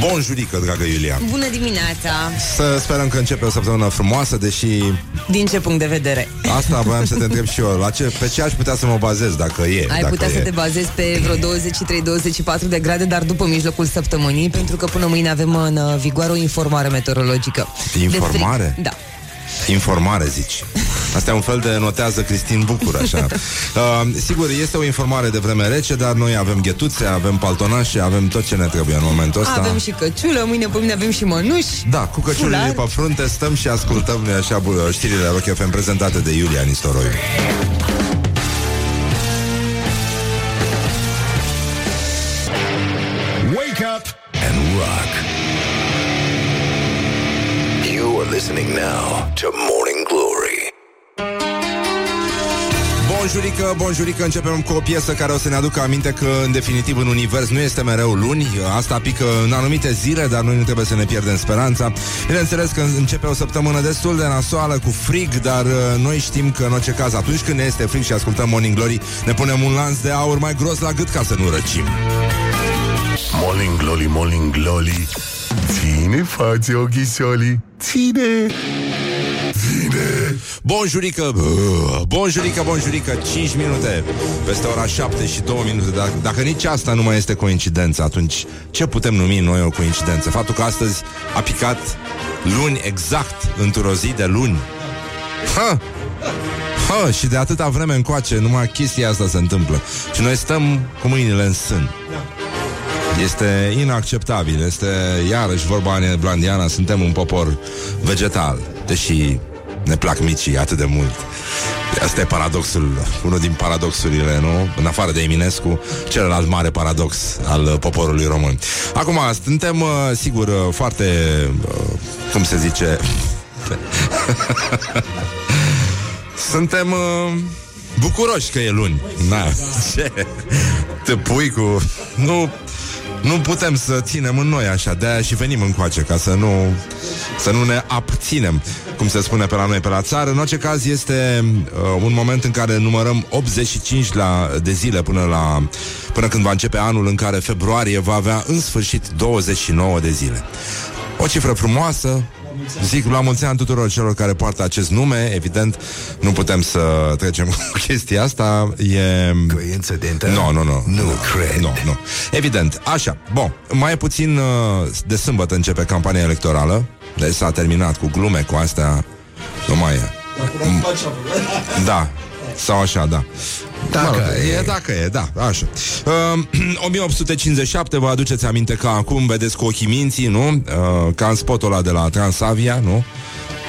Bun jurică, dragă Iulia Bună dimineața Să sperăm că începe o săptămână frumoasă Deși Din ce punct de vedere? Asta voiam să te întreb și eu la ce, Pe ce aș putea să mă bazez dacă e Ai dacă putea e. să te bazezi pe vreo 23-24 de grade Dar după mijlocul săptămânii Pentru că până mâine avem în uh, vigoare o informare meteorologică De Informare? frig. Da Informare, zici. Asta e un fel de notează Cristin Bucur, așa. Uh, sigur, este o informare de vreme rece, dar noi avem ghetuțe, avem paltonașe, avem tot ce ne trebuie în momentul ăsta. Avem și căciulă, mâine pe mine avem și mănuși Da, cu căciulile fular. pe frunte stăm și ascultăm noi așa bu- știrile Rock FM prezentate de Iulia Nistoroiu. Wake up and rock. Listening now to Morning Glory. Bonjurică, bonjurică, începem cu o piesă care o să ne aducă aminte că, în definitiv, în univers nu este mereu luni. Asta pică în anumite zile, dar noi nu trebuie să ne pierdem speranța. Bineînțeles că începe o săptămână destul de nasoală, cu frig, dar uh, noi știm că, în orice caz, atunci când ne este frig și ascultăm Morning Glory, ne punem un lanț de aur mai gros la gât ca să nu răcim. Morning Glory, Morning Glory. Ține față ochișolii. Ține. Ține. Bonjurică, bonjurică, bonjurică 5 minute Peste ora 7 și 2 minute dacă, dacă nici asta nu mai este coincidență Atunci ce putem numi noi o coincidență? Faptul că astăzi a picat luni exact Într-o zi de luni Ha! Ha! Și de atâta vreme încoace Numai chestia asta se întâmplă Și noi stăm cu mâinile în sân este inacceptabil, este iarăși vorba Ane Blandiana, suntem un popor vegetal, deși ne plac micii atât de mult. Asta e paradoxul, unul din paradoxurile, nu? În afară de Eminescu, celălalt mare paradox al poporului român. Acum, suntem, uh, sigur, uh, foarte, uh, cum se zice, suntem uh, bucuroși că e luni. Na, ce? Te pui cu... Nu, nu putem să ținem în noi așa, de-aia și venim încoace, ca să nu, să nu ne abținem, cum se spune pe la noi, pe la țară. În orice caz, este uh, un moment în care numărăm 85 la, de zile până, la, până când va începe anul în care februarie va avea în sfârșit 29 de zile. O cifră frumoasă, Zic la mulți ani tuturor celor care poartă acest nume Evident, nu putem să trecem cu chestia asta. E... Coincidentă? Nu, nu, nu Nu cred. Nu, nu Evident, așa, bun. Mai e puțin uh, de sâmbătă începe campania electorală. Deci s-a terminat cu glume cu astea. Nu mai e. Da, sau așa, da Dacă Mă rog, e. e Dacă e, da, așa uh, 1857, vă aduceți aminte că acum vedeți cu ochii minții, nu? Uh, ca în spotul ăla de la Transavia, nu?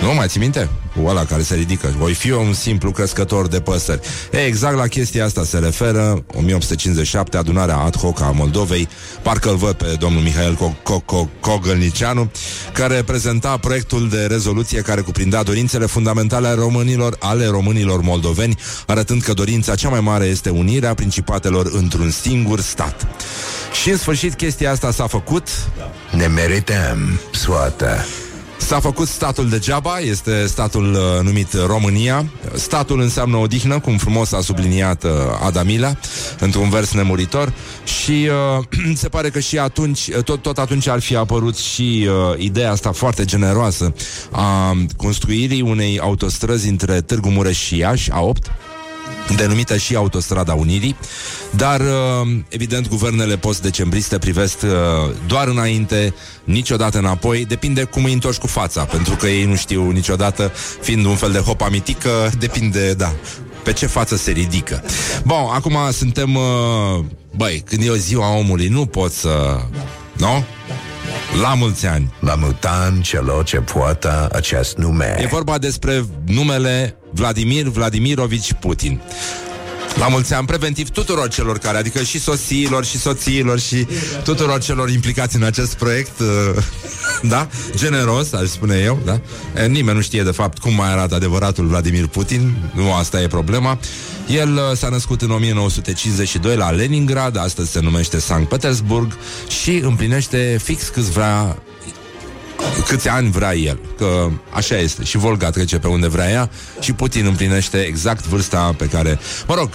Nu, mai ții minte? Cu ăla care se ridică Voi fi eu un simplu crescător de păsări e, Exact la chestia asta se referă 1857, adunarea ad hoc a Moldovei Parcă îl văd pe domnul Mihail Co- Co- Co- Cogălnicianu Care prezenta proiectul de rezoluție Care cuprindea dorințele fundamentale ale românilor Ale românilor moldoveni Arătând că dorința cea mai mare este unirea Principatelor într-un singur stat Și în sfârșit chestia asta s-a făcut Ne merităm soata. S-a făcut statul degeaba, este statul uh, numit România. Statul înseamnă odihnă, cum frumos a subliniat uh, Adamila într-un vers nemuritor și uh, se pare că și atunci, uh, tot, tot atunci ar fi apărut și uh, ideea asta foarte generoasă a construirii unei autostrăzi între Târgu Mureș și Iași, a 8, denumită și Autostrada Unirii, dar uh, evident guvernele post-decembriste privesc uh, doar înainte, niciodată înapoi, depinde cum îi întorci cu fața, pentru că ei nu știu niciodată, fiind un fel de hopa mitică, depinde, da, pe ce față se ridică. Bun, acum suntem, uh, băi, când e o ziua omului, nu pot să... Nu? La mulți ani. La mutan celor ce poartă acest nume. E vorba despre numele Vladimir Vladimirovici Putin. La mulți ani preventiv tuturor celor care, adică și soțiilor și soțiilor și tuturor celor implicați în acest proiect, uh, da? Generos, aș spune eu, da? E, nimeni nu știe de fapt cum mai arată adevăratul Vladimir Putin, nu asta e problema. El uh, s-a născut în 1952 la Leningrad, astăzi se numește Sankt Petersburg și împlinește fix câți vrea câți ani vrea el, că așa este. Și Volga trece pe unde vrea ea și Putin împlinește exact vârsta pe care... Mă rog,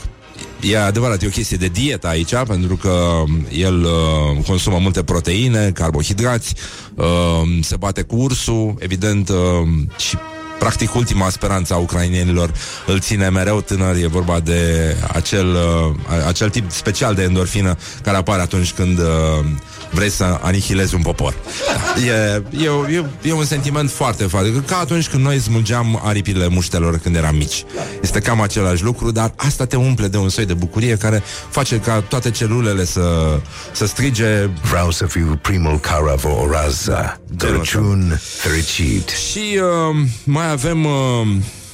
e adevărat, e o chestie de dietă aici, pentru că el uh, consumă multe proteine, carbohidrați, uh, se bate cu ursul, evident, uh, și practic ultima speranță a ucrainienilor îl ține mereu tânăr, e vorba de acel, uh, acel tip special de endorfină care apare atunci când uh, vrei să anihilezi un popor. E, e, e, e un sentiment foarte foarte, ca atunci când noi smulgeam aripile muștelor când eram mici. Este cam același lucru, dar asta te umple de un soi de bucurie care face ca toate celulele să, să strige Vreau să fiu primul care vă orează Crăciun fericit Și uh, mai avem uh,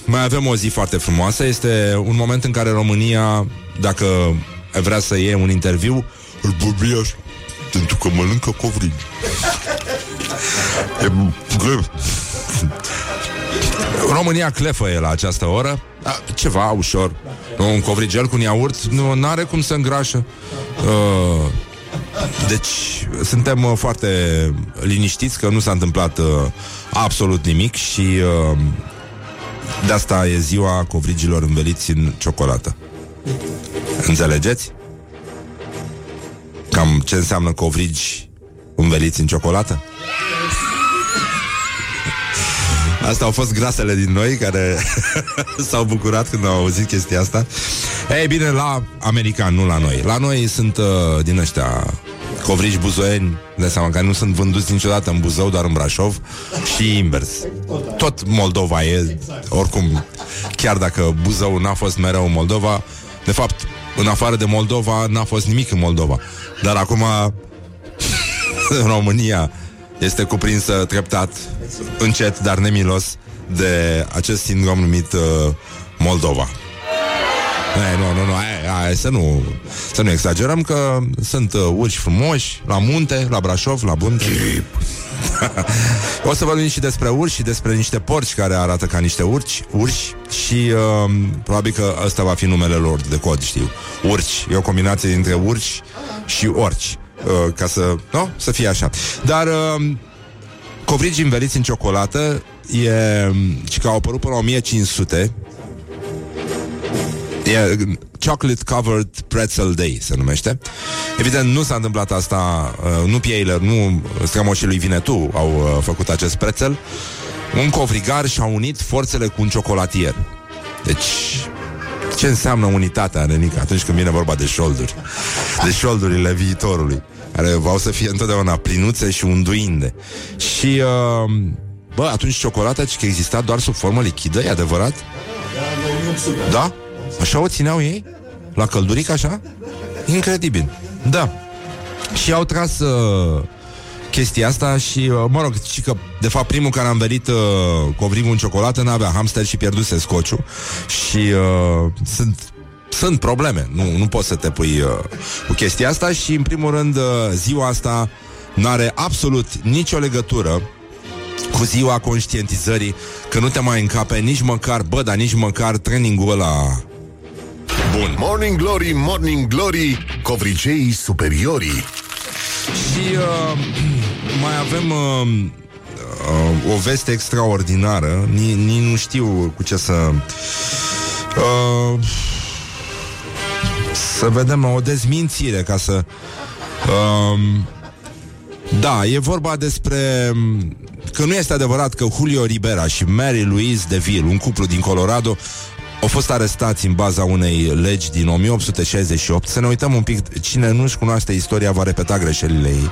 mai avem o zi foarte frumoasă. Este un moment în care România, dacă vrea să iei un interviu, îl vorbi așa, pentru că mănâncă covrigi. e greu. România clefă e la această oră da, Ceva ușor Un covrigel cu iaurt Nu are cum să îngrașă uh, Deci Suntem uh, foarte liniștiți Că nu s-a întâmplat uh, absolut nimic Și uh, De asta e ziua covrigilor înveliți în ciocolată Înțelegeți? Cam ce înseamnă covrigi înveliți în ciocolată? Asta au fost grasele din noi care s-au bucurat când au auzit chestia asta. Ei bine, la american, nu la noi. La noi sunt uh, din ăștia covrigi buzoieni, de seama că nu sunt vânduți niciodată în Buzău, doar în Brașov și invers. Tot Moldova e, oricum, chiar dacă Buzău n-a fost mereu în Moldova, de fapt, în afară de Moldova, n-a fost nimic în Moldova. Dar acum, în România, este cuprinsă treptat, încet, dar nemilos, de acest sindrom numit uh, Moldova. Ei, nu, nu, nu, hai, hai, să nu Să nu exagerăm că sunt uh, urși frumoși La munte, la Brașov, la Bunte O să vorbim și despre urși Și despre niște porci care arată ca niște urci Urși Și uh, probabil că ăsta va fi numele lor de cod, știu. Urci, e o combinație dintre urci și orci. Uh, Ca să, nu, să fie așa. Dar uh, covrigi înveliți în ciocolată E, și că au apărut până la 1500 E Chocolate Covered Pretzel Day se numește. Evident, nu s-a întâmplat asta, uh, nu Pieiler, nu strămoșii lui Vinetu au uh, făcut acest pretzel. Un covrigar și-a unit forțele cu un ciocolatier. Deci, ce înseamnă unitatea, Nenica, atunci când vine vorba de șolduri? De șoldurile viitorului, care vreau să fie întotdeauna plinuțe și unduinde. Și, uh, bă, atunci ciocolata, ce că exista doar sub formă lichidă, e adevărat? Da? Așa o țineau ei? La călduric așa? Incredibil. Da. Și au tras uh, chestia asta și, uh, mă rog, și că, de fapt, primul care a învelit uh, covrigul în ciocolată n-avea hamster și pierduse scociu și uh, sunt sunt probleme, nu, nu poți să te pui uh, cu chestia asta și, în primul rând, uh, ziua asta n-are absolut nicio legătură cu ziua conștientizării că nu te mai încape nici măcar, bă, dar nici măcar trainingul ăla bun. Morning Glory, Morning Glory Covriceii superiorii Și uh, mai avem uh, uh, o veste extraordinară, ni, ni nu știu cu ce să... Uh, să vedem o dezmințire ca să... Uh, da, e vorba despre că nu este adevărat că Julio Ribera și Mary Louise DeVille, un cuplu din Colorado, au fost arestați în baza unei legi din 1868. Să ne uităm un pic, cine nu-și cunoaște istoria va repeta greșelile ei.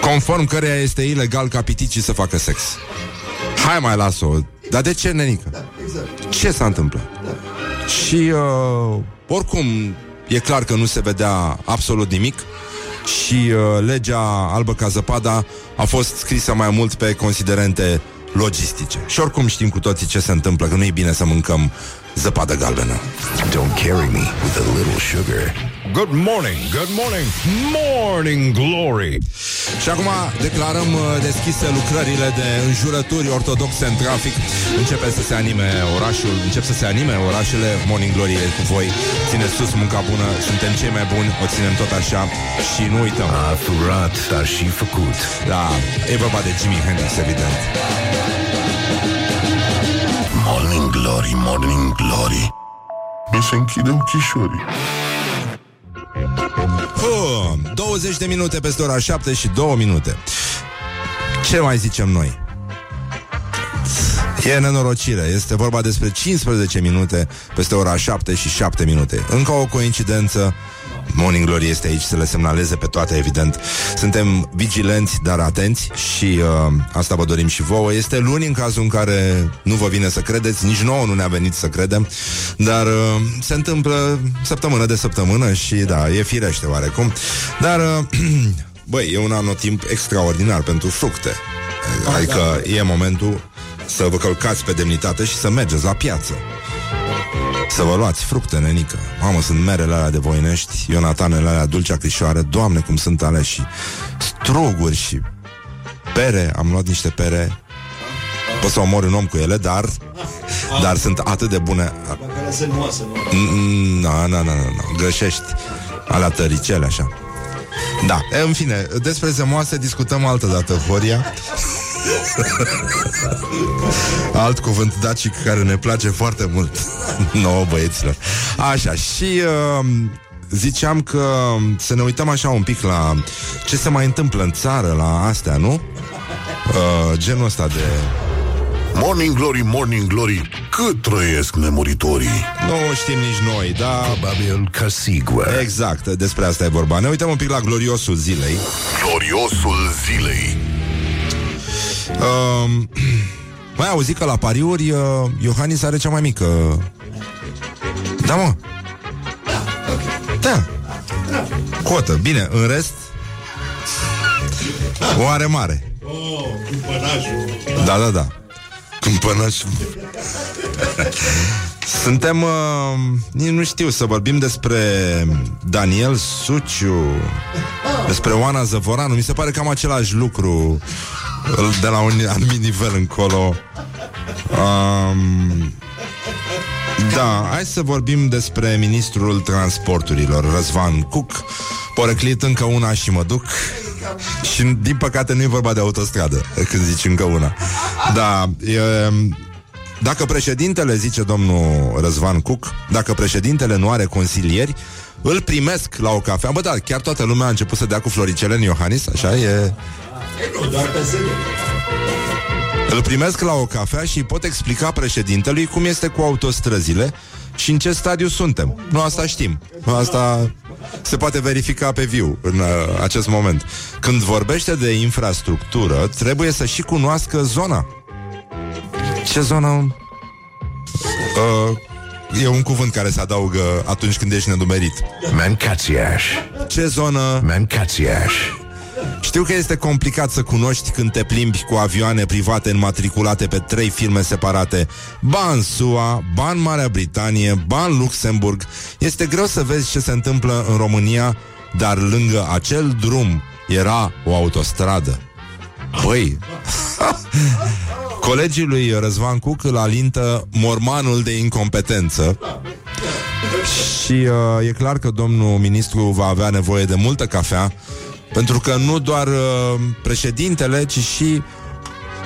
Conform căreia este ilegal ca piticii să facă sex. Hai mai las-o. Dar de ce, nenică? Ce s-a întâmplat? Și uh, oricum e clar că nu se vedea absolut nimic și uh, legea albă ca zăpada a fost scrisă mai mult pe considerente logistice. Și oricum știm cu toții ce se întâmplă, că nu e bine să mâncăm zăpadă galbenă. Don't carry me with a little sugar Good morning, good morning, morning glory. Și acum declarăm uh, deschise lucrările de înjurături ortodoxe în trafic. Începe să se anime orașul, încep să se anime orașele. Morning Glory e cu voi. Țineți sus munca bună, suntem cei mai buni, o ținem tot așa și nu uităm. A furat, dar și făcut Da, e vorba de Jimi Hendrix, evident. glory, morning glory Mi se închide ochișorii Huh, 20 de minute peste ora 7 și 2 minute Ce mai zicem noi? E nenorocire, este vorba despre 15 minute peste ora 7 și 7 minute Încă o coincidență Morning Glory este aici să le semnaleze pe toate, evident. Suntem vigilenți, dar atenți și uh, asta vă dorim și vouă. Este luni în cazul în care nu vă vine să credeți, nici nouă nu ne-a venit să credem, dar uh, se întâmplă săptămână de săptămână și da, e firește oarecum. Dar, uh, băi, e un anotimp extraordinar pentru fructe. Adică e momentul să vă călcați pe demnitate și să mergeți la piață. Să vă luați fructe, nenică. Mamă, sunt merele alea de voinești Ionatanele alea dulce acrișoare Doamne, cum sunt alea și struguri și pere Am luat niște pere. Poți să omori un om cu ele, dar Dar sunt atât de bune. Nu, nu, nu, nu Greșești. Alea tăricele, așa. Da, e, în fine, despre zemoase discutăm altă dată, Horia Alt cuvânt dacic care ne place foarte mult nouă băieților. Așa, și uh, ziceam că să ne uităm așa un pic la ce se mai întâmplă în țară, la astea, nu? Uh, genul ăsta de... Morning glory, morning glory, cât trăiesc nemuritorii? Nu știm nici noi, dar... Probabil că sigur. Exact, despre asta e vorba. Ne uităm un pic la gloriosul zilei. Gloriosul zilei. Uh, mai auzit că la pariuri uh, Iohannis are cea mai mică. Da, mă. Da. Cotă, bine, în rest O are mare. Da, da, da. Cumpănașul Suntem uh, Nici nu știu să vorbim despre Daniel Suciu Despre Oana Zăvoranu. Mi se pare cam același lucru de la un anumit nivel încolo. Um, da, hai să vorbim despre ministrul transporturilor, Răzvan Cuc. Poreclit încă una și mă duc. Și din păcate nu e vorba de autostradă când zici încă una. Da, e, dacă președintele, zice domnul Răzvan Cuc, dacă președintele nu are consilieri, îl primesc la o cafea. Bă, da, chiar toată lumea a început să dea cu floricele în Iohannis, așa e... Nu, doar pe Îl primesc la o cafea și pot explica președintelui cum este cu autostrăzile și în ce stadiu suntem. Nu asta știm. Asta se poate verifica pe viu în uh, acest moment. Când vorbește de infrastructură, trebuie să și cunoască zona. Ce zonă? Uh, e un cuvânt care se adaugă atunci când ești nedumerit. Mancațiaș. Ce zonă? Mancațiaș. Știu că este complicat să cunoști când te plimbi cu avioane private înmatriculate pe trei firme separate, ba în SUA, ba în Marea Britanie, ba în Luxemburg. Este greu să vezi ce se întâmplă în România, dar lângă acel drum era o autostradă. Băi, colegii lui Răzvan Cuc îl alintă mormanul de incompetență și uh, e clar că domnul ministru va avea nevoie de multă cafea pentru că nu doar uh, președintele, ci și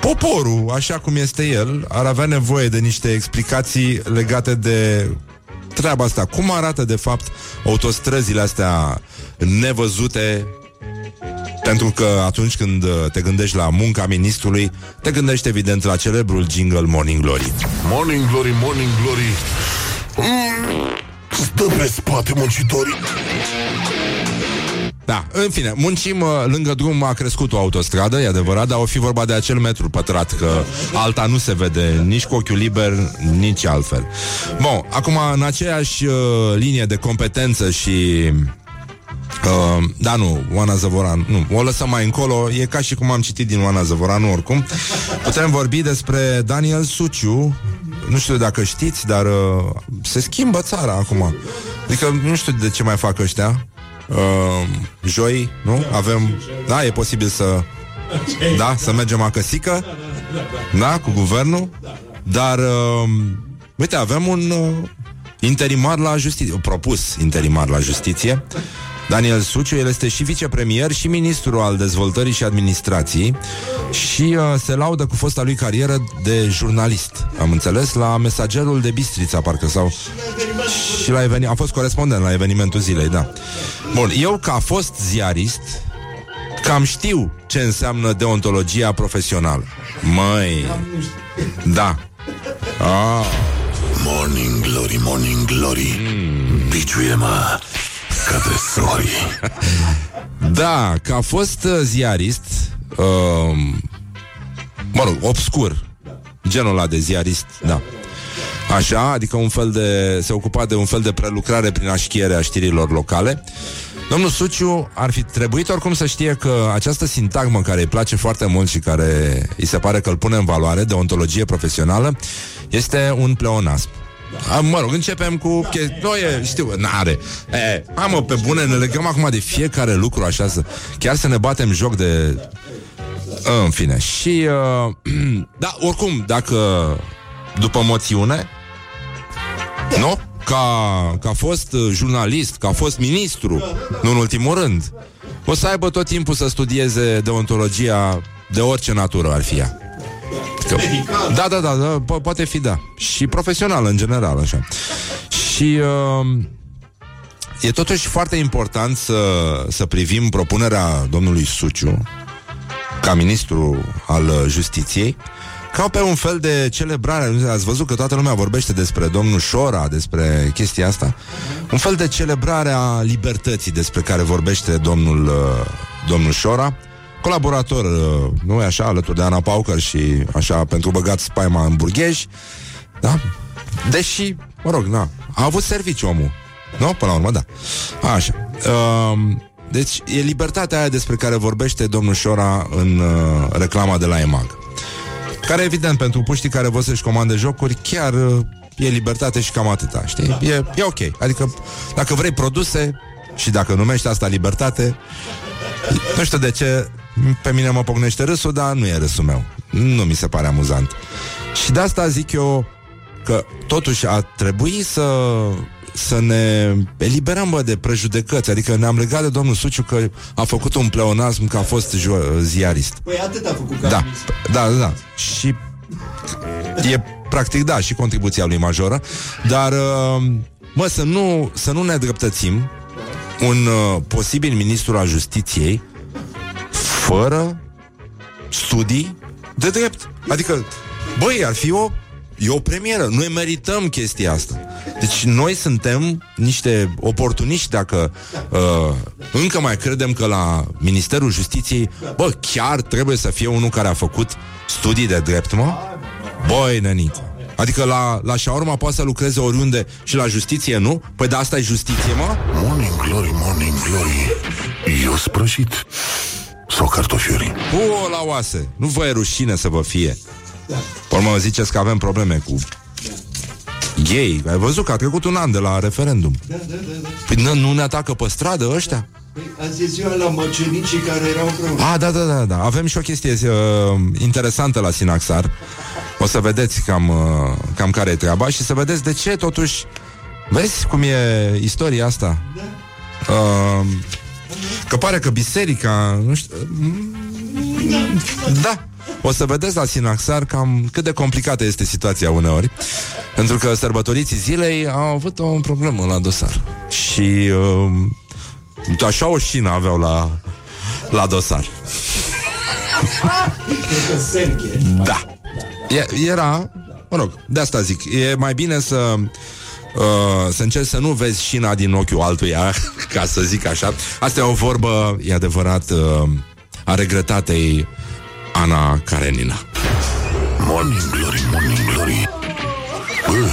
poporul, așa cum este el, ar avea nevoie de niște explicații legate de treaba asta. Cum arată, de fapt, autostrăzile astea nevăzute pentru că atunci când uh, te gândești la munca ministrului, te gândești evident la celebrul jingle Morning Glory. Morning Glory, Morning Glory. Mm, stă pe spate muncitorii. Da, în fine, muncim uh, lângă drum a crescut o autostradă, e adevărat, dar o fi vorba de acel metru pătrat, că alta nu se vede nici cu ochiul liber, nici altfel. Bun, acum în aceeași uh, linie de competență și Uh, da, nu, Oana Zăvoran Nu, o lăsăm mai încolo E ca și cum am citit din Oana Zăvoran, nu oricum. Putem vorbi despre Daniel Suciu Nu știu dacă știți Dar uh, se schimbă țara acum. Adică nu știu de ce mai fac ăștia uh, joi, nu? Avem, da, e posibil să da, să mergem acăsică da, cu guvernul dar uh, uite, avem un uh, interimar la justiție, propus interimar la justiție. Daniel Suciu, el este și vicepremier și ministru al dezvoltării și administrației și uh, se laudă cu fosta lui carieră de jurnalist. Am înțeles la mesagerul de Bistrița, parcă sau și la eveni- a fost corespondent la evenimentul zilei, da. Bun, eu ca fost ziarist cam știu ce înseamnă deontologia profesională. Măi, da. Ah. Morning glory, morning glory mm. Biciuie-mă ca tresorii Da, că a fost uh, ziarist uh, Mă rog, obscur. Genul ăla de ziarist, da. Așa, adică un fel de Se ocupa de un fel de prelucrare Prin așchiere a știrilor locale. Domnul Suciu ar fi trebuit oricum să știe că această sintagmă care îi place foarte mult și care îi se pare că îl pune în valoare, de ontologie profesională, este un pleonasm. A, mă rog, începem cu chestii. Nu e, știu, n-are. E, amă, pe bune, ne legăm acum de fiecare lucru așa să... Chiar să ne batem joc de... În fine. Și... Uh, da, oricum, dacă după moțiune... Nu? Ca, ca fost uh, jurnalist, ca fost ministru, nu în ultimul rând, o să aibă tot timpul să studieze deontologia de orice natură ar fi ea. Că, da, da, da, da po- poate fi da. Și profesional în general, așa. Și uh, e totuși foarte important să, să privim propunerea domnului Suciu ca ministru al uh, justiției ca pe un fel de celebrare. Ați văzut că toată lumea vorbește despre domnul Șora, despre chestia asta. Un fel de celebrare a libertății despre care vorbește domnul, uh, domnul Șora colaborator, uh, nu e așa, alături de Ana Paucăr și așa, pentru băgat spaima în burgheș, da? Deși, mă rog, na, a avut serviciu omul, nu? Până la urmă, da. Așa. Um, deci, e libertatea aia despre care vorbește domnul Șora în uh, reclama de la EMAG. Care, evident, pentru puștii care vor să-și comande jocuri, chiar uh, e libertate și cam atâta, știi? Da. E, e ok. Adică, dacă vrei produse și dacă numești asta libertate, nu știu de ce pe mine mă pocnește râsul, dar nu e râsul meu. Nu mi se pare amuzant. Și de asta zic eu că totuși a trebui să să ne eliberăm bă, de prejudecăți. Adică ne-am legat de domnul Suciu Că a făcut un pleonasm Că a fost jo- ziarist. Păi atât a făcut ca da, da, da, da. Și e practic da Și contribuția lui majoră. Dar mă, să nu, să nu ne dreptățim Un uh, posibil ministru al justiției fără studii de drept. Adică, băi, ar fi o E o premieră, noi merităm chestia asta Deci noi suntem niște oportuniști Dacă uh, încă mai credem că la Ministerul Justiției Bă, chiar trebuie să fie unul care a făcut studii de drept, mă? Băi, nenicu Adică la, la șaurma poate să lucreze oriunde și la justiție, nu? Păi de asta e justiție, mă? Morning glory, morning glory Eu sprășit sau cartofiuri? O, la oase. Nu vă e rușine să vă fie. Da. Urmă ziceți că avem probleme cu gay. Ai văzut că a trecut un an de la referendum. Da, da, da, da. Păi nu, nu ne atacă pe stradă ăștia? Păi, azi e ziua la măcenicii care erau împreună. Ah, da, da, da, da. Avem și o chestie uh, interesantă la Sinaxar. O să vedeți cam, uh, cam care e treaba și să vedeți de ce totuși... Vezi cum e istoria asta? Da. Uh, că pare că biserica... Nu știu, da, o să vedeți la Sinaxar cam cât de complicată este situația uneori Pentru că sărbătoriții zilei au avut o problemă la dosar. Și uh, așa o șină aveau la, la dosar. Da. E, Era, mă rog, de asta zic E mai bine să Uh, să încerci să nu vezi șina din ochiul altuia, ca să zic așa. Asta e o vorbă, e adevărat, uh, a regretatei Ana Karenina. Morning glory, morning glory Bă,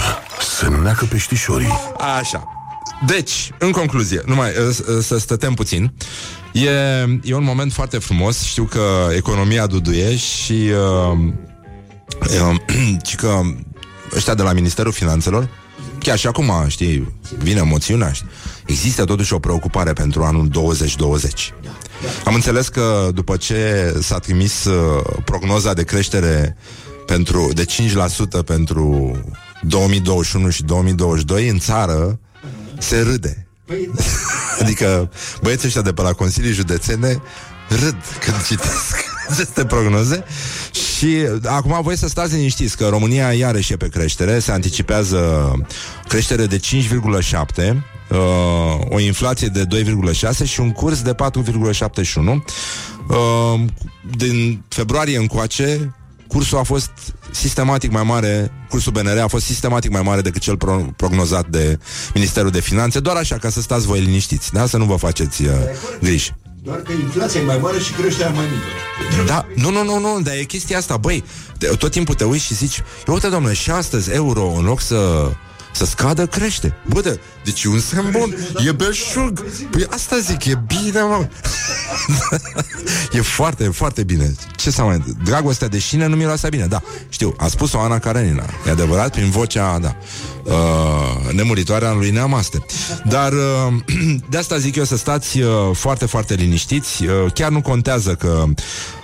se neacă peștișorii Așa. Deci, în concluzie, numai uh, să stătem puțin. E, e un moment foarte frumos. Știu că economia duduie și uh, uh, și că ăștia de la Ministerul Finanțelor chiar și acum, știi, vine moțiunea, știi, există totuși o preocupare pentru anul 2020. Am înțeles că după ce s-a trimis uh, prognoza de creștere pentru, de 5% pentru 2021 și 2022 în țară se râde. Păi, da. Adică băieții ăștia de pe la Consilii Județene râd când citesc aceste prognoze și acum voi să stați liniștiți că România iarăși e pe creștere, se anticipează creștere de 5,7 uh, o inflație de 2,6 și un curs de 4,71 uh, din februarie încoace cursul a fost sistematic mai mare, cursul BNR a fost sistematic mai mare decât cel pro- prognozat de Ministerul de Finanțe, doar așa ca să stați voi liniștiți, da? Să nu vă faceți uh, griji. Doar că inflația e mai mare și creșterea mai mică. Da, nu, nu, nu, nu, dar e chestia asta, băi, te, tot timpul te uiți și zici, ia uite, domnule, și astăzi euro, în loc să să scadă, crește. Bă, de, deci e un semn bun. E belșug. Păi asta zic, e bine, mă. e foarte, foarte bine. Ce să mai... Dragostea de șine nu miroase bine, da. Știu, a spus-o Ana Karenina. E adevărat, prin vocea, da. Uh, nemuritoarea lui Neamaste. Dar uh, de asta zic eu să stați uh, foarte, foarte liniștiți. Uh, chiar nu contează că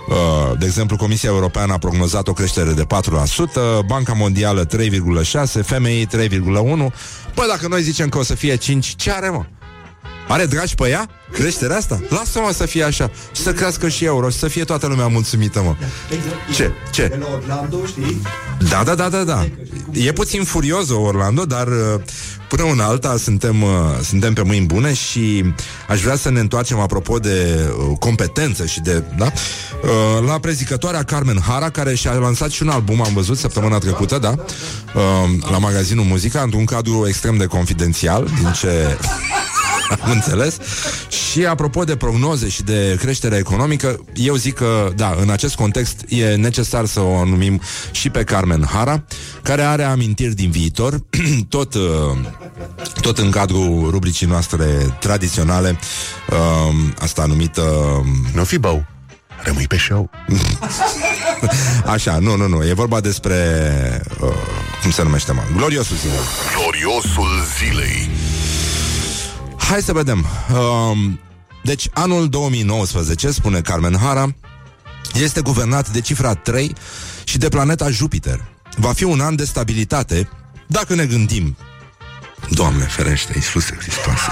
Uh, de exemplu, Comisia Europeană a prognozat o creștere de 4%, Banca Mondială 3,6%, FMI 3,1%. Păi dacă noi zicem că o să fie 5%, ce are, mă? Are dragi pe ea? Creșterea asta? Lasă-mă să fie așa Și să crească și euro Și să fie toată lumea mulțumită, mă Exact. Ce? Ce? De la Orlando, știi? Da, da, da, da, da E puțin furios Orlando Dar uh, până una alta suntem, uh, suntem pe mâini bune Și aș vrea să ne întoarcem Apropo de uh, competență și de da? uh, La prezicătoarea Carmen Hara Care și-a lansat și un album Am văzut săptămâna trecută, da? Uh, la magazinul Muzica Într-un cadru extrem de confidențial Din ce... Am înțeles. Și apropo de prognoze și de creștere economică, eu zic că, da, în acest context e necesar să o numim și pe Carmen Hara, care are amintiri din viitor, tot, uh, tot în cadrul rubricii noastre tradiționale, uh, asta numită... Nu fi bău. Rămâi pe show. Așa, nu, nu, nu, e vorba despre... Uh, cum se numește, mă? Gloriosul zilei. Gloriosul zilei. Hai să vedem. Um, deci, anul 2019, spune Carmen Hara, este guvernat de cifra 3 și de planeta Jupiter. Va fi un an de stabilitate dacă ne gândim. Doamne ferește, Iisuse Hristoase.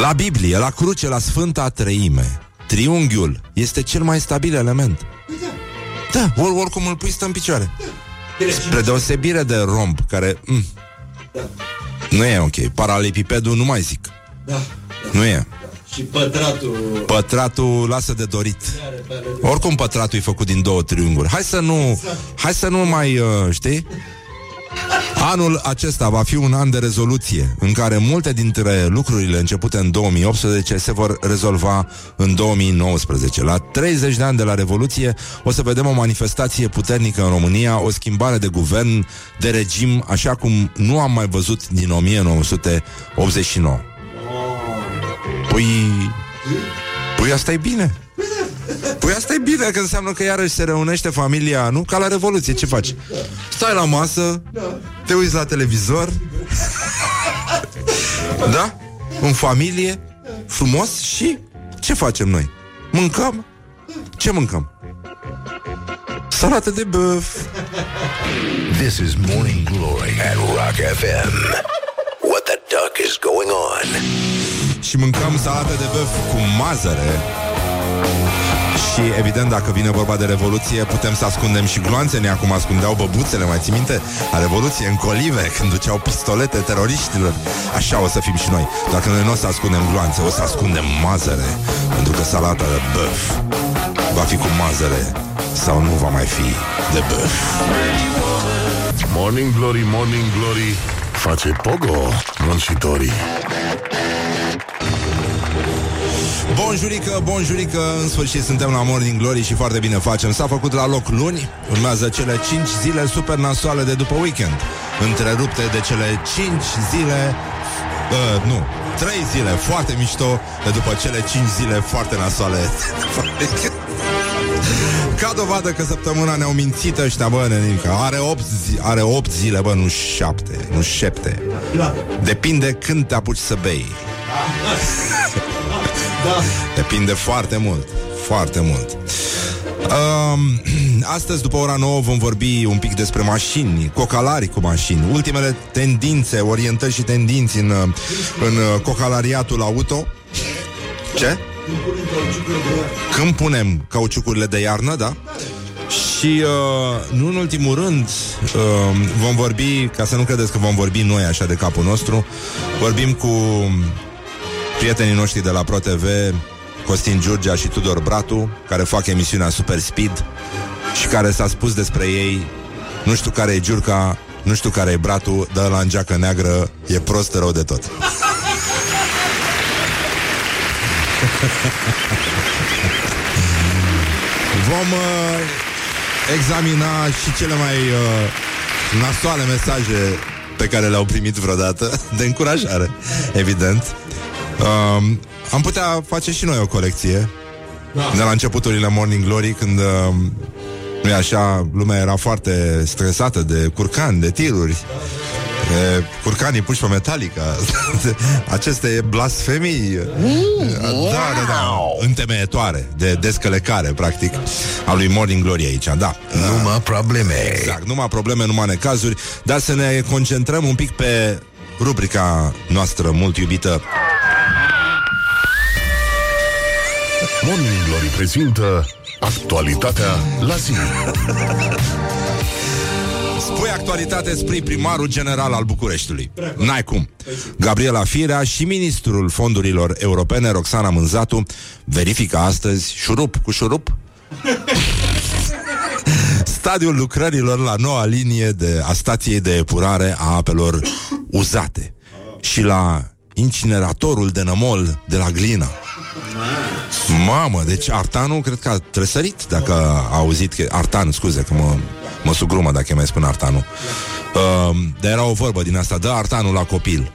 La Biblie, la cruce, la Sfânta Treime, triunghiul este cel mai stabil element. Da, or, oricum îl pui stă în picioare. Spre deosebire de romb, care... Mm, nu e ok. Paralipipedul nu mai zic. Da. Nu e. Și pătratul... Pătratul lasă de dorit. Oricum pătratul e făcut din două triunghiuri. Hai să nu, hai să nu mai, uh, știi? Anul acesta va fi un an de rezoluție în care multe dintre lucrurile începute în 2018 se vor rezolva în 2019. La 30 de ani de la Revoluție o să vedem o manifestație puternică în România, o schimbare de guvern, de regim, așa cum nu am mai văzut din 1989. Păi... Păi asta e bine. Păi asta e bine, că înseamnă că iarăși se reunește familia, nu? Ca la Revoluție, ce faci? Stai la masă, te uiți la televizor, da? În familie, frumos și ce facem noi? Mâncăm? Ce mâncăm? Salată de băf. This is Morning Glory at Rock FM. What the duck is going on? Și mâncăm salată de băf cu mazăre și evident, dacă vine vorba de revoluție, putem să ascundem și gloanțele, acum ascundeau băbuțele, mai ții minte? La revoluție, în colive, când duceau pistolete teroriștilor. Așa o să fim și noi. Dacă noi nu o să ascundem gloanțe, o să ascundem mazăre, pentru că salata de băf va fi cu mazăre sau nu va mai fi de băf. Morning Glory, Morning Glory Face pogo muncitorii Bonjurică, bonjurică, în sfârșit suntem la Morning Glory și foarte bine facem. S-a făcut la loc luni, urmează cele 5 zile super nasoale de după weekend, întrerupte de cele 5 zile, uh, nu, 3 zile foarte mișto de după cele 5 zile foarte nasoale de după weekend. Ca dovadă că săptămâna ne-au mințit ăștia, bă, nenică. Are 8, zi, are 8 zile, bă, nu 7, nu 7. Depinde când te apuci să bei. Da. Depinde foarte mult, foarte mult. Um, astăzi, după ora 9, vom vorbi un pic despre mașini, cocalari cu mașini, ultimele tendințe, orientări și tendinți în, uh, în uh, cocalariatul auto. Ce? Când punem cauciucurile de iarnă, da? Și uh, nu în ultimul rând uh, Vom vorbi, ca să nu credeți că vom vorbi noi așa de capul nostru Vorbim cu prietenii noștri de la ProTV Costin Giurgea și Tudor Bratu Care fac emisiunea Super Speed Și care s-a spus despre ei Nu știu care e Giurca Nu știu care e Bratu Dă la îngeacă neagră E prost rău de tot Vom uh, examina și cele mai uh, nasoale mesaje pe care le-au primit vreodată, de încurajare, evident. Um, am putea face și noi o colecție de la începuturile Morning Glory, când uh, nu așa, lumea era foarte stresată de curcani, de tiruri. E, curcanii puși pe Metallica. Aceste blasfemii Da, da, da Întemeietoare De descălecare, practic A lui Morning Glory aici, da. Numai probleme. Exact, numai probleme, numai necazuri. Dar să ne concentrăm un pic pe rubrica noastră mult iubită Morning Glory prezintă actualitatea la zi. Spui actualitate spre primarul general al Bucureștiului. N-ai cum. Gabriela Firea și ministrul fondurilor europene, Roxana Mânzatu, verifică astăzi șurup cu șurup stadiul lucrărilor la noua linie de, a stației de epurare a apelor uzate și la incineratorul de nămol de la Glina. Mamă, deci Artanu cred că a trăsărit Dacă a auzit că... Artan, scuze că mă, mă sugrumă dacă îi mai spun Artanu. Uh, Dar era o vorbă din asta Dă Artanul la copil.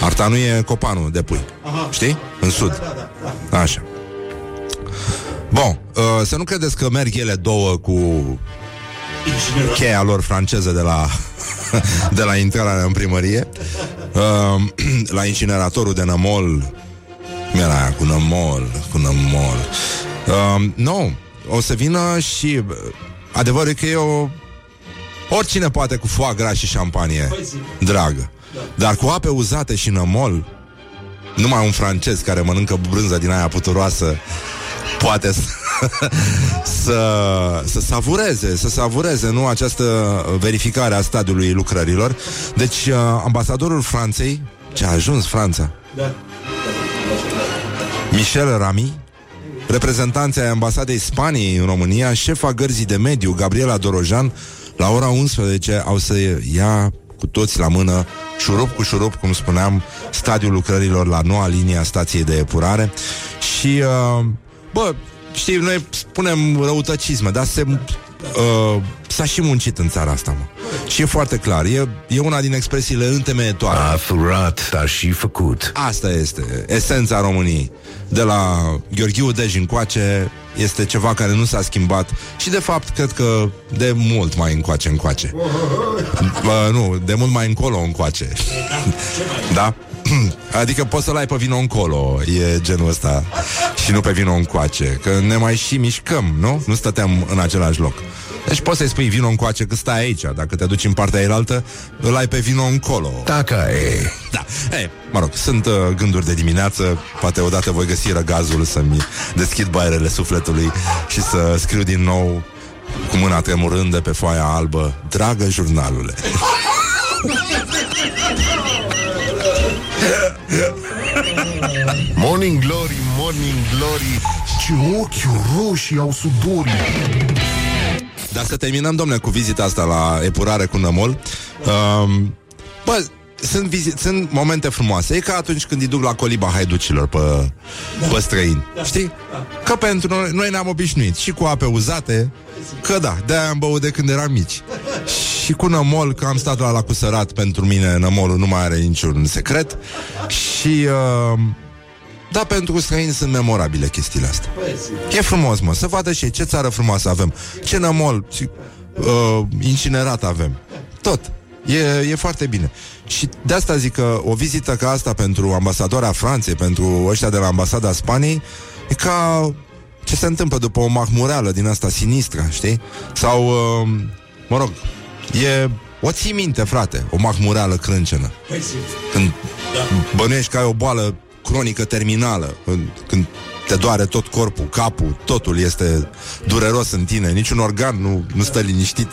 Artanul e copanul de pui. Știi? În sud. Așa. Bun, uh, să nu credeți că merg ele două cu cheia lor franceză de la de la intrarea în primărie. Uh, la incineratorul de nămol cum era aia, cu nămol, cu nămol. Uh, nu, o să vină și uh, adevărul e că e o... Oricine poate cu foie gras și șampanie, dragă. Dar cu ape uzate și nămol, numai un francez care mănâncă brânză din aia puturoasă poate să, să, să savureze, să savureze, nu, această verificare a stadiului lucrărilor. Deci, uh, ambasadorul Franței, ce a ajuns Franța, Michel Rami, reprezentanții ai ambasadei Spaniei în România, șefa gărzii de mediu, Gabriela Dorojan, la ora 11 au să ia cu toți la mână, șurup cu șurup, cum spuneam, stadiul lucrărilor la noua linie a stației de epurare. Și, uh, bă, știi, noi spunem răutăcisme, dar se, uh, s-a și muncit în țara asta, mă. Și e foarte clar, e, e una din expresiile întemeietoare. A furat, dar și făcut. Asta este esența României. De la Gheorghiu Dej încoace este ceva care nu s-a schimbat și de fapt cred că de mult mai încoace încoace. Bă, nu, de mult mai încolo încoace. da? Adică poți să-l ai pe vino încolo E genul ăsta Și nu pe vino încoace Că ne mai și mișcăm, nu? Nu stăteam în același loc deci poți să-i spui vino încoace că stai aici Dacă te duci în partea elaltă Îl ai pe vino încolo Dacă e. Da, e, mă rog, sunt uh, gânduri de dimineață Poate odată voi găsi răgazul Să-mi deschid baierele sufletului Și să scriu din nou Cu mâna tremurând de pe foaia albă Dragă jurnalule Morning Glory, Morning Glory, ce ochi roșii au sudorii. Dar să terminăm, domnule, cu vizita asta la epurare cu nămol um, Bă, sunt, vizit, sunt momente frumoase E ca atunci când îi duc la coliba haiducilor pe, da. pe străini da. Știi? Că pentru noi, noi ne-am obișnuit Și cu ape uzate Că da, de-aia am băut de când eram mici Și cu nămol, că am stat la la cusărat Pentru mine nămolul nu mai are niciun secret Și uh, Da, pentru străini sunt memorabile chestiile astea E frumos, mă, să vadă și ei ce țară frumoasă avem Ce nămol și, uh, incinerat avem Tot E, e foarte bine. Și de asta zic că o vizită ca asta pentru ambasadoarea Franței, pentru ăștia de la ambasada Spaniei, e ca ce se întâmplă după o mahmureală din asta sinistră, știi? Sau, uh, mă rog, e... O ții minte, frate, o mahmureală crâncenă. Păi, sigur. Când bănuiești că ai o boală cronică terminală, când, când te doare tot corpul, capul, totul este dureros în tine, niciun organ nu, nu stă liniștit.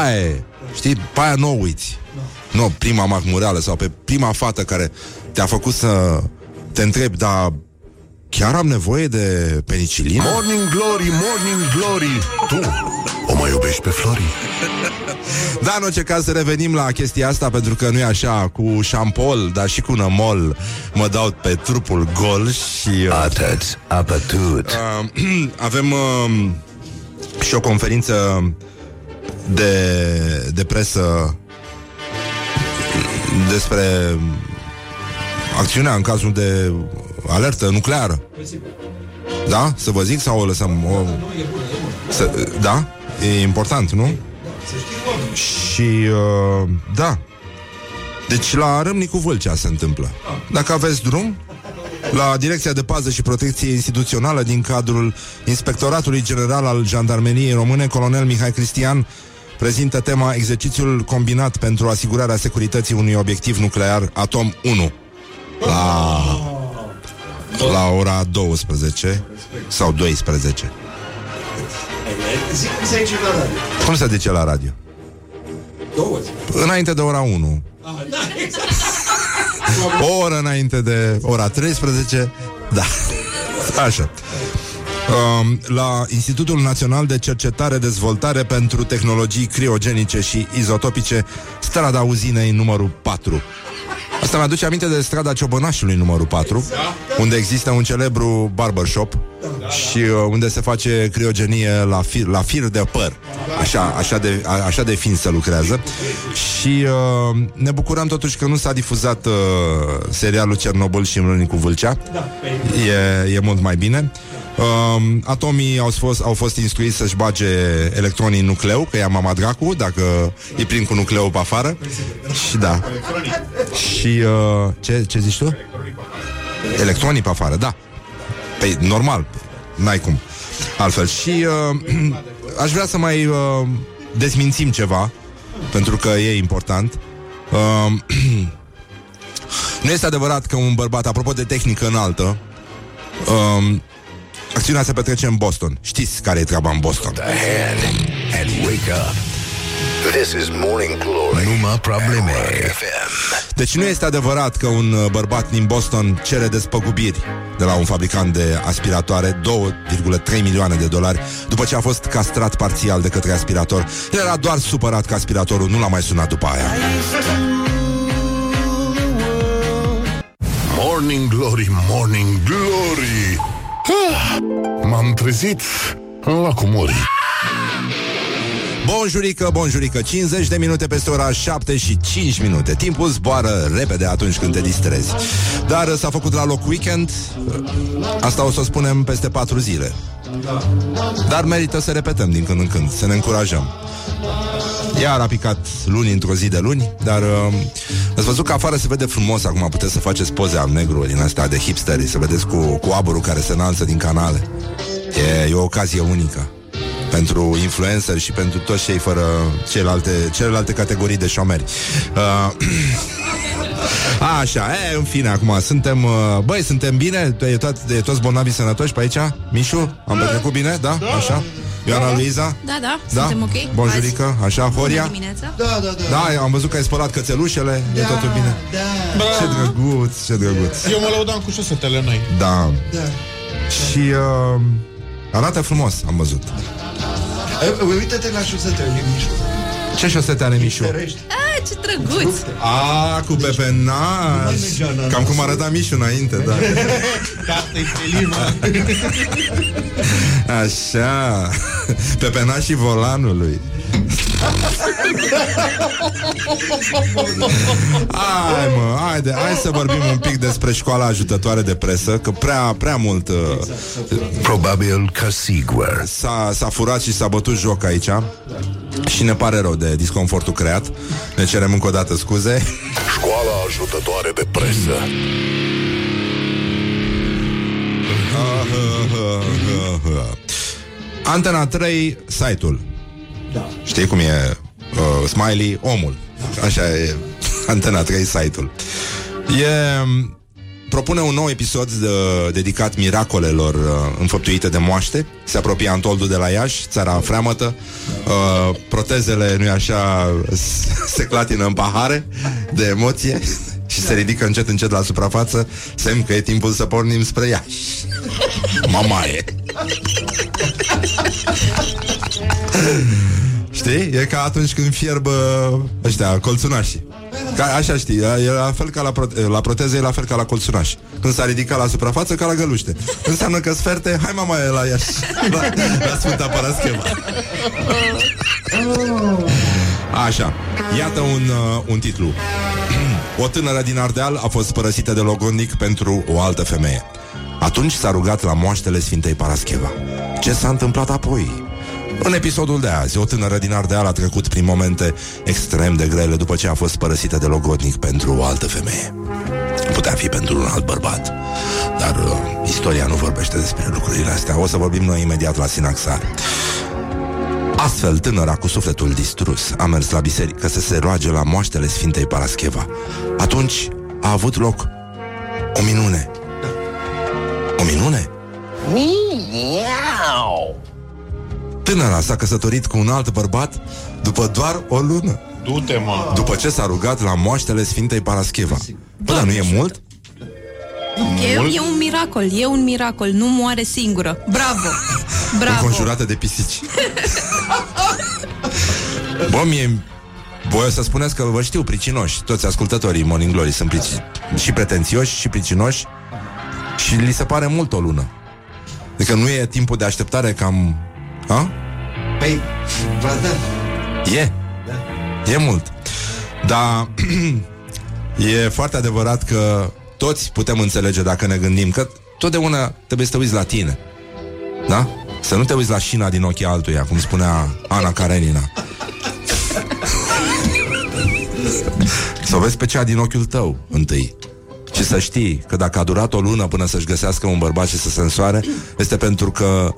Aia e, știi, pe aia nu o uiți. Nu, prima mahmureală sau pe prima fată care te-a făcut să te întrebi, dar chiar am nevoie de penicilină? Morning Glory, Morning Glory Tu o mai iubești pe Flori? Da, în orice caz să revenim la chestia asta Pentru că nu e așa, cu șampol Dar și cu nămol Mă dau pe trupul gol Și uh, Atât, apătut. uh, avem uh, Și o conferință De, de presă Despre Acțiunea în cazul de Alertă nucleară Da? Să vă zic sau o lăsăm o... Să, Da? E important, nu? Și, uh, da. Deci la Râmnicu Vâlcea se întâmplă. Dacă aveți drum, la Direcția de Pază și Protecție Instituțională din cadrul Inspectoratului General al Jandarmeriei Române, colonel Mihai Cristian prezintă tema exercițiul combinat pentru asigurarea securității unui obiectiv nuclear Atom 1 la, la ora 12 sau 12. Zic cum se aici la radio. Cum se zice la radio? Două zi. Înainte de ora 1. O oră înainte de ora 13. Da. Așa. Um, la Institutul Național de Cercetare Dezvoltare pentru Tehnologii Criogenice și Izotopice, strada uzinei numărul 4. Asta mi-aduce aminte de strada Ciobănașului numărul 4, unde există un celebru barbershop și uh, unde se face criogenie la fir, la fir de păr. Așa, așa, de, a, așa de fin se lucrează. Și uh, ne bucurăm totuși că nu s-a difuzat uh, serialul Cernobâl și Mlânicul Vâlcea. E, e mult mai bine. Um, atomii au fost, au fost instruiți să-și bage electronii în nucleu, că ia mama dracu, dacă îi prind cu nucleul pe afară. Și da. Și uh, ce, ce zici tu? Electronii pe afară, da. Păi, normal, n-ai cum. Altfel. Și uh, aș vrea să mai uh, dezmințim ceva, pentru că e important. Uh, nu este adevărat că un bărbat, apropo de tehnică înaltă, uh, acțiunea se petrece în Boston. Știți care e treaba în Boston? The hand and wake up. This is Morning Glory. Numai probleme. Rock FM. Deci nu este adevărat că un uh, bărbat din Boston cere despăgubiri de la un fabricant de aspiratoare, 2,3 milioane de dolari, după ce a fost castrat parțial de către aspirator. El era doar supărat că aspiratorul nu l-a mai sunat după aia. Morning Glory, Morning Glory ah, M-am trezit în lacul Mori Bonjurică, bonjurică, 50 de minute peste ora 7 și 5 minute. Timpul zboară repede atunci când te distrezi. Dar s-a făcut la loc weekend. Asta o să o spunem peste 4 zile. Dar merită să repetăm din când în când Să ne încurajăm. Iar a picat luni într-o zi de luni Dar uh, ați văzut că afară se vede frumos. Acum puteți să faceți poze al negru Din astea de hipsteri Să vedeți cu, cu aburul care se înalță din canale. E, e o ocazie unică pentru influencer și pentru toți cei fără celelalte, celelalte categorii de șomeri. Uh, așa, e, în fine, acum suntem, uh, băi, suntem bine? E, tot, e toți bolnavii sănătoși pe aici? Mișu? Am petrecut bine? Da? Așa? Ioana Luiza? Da, da, Da? suntem ok. Bonjurică, așa, Horia? Bună dimineața. Da, da, da. Da, am văzut că ai spălat cățelușele, e totul bine. Da, Ce drăguț, ce drăguț. Eu mă lăudam cu șosetele noi. Da. da. Și uh, arată frumos, am văzut. E, Uite-te la șosetele lui Mișu. Ce șosete are Mișu? Ferești. Ah, ce drăguț. A, cu pepenaș Cam cum arăta Mișu înainte, da Tata-i Selima. Așa Pepenașii volanului Hai mă, haide, hai să vorbim un pic despre școala ajutătoare de presă Că prea, prea mult uh, Probabil că sigur. s-a, s-a furat și s-a bătut joc aici Și ne pare rău de disconfortul creat Ne cerem încă o dată scuze Școala ajutătoare de presă Antena 3, site-ul. Da. Știi cum e uh, Smiley, omul. Așa e Antena 3, site-ul. E propune un nou episod de, dedicat miracolelor uh, înfăptuite de moaște. Se apropie Antoldul de la Iași, țara freamătă. Uh, protezele, nu-i așa, s- se clatină în pahare de emoție și se ridică încet, încet la suprafață, semn că e timpul să pornim spre Iași. Mamaie! Știi? E ca atunci când fierb uh, ăștia, colțunașii. Ca, așa știi, e la fel ca la, prote- la proteze, e la fel ca la colțunaș. Când s-a ridicat la suprafață, ca la găluște. Înseamnă că sferte, hai mama e la Iași, la, la Sfânta Parascheva. Așa, iată un, uh, un titlu. O tânără din Ardeal a fost părăsită de logodnic pentru o altă femeie. Atunci s-a rugat la moaștele Sfintei Parascheva. Ce s-a întâmplat apoi? În episodul de azi, o tânără din Ardeal a trecut prin momente extrem de grele după ce a fost părăsită de logodnic pentru o altă femeie. Putea fi pentru un alt bărbat. Dar uh, istoria nu vorbește despre lucrurile astea. O să vorbim noi imediat la Sinaxar. Astfel, tânăra cu sufletul distrus a mers la biserică să se roage la moaștele Sfintei Parascheva. Atunci a avut loc o minune. O minune? Tânăra s-a căsătorit cu un alt bărbat după doar o lună. Du-te, mă. După ce s-a rugat la moaștele Sfintei Parascheva. Bă, dar nu e mult? E, e un miracol, e un miracol, nu moare singură. Bravo! Bravo! Înconjurată de pisici. Bă, mie... Voi o să spuneți că vă știu pricinoși Toți ascultătorii Morning Glory sunt prici... și pretențioși și pricinoși Și li se pare mult o lună Adică nu e timpul de așteptare cam... A? Păi, v da. E. E mult. Dar e foarte adevărat că toți putem înțelege dacă ne gândim că totdeauna trebuie să te uiți la tine. Da? Să nu te uiți la șina din ochii altuia, cum spunea Ana Karenina. să o vezi pe cea din ochiul tău întâi. Și să știi că dacă a durat o lună până să-și găsească un bărbat și să se însoare, este pentru că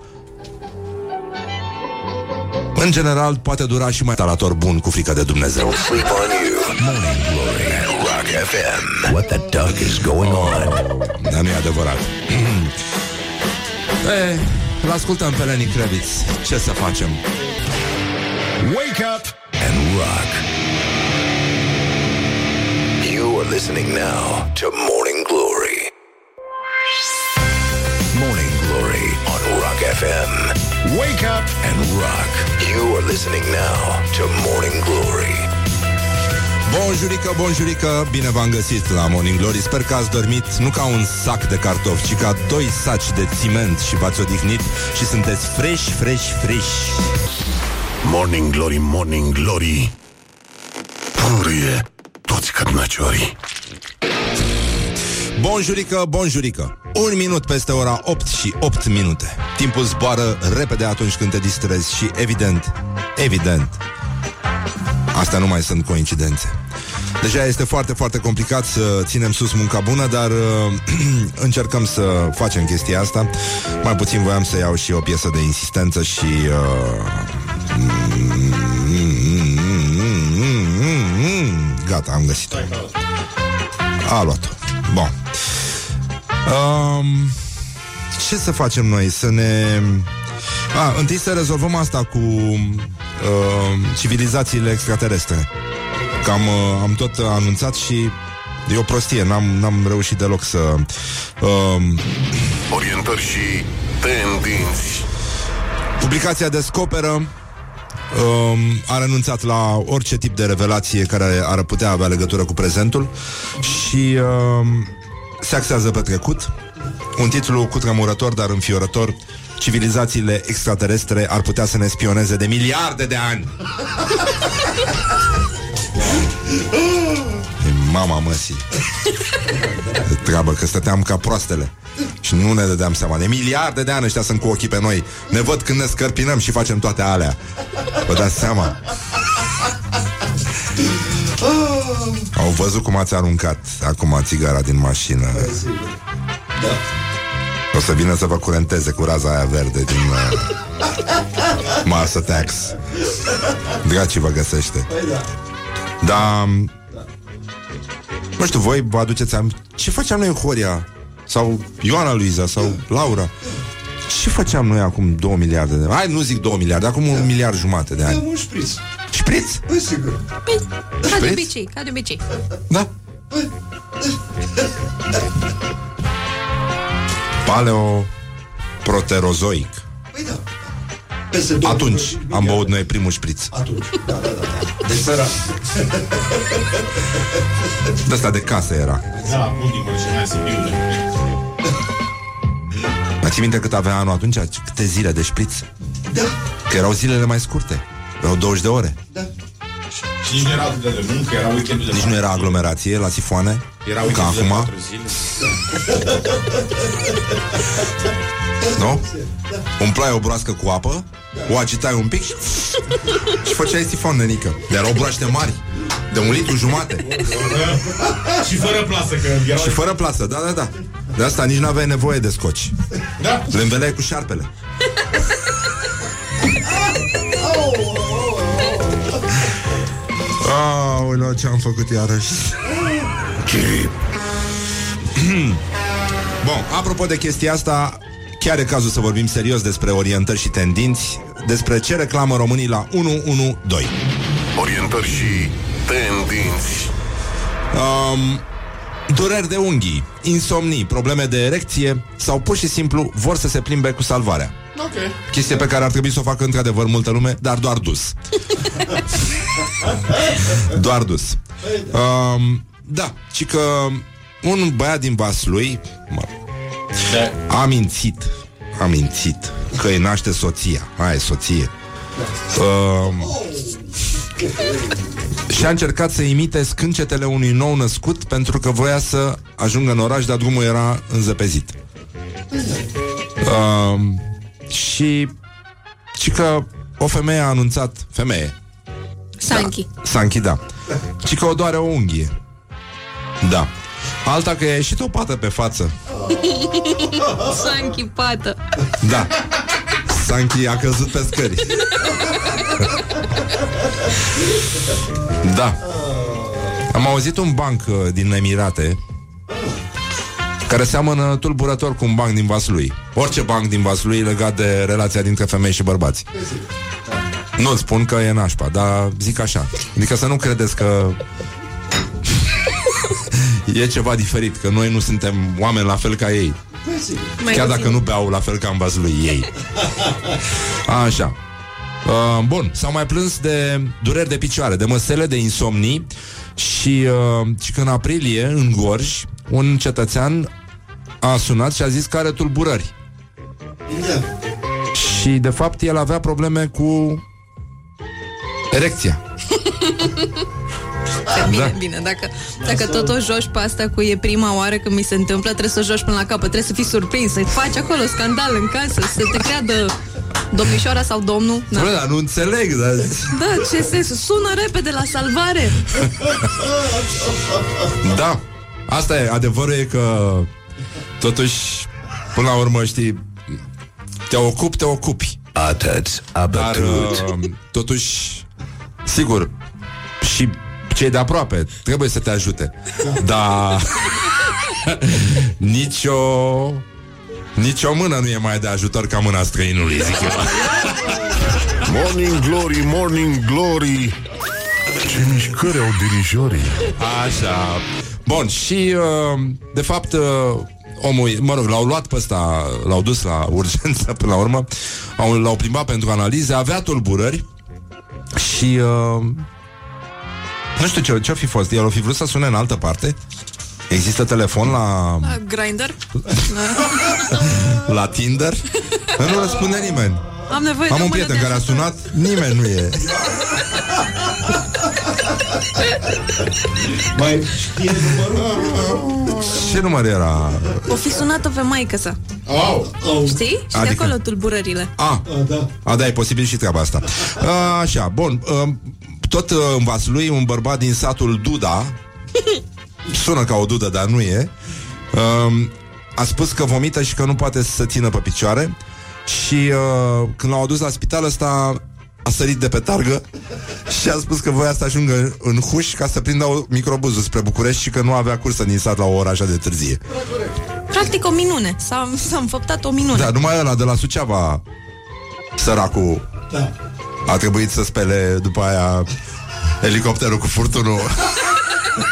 în general, poate dura și mai talator bun cu frică de Dumnezeu. Sleep on you. Morning Glory at Rock FM. What the duck is going on? Dar nu e adevărat. e, îl ascultăm pe Lenny Kravitz. Ce să facem? Wake up And rock. You are listening now to Morning Glory. Rock FM. Wake up And rock. You are listening now to Morning Glory. Bonjurică, bonjurică, bine v-am găsit la Morning Glory Sper că ați dormit nu ca un sac de cartofi Ci ca doi saci de țiment Și v-ați odihnit și sunteți fresh, fresh, fresh Morning Glory, Morning Glory Purie toți cărnăciorii Bonjurică, bonjurică Un minut peste ora 8 și 8 minute Timpul zboară repede atunci când te distrezi Și evident, evident Astea nu mai sunt coincidențe Deja este foarte, foarte complicat să ținem sus munca bună, dar uh, încercăm să facem chestia asta. Mai puțin voiam să iau și o piesă de insistență și... Uh, gata, am găsit-o. A luat-o. Bun. Um, ce să facem noi? Să ne... A, întâi să rezolvăm asta cu uh, civilizațiile extraterestre. Că am, uh, am tot anunțat și e o prostie, n-am, n-am reușit deloc să... Uh, Orientări și tendinți Publicația descoperă um, a renunțat la orice tip de revelație care ar putea avea legătură cu prezentul și um, se axează pe trecut. Un titlu cutremurător, dar înfiorător. Civilizațiile extraterestre ar putea să ne spioneze de miliarde de ani. E mama măsii Treabă că stăteam ca proastele Și nu ne dădeam seama De miliarde de ani ăștia sunt cu ochii pe noi Ne văd când ne scărpinăm și facem toate alea Vă dați seama Au văzut cum ați aruncat Acum țigara din mașină O să vină să vă curenteze cu raza aia verde din uh, Mars Attacks. Draci vă găsește. Da. Nu știu, voi vă aduceți am... Ce făceam noi în Horia? Sau Ioana Luiza? Sau Laura? Ce făceam noi acum 2 miliarde de Hai, nu zic 2 miliarde, acum un miliard jumate de ani. un șpriț. Șpriț? Păi, sigur. Ca de Șpriț? obicei, ca de obicei. Da. Paleo proterozoic. Păi da. Peste două Atunci milioane. am băut noi primul șpriț. Atunci, da, da, da. da. De sărat. De asta de casă era. Da, ultimul și mai Sibiule. Mai ții minte cât avea anul atunci? Câte zile de șpriț? Da, Că erau zilele mai scurte. Erau 20 de ore. da. Și nici nu era atât de lung, că era weekendul de Nici nu era aglomerație la sifoane. Era ca weekendul de acum. patru zile. Nu? Umplai o broască cu apă, o agitai un pic și, și făceai sifon, nenică. Dar erau broaște mari, de un litru jumate. Și fără plasă, că erau... Și fără plasă, da, da, da. De asta nici nu aveai nevoie de scoci. Da. Le înveleai cu șarpele. Aoleu, ce am făcut iarăși? Bun, apropo de chestia asta Chiar e cazul să vorbim serios despre orientări și tendinți Despre ce reclamă românii la 112 Orientări și tendinți. um, Dureri de unghii, insomnii, probleme de erecție Sau pur și simplu vor să se plimbe cu salvarea Ok. Chestie pe care ar trebui să o facă într-adevăr multă lume, dar doar dus. doar dus. Um, da, ci că un băiat din Vaslui mă, Da. a mințit, a mințit că îi naște soția. Aia e soție. Um, și a încercat să imite scâncetele unui nou născut pentru că voia să ajungă în oraș, dar drumul era înzăpezit. Um, și și că o femeie a anunțat Femeie. Sanchi. S-a da. Și că o doare o unghie. Da. Alta că i-a ieșit o pată pe față. Sanchi pată. Da. Sanchi a căzut pe scări. Da. Am auzit un banc uh, din Emirate care seamănă tulburător cu un banc din Vaslui. Orice banc din Vaslui legat de relația dintre femei și bărbați. Nu-ți spun că e nașpa, dar zic așa. Adică să nu credeți că e ceva diferit, că noi nu suntem oameni la fel ca ei. Mai Chiar puțin. dacă nu beau la fel ca în Vaslui ei. Așa. Uh, bun, s-au mai plâns de dureri de picioare, de măsele, de insomnii și, uh, și că în aprilie, în Gorj, un cetățean a sunat și a zis că are tulburări. Da. Și, de fapt, el avea probleme cu erecția. Bine, Da. bine, dacă, dacă tot o joci pe asta cu e prima oară când mi se întâmplă, trebuie să o joci până la capăt, trebuie să fii surprins, să faci acolo scandal în casă, să te creadă domnișoara sau domnul. Da. Da, Bă, dar nu înțeleg, dar... da ce sens? Sună repede la salvare. Da, asta e, adevărul e că totuși, până la urmă, știi, te ocupi, te ocupi. Atât Dar, abătut. uh, totuși, sigur, și cei de aproape trebuie să te ajute. Dar nicio nicio mână nu e mai de ajutor ca mâna străinului, zic eu. Morning Glory, Morning Glory. Ce mișcări au dirijorii. Așa. Bun, și uh, de fapt uh, omul, mă rog, l-au luat pe ăsta, l-au dus la urgență până la urmă, au, l-au plimbat pentru analize, avea tulburări și uh, nu știu ce, ce-o fi fost. El o fi vrut să sune în altă parte? Există telefon la, La grinder. la Tinder? nu răspunde nimeni. Am nevoie Am de un o mână prieten de care a ajutor. sunat, nimeni nu e. Mai știe numărul? Ce număr era? O fi sunată pe maică sa. Au. Știi? Și de Adică? acolo tulburările. A, A, da. A, da, e posibil și treaba asta. A, așa, bun. A, tot uh, în Vaslui, un bărbat din satul Duda, sună ca o dudă, dar nu e, um, a spus că vomită și că nu poate să se țină pe picioare și uh, când l-au adus la spital ăsta a sărit de pe targă și a spus că voia să ajungă în huș ca să prindă o microbuzul spre București și că nu avea cursă din sat la o oră așa de târzie. Practic o minune. S-a, s-a înfăptat o minune. Da, numai ăla de la Suceava, săracul, Da. a trebuit să spele după aia elicopterul cu furtunul.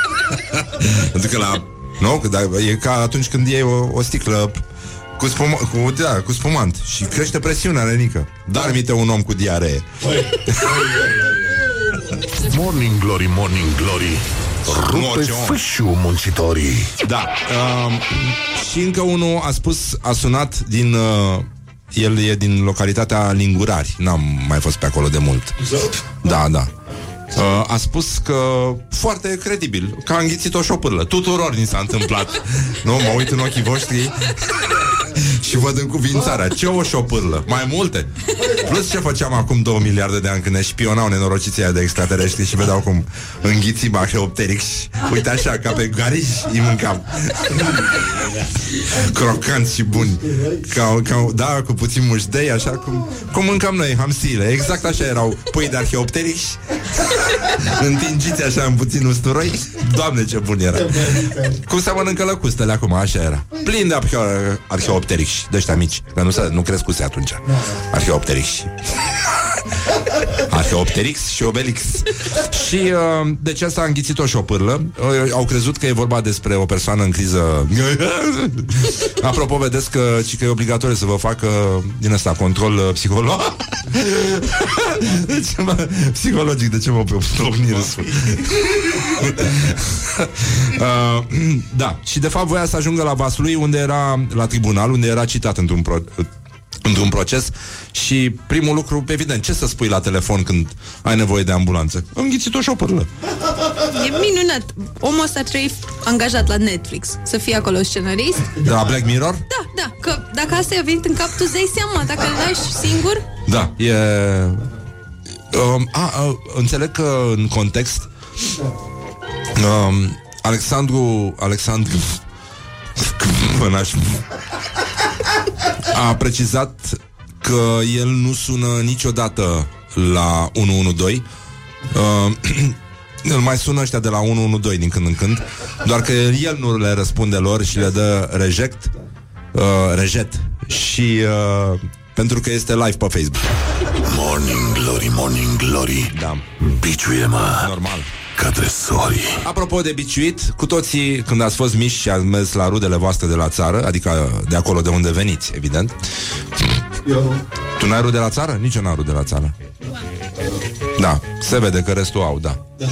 Pentru că la... Nu? Că Da, e ca atunci când iei o, o sticlă cu, spum, cu, da, cu spumant și crește presiunea, Renică. Dar mite un om cu diaree. Morning Glory, Morning Glory Rupe Moțion. fâșiu muncitorii Da. Um, și încă unul a spus, a sunat din... Uh, el e din localitatea Lingurari. N-am mai fost pe acolo de mult. Da, da. Uh, a spus că foarte credibil, că a înghițit o șopârlă. Tuturor ni s-a întâmplat. nu, mă uit în ochii voștri și văd în cuvințarea. Ce o șopârlă? Mai multe. Plus ce făceam acum două miliarde de ani când ne șpionau nenorociții aia de extraterestri și vedeau cum înghițim Arheopteryx. Uite așa, ca pe gariș, îi mâncam. Crocanți și buni. Ca, ca, da, cu puțin mușdei, așa cum, cum mâncam noi, hamsile. Exact așa erau pui de Arheopteryx Întingiți așa în puțin usturoi Doamne ce bun era Cum se mănâncă lăcustele acum, așa era Plin de arheo- arheopterix De ăștia mici, că nu, se, nu crescuse atunci. Arheopterix Arheopterix și Obelix. Și uh, de ce s-a înghițit o șopârlă uh, Au crezut că e vorba despre o persoană în criză. Apropo, vedeți că, ci că e obligatoriu să vă facă Din ăsta, control uh, psiholog de ce mă, psihologic, de ce mă porni râsul? uh, da, și de fapt voia să ajungă la Vaslui, unde era, la tribunal, unde era citat într-un pro, într-un proces și primul lucru, evident, ce să spui la telefon când ai nevoie de ambulanță? Am ghițit o șopârlă. E minunat. Omul ăsta trebuie angajat la Netflix. Să fie acolo scenarist. De la Black Mirror? Da, da, că dacă asta i-a venit în cap, tu îți dai seama, dacă îl lași singur, Da, e... Um, a, a, înțeleg că în context um, Alexandru Alexandru Mânaș a precizat că el nu sună niciodată la 112 uh, îl mai sună ăștia de la 112 din când în când Doar că el nu le răspunde lor și le dă reject uh, Rejet. Și uh, pentru că este live pe Facebook. Morning Glory, Morning Glory. Da, Biciuie-mă normal ca tresorii Apropo de biciuit, cu toții când ați fost mici și ați mers la rudele voastre de la țară, adică de acolo de unde veniți, evident. Eu Tu n-ai rude la țară? Nici eu n-am rude la țară. Da, se vede că restul au, da.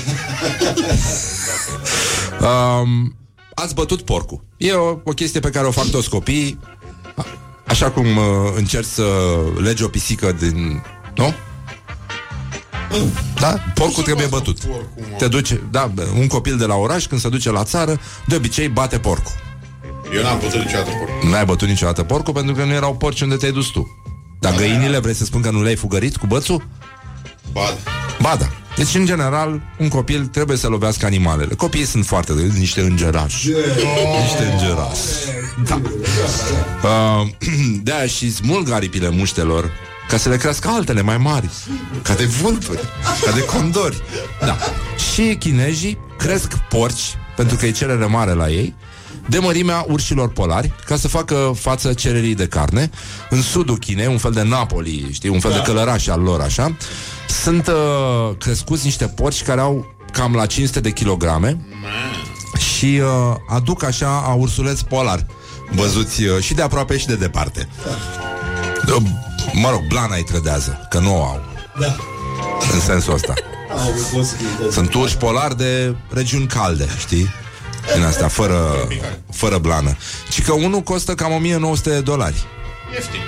um, ați bătut porcul. E o, o chestie pe care o fac toți copiii, a- așa cum uh, încerci să legi o pisică din... Nu? Da? Porcul trebuie bătut. Te duce, da, un copil de la oraș când se duce la țară, de obicei bate porcul. Eu n-am putut niciodată porc. N-ai bătut niciodată porcul pentru că nu erau porci unde te-ai dus tu. Dar găinile, vrei să spun că nu le-ai fugărit cu bățul? Ba, Ba da. Deci, în general, un copil trebuie să lovească animalele. Copiii sunt foarte de niște îngerași. Niște îngerași. Da. Uh, de-aia și smulg aripile muștelor ca să le crească altele mai mari, ca de vulturi, ca de condori. Da. Și chinezii cresc porci, pentru că e cerere mare la ei, de mărimea urșilor polari, ca să facă față cererii de carne. În sudul Chinei, un fel de Napoli, știi, un fel de călăraș al lor, așa, sunt uh, crescuți niște porci care au cam la 500 de kilograme și uh, aduc așa a ursuleți polar, văzuți uh, și de aproape și de departe. Uh, mă rog, blana îi trădează, că nu o au. Da. În sensul ăsta. Au posibilități. Sunt urși polari de regiuni calde, știi? Din astea, fără, fără blană. Și că unul costă cam 1900 de dolari. ieftin,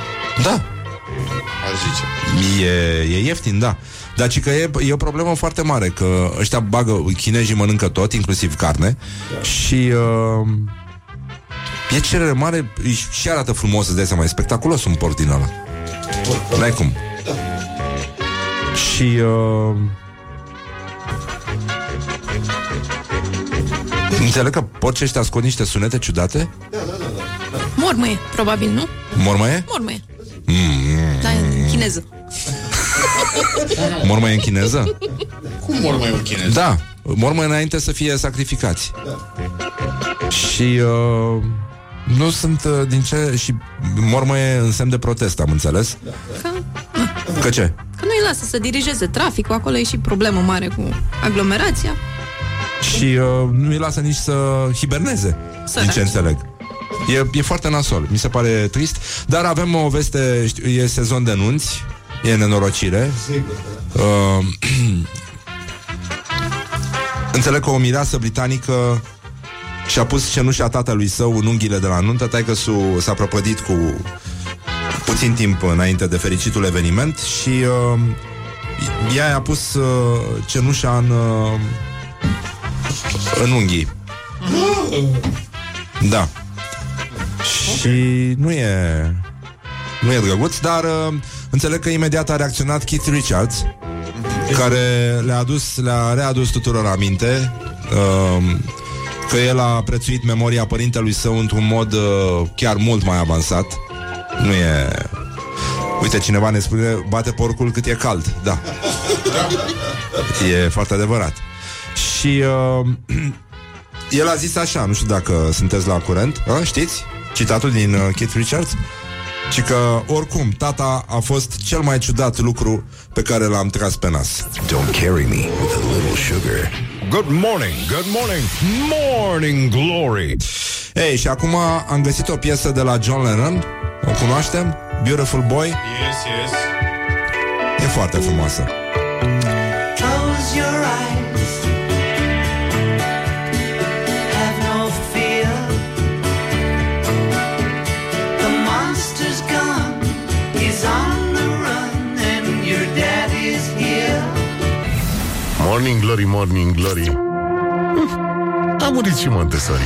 Da, aș zice. E, e ieftin, da. Dar ci că e, e o problemă foarte mare Că ăștia bagă, chinezii mănâncă tot Inclusiv carne Și uh, E cerere mare și- Și arată frumos, îți dai seama E spectaculos un porc din ăla N-ai cum Și uh, Înțeleg că porcii ăștia scot niște sunete ciudate? Mormăie, probabil, nu? Mormăie? Mormăie. Mm, Da, în chineză. mormăie în chineză? Cum mor mai un chinez? Da, mormăie înainte să fie sacrificați. Și uh, nu sunt uh, din ce... Și mormăie în semn de protest, am înțeles. Că, Că ce? că nu-i lasă să dirigeze traficul, acolo e și problemă mare cu aglomerația. Și uh, nu îi lasă nici să hiberneze, Săraci. din ce înțeleg. E, e foarte nasol, mi se pare trist, dar avem o veste, știu, e sezon de nunți, e nenorocire. Uh, înțeleg că o mireasă britanică și-a pus cenușa tatălui său în unghiile de la nuntă, taică s-a prăpădit cu puțin timp înainte de fericitul eveniment și uh, ea i-a pus uh, cenușa în, uh, în unghii. Da. Și nu e nu e drăguț, dar uh, înțeleg că imediat a reacționat Keith Richards, care le-a adus, le-a readus tuturor aminte uh, că el a prețuit memoria părintelui său într-un mod uh, chiar mult mai avansat. Nu e... Uite, cineva ne spune, bate porcul cât e cald. Da. E foarte adevărat. Și uh, el a zis așa, nu știu dacă sunteți la curent, a, știți? Citatul din uh, Keith Richards? Și că, oricum, tata a fost cel mai ciudat lucru pe care l-am tras pe nas. Don't carry me with a little sugar. Good morning, good morning, morning glory. Ei, și acum am găsit o piesă de la John Lennon. O cunoaștem? Beautiful Boy. Yes, yes. E foarte frumoasă. Close your eyes. Morning glory, morning glory. Hm, A murit și Montessori.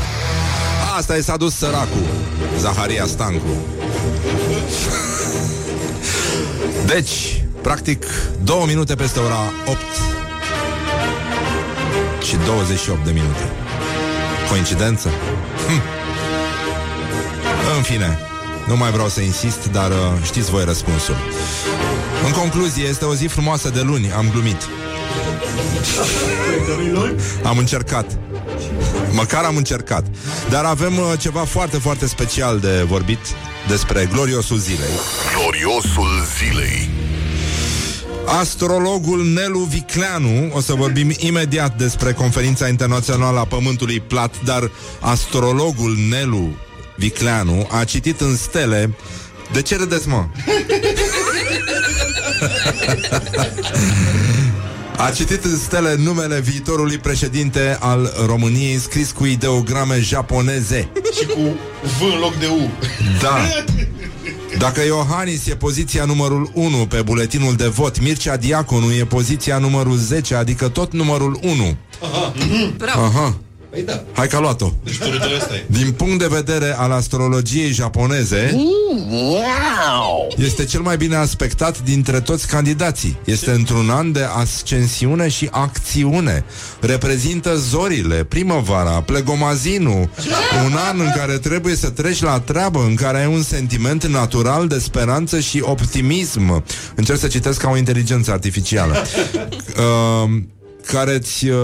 Asta e s-a dus săracul Zaharia Stancu Deci, practic Două minute peste ora 8 Și 28 de minute Coincidență? Hm. În fine Nu mai vreau să insist Dar uh, știți voi răspunsul În concluzie, este o zi frumoasă de luni Am glumit Am încercat Măcar am încercat. Dar avem uh, ceva foarte, foarte special de vorbit despre gloriosul zilei. Gloriosul zilei. Astrologul Nelu Vicleanu, o să vorbim imediat despre conferința internațională a Pământului Plat, dar astrologul Nelu Vicleanu a citit în stele de ce râdeți, mă? A citit în stele numele viitorului președinte al României scris cu ideograme japoneze. Și cu V în loc de U. Da. Dacă Iohannis e poziția numărul 1 pe buletinul de vot, Mircea Diaconu e poziția numărul 10, adică tot numărul 1. Bravo. Aha. Păi da. Hai că a luat-o. Deci turul de ăsta e. Din punct de vedere al astrologiei japoneze, este cel mai bine aspectat dintre toți candidații. Este într-un an de ascensiune și acțiune. Reprezintă zorile, primăvara, plegomazinul, un an în care trebuie să treci la treabă, în care ai un sentiment natural de speranță și optimism. Încerc să citesc ca o inteligență artificială. Uh, care îți uh,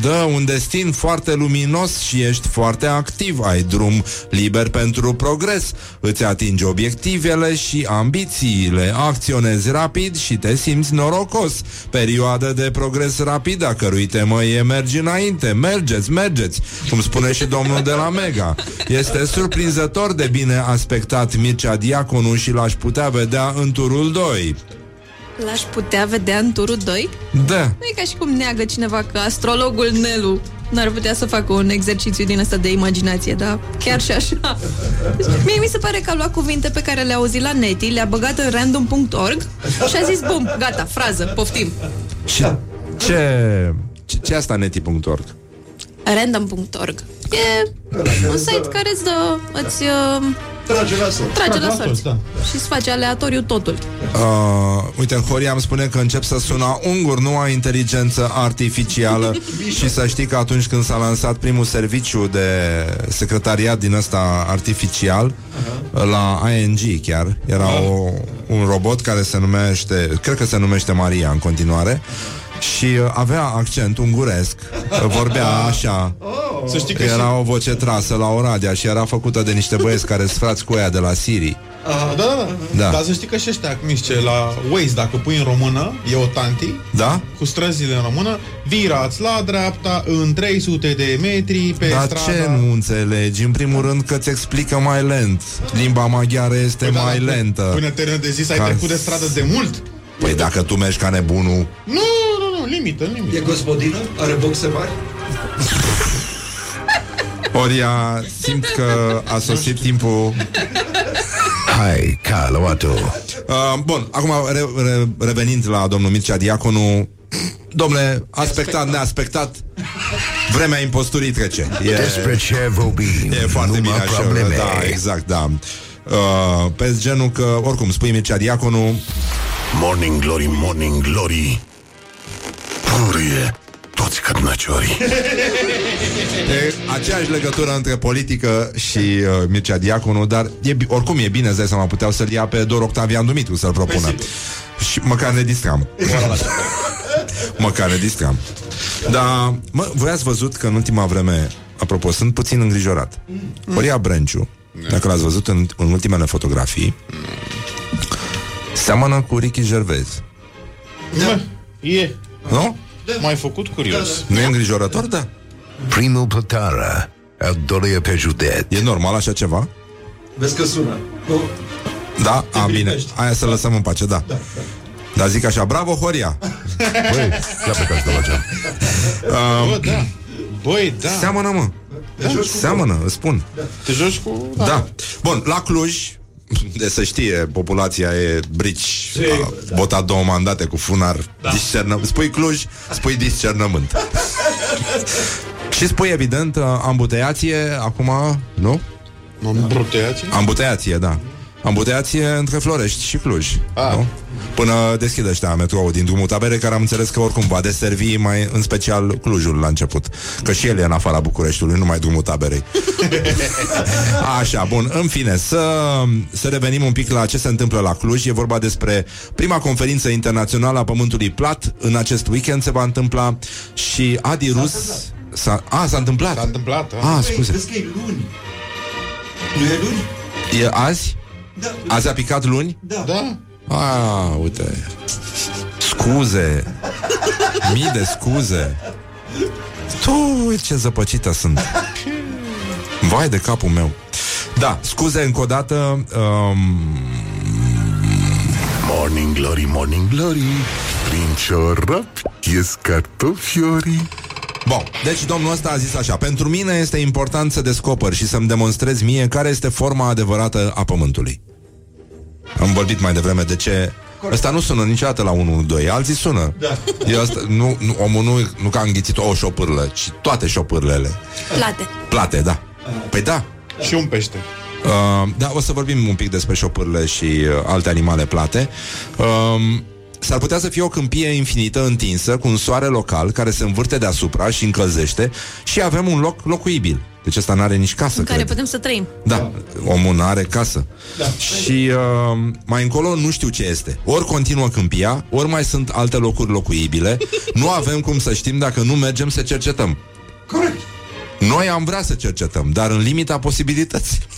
dă un destin foarte luminos și ești foarte activ, ai drum liber pentru progres, îți atingi obiectivele și ambițiile, acționezi rapid și te simți norocos. Perioadă de progres rapid, a cărui temă e mergi înainte, mergeți, mergeți, cum spune și domnul de la Mega. Este surprinzător de bine aspectat Mircea Diaconu și l-aș putea vedea în turul 2. L-aș putea vedea în turul 2? Da. Nu e ca și cum neagă cineva că astrologul Nelu n-ar putea să facă un exercițiu din ăsta de imaginație, dar chiar și așa. Deci, mie mi se pare că a luat cuvinte pe care le-a auzit la neti, le-a băgat în random.org și a zis, bum, gata, frază, poftim. Și ce, ce, ce e asta neti.org? Random.org E un site care îți dă, îți uh, Trage la sol. Trage la la sorți. sorți, da. Și îți face aleatoriu totul. Uh, uite, în Horia îmi spune că încep să suna ungur, nu a inteligență artificială și să știi că atunci când s-a lansat primul serviciu de secretariat din ăsta artificial la ING chiar, era o, un robot care se numește, cred că se numește Maria în continuare și uh, avea accent unguresc, uh, vorbea așa, Să știi că era o voce trasă la Oradea și era făcută de niște băieți care sunt frați cu ea de la Siri. Da, da, da, Da. Dar să știi că și ăștia acum zice, la Waze, dacă pui în română, e o tanti, Da? cu străzile în română, virați la dreapta în 300 de metri pe Dar strada... ce nu înțelegi? În primul rând că ți explică mai lent. Limba maghiară este Păi da, mai dar lentă. Până termină de zis, ai Ca- trecut de stradă de mult? Păi dacă tu mergi ca nebunul, Nu, nu, nu, limită, limită. E gospodină? Are boxe mari? ori ea simt că a sosit timpul... Hai, Carloato. Uh, bun, acum re, re, revenind la domnul Mircea Diaconu, domnule, aspectat, neaspectat, vremea imposturii trece. E, Despre ce vorbim? e foarte Numai bine așa. probleme. Da, exact, da. Uh, pe genul că, oricum, spui Mircea Diaconu, Morning Glory, Morning Glory Purie toți cărnăciorii E aceeași legătură între politică și uh, Mircea Diaconu, dar e, bi- oricum e bine, îți dai seama, puteau să-l ia pe Dor Octavian Dumitru să-l propună. Și măcar ne distram. măcar ne distram. Dar, mă, voi ați văzut că în ultima vreme, apropo, sunt puțin îngrijorat. Horia Brenciu, dacă l-ați văzut în, în ultimele fotografii, seamănă cu Ricky Gervais. Mă, e. Nu? M-ai făcut curios. Nu e îngrijorător? Da. Primul plătară, al doilea pe județ. E normal așa ceva? Vezi că sună. Nu? Da? A, bine. primești. Aia să lăsăm în pace, da. Dar zic așa, bravo, Horia! Băi, ia plecați de la geam. Bă, da. Băi, da. Seamănă, mă. Seamănă, îți spun. Te joci cu... Da. Bun, la Cluj, de să știe, populația e brici. A votat două mandate cu funar. Da. Discernă... Spui Cluj, spui discernământ. Și spui, evident, ambuteiație, acum, nu? Am bruteați? Ambuteiație, da. Ambuteiație între Florești și Cluj. Ah. Nu? Până deschide ăștia metrou din drumul tabere, care am înțeles că oricum va deservi mai în special Clujul la început. Că și el e în afara Bucureștiului, numai drumul taberei. Așa, bun, în fine, să, să revenim un pic la ce se întâmplă la Cluj. E vorba despre prima conferință internațională a Pământului Plat. În acest weekend se va întâmpla și Adi Rus... S-a, a, s-a întâmplat. S-a întâmplat, da? Ah, scuze. Vezi că e luni. Nu e luni? E azi? Da. Azi a picat luni? Da. Da? Ah, uite. Scuze. Mii de scuze. Tu, ce zăpăcită sunt. Vai de capul meu. Da, scuze încă o dată. Um, Morning Glory, Morning Glory Prin ciorap ies cartofiorii Bun, deci domnul ăsta a zis așa Pentru mine este important să descoper și să-mi demonstrez mie care este forma adevărată a Pământului Am vorbit mai devreme de ce Ăsta nu sună niciodată la 1-2 Alții sună Da. Eu asta, nu, nu, Omul nu, nu că a înghițit o șopârlă Ci toate șopârlele Plate. Plate, da Păi da Și un pește. Uh, da, o să vorbim un pic despre șopârle și uh, alte animale plate. Uh, S-ar putea să fie o câmpie infinită întinsă cu un soare local care se învârte deasupra și încălzește și avem un loc locuibil. Deci ăsta nu are nici casă, În care cred. putem să trăim. Da, omul nu are casă. Da. Și uh, mai încolo nu știu ce este. Ori continuă câmpia, ori mai sunt alte locuri locuibile. nu avem cum să știm dacă nu mergem să cercetăm. Corect. Noi am vrea să cercetăm, dar în limita posibilității.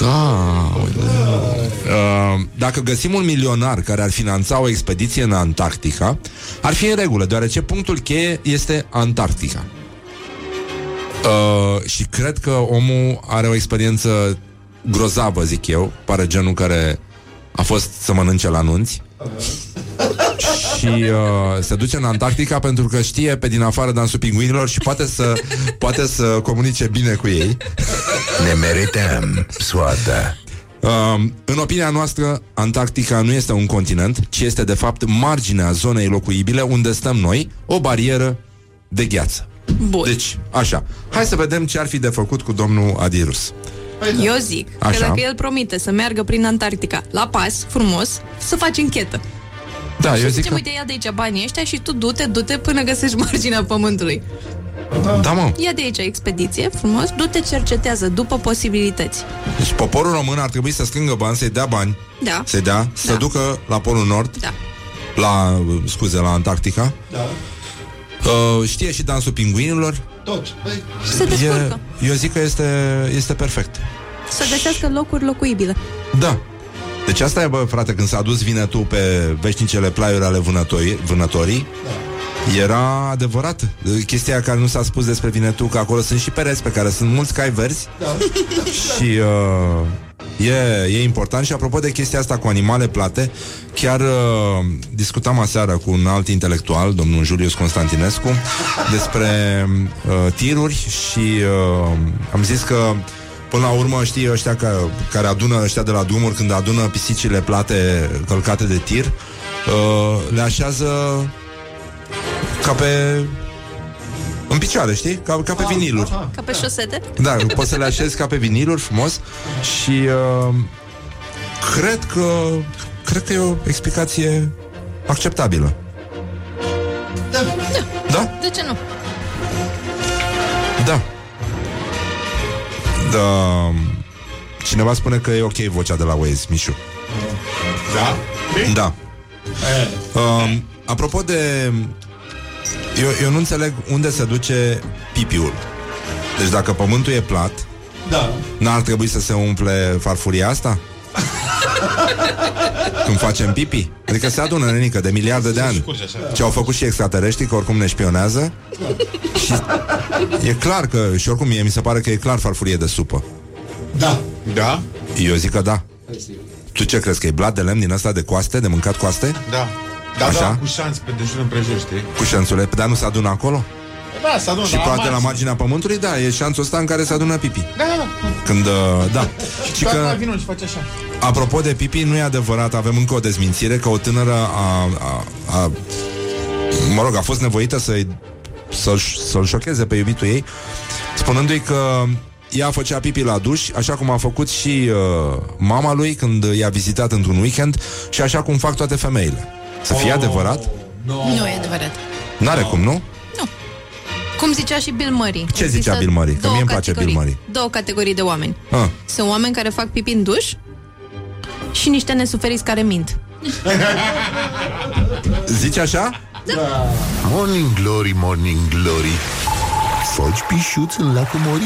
da, uite. Uh, dacă găsim un milionar care ar finanța o expediție în Antarctica, ar fi în regulă, deoarece punctul cheie este Antarctica. Uh, și cred că omul are o experiență grozavă, zic eu. Pare genul care a fost să mănânce la nunți și uh, se duce în Antarctica pentru că știe pe din afară dansul pinguinilor și poate să, poate să comunice bine cu ei. Ne merităm soarta. Uh, în opinia noastră, Antarctica nu este un continent, ci este de fapt marginea zonei locuibile unde stăm noi, o barieră de gheață. Bun. Deci, așa. Hai să vedem ce ar fi de făcut cu domnul Adirus. Eu zic Așa. că dacă el promite să meargă prin Antarctica la pas, frumos, să faci închetă. Da, și eu zic zicem, că... uite, ia de aici banii ăștia și tu du-te, du-te până găsești marginea pământului. Da, mă. Ia de aici expediție, frumos, du-te, cercetează după posibilități. Deci poporul român ar trebui să strângă bani, să-i dea bani, Da. să-i dea, să Da. ducă la Polul Nord, Da. la, scuze, la Antarctica. Da. Uh, știe și dansul pinguinilor. Tot. Păi, Se descurcă. E, eu zic că este, este perfect. Să găsească locuri locuibile. Da. Deci asta e, bă, frate, când s-a dus vinetul pe veșnicele plaiuri ale vânătorii, vânătorii Da. era adevărat. Chestia care nu s-a spus despre vinetul, că acolo sunt și pereți pe care sunt mulți cai verzi da. și uh, e, e important. Și apropo de chestia asta cu animale plate, chiar uh, discutam aseară cu un alt intelectual, domnul Julius Constantinescu, despre uh, tiruri și uh, am zis că Până la urmă, știi, ăștia ca, care adună ăștia de la drumuri, când adună pisicile plate călcate de tir, uh, le așează ca pe... în picioare, știi? Ca, ca pe viniluri. Ca pe șosete. Da, poți să le așezi ca pe viniluri frumos și uh, cred că cred că e o explicație acceptabilă. Da. Da? De ce nu? Da. Da. Cineva spune că e ok vocea de la Waze, Mișu. Da? Da. Um, apropo de... Eu, eu nu înțeleg unde se duce pipiul. Deci dacă pământul e plat, Da. n-ar trebui să se umple farfuria asta? Când facem pipi? Adică se adună nenică de miliarde de ani. Ce au făcut și extraterestrii, că oricum ne șpionează. Și e clar că, și oricum mie mi se pare că e clar farfurie de supă. Da. Da? Eu zic că da. Tu ce crezi, că e blat de lemn din asta de coaste, de mâncat coaste? Da. Da, Așa? da, cu șanț pe de jur împrejur, știi? Cu șanțule, dar nu se adună acolo? Da, să adună Și poate la marginea pământului, da, e șanțul ăsta în care se adună pipi. Da, da. Când, uh, da. Și Doar că, mai vină și face așa. apropo de pipi, nu e adevărat, avem încă o dezmințire, că o tânără a, a, a mă rog, a fost nevoită să-i, să-l, să-l șocheze pe iubitul ei, spunându-i că ea făcea pipi la duș, așa cum a făcut și uh, mama lui când i-a vizitat într-un weekend și așa cum fac toate femeile. Să fie adevărat? Nu e adevărat. N-are cum, nu? Cum zicea și Bill Murray. Ce Există zicea Bill Murray? Că două mie îmi place categorii- Bill Murray. Două categorii de oameni. Ah. Sunt oameni care fac pipi în duș și niște nesuferiți care mint. Zici așa? Morning Glory, Morning Glory Foci pișuți în lacul Mori?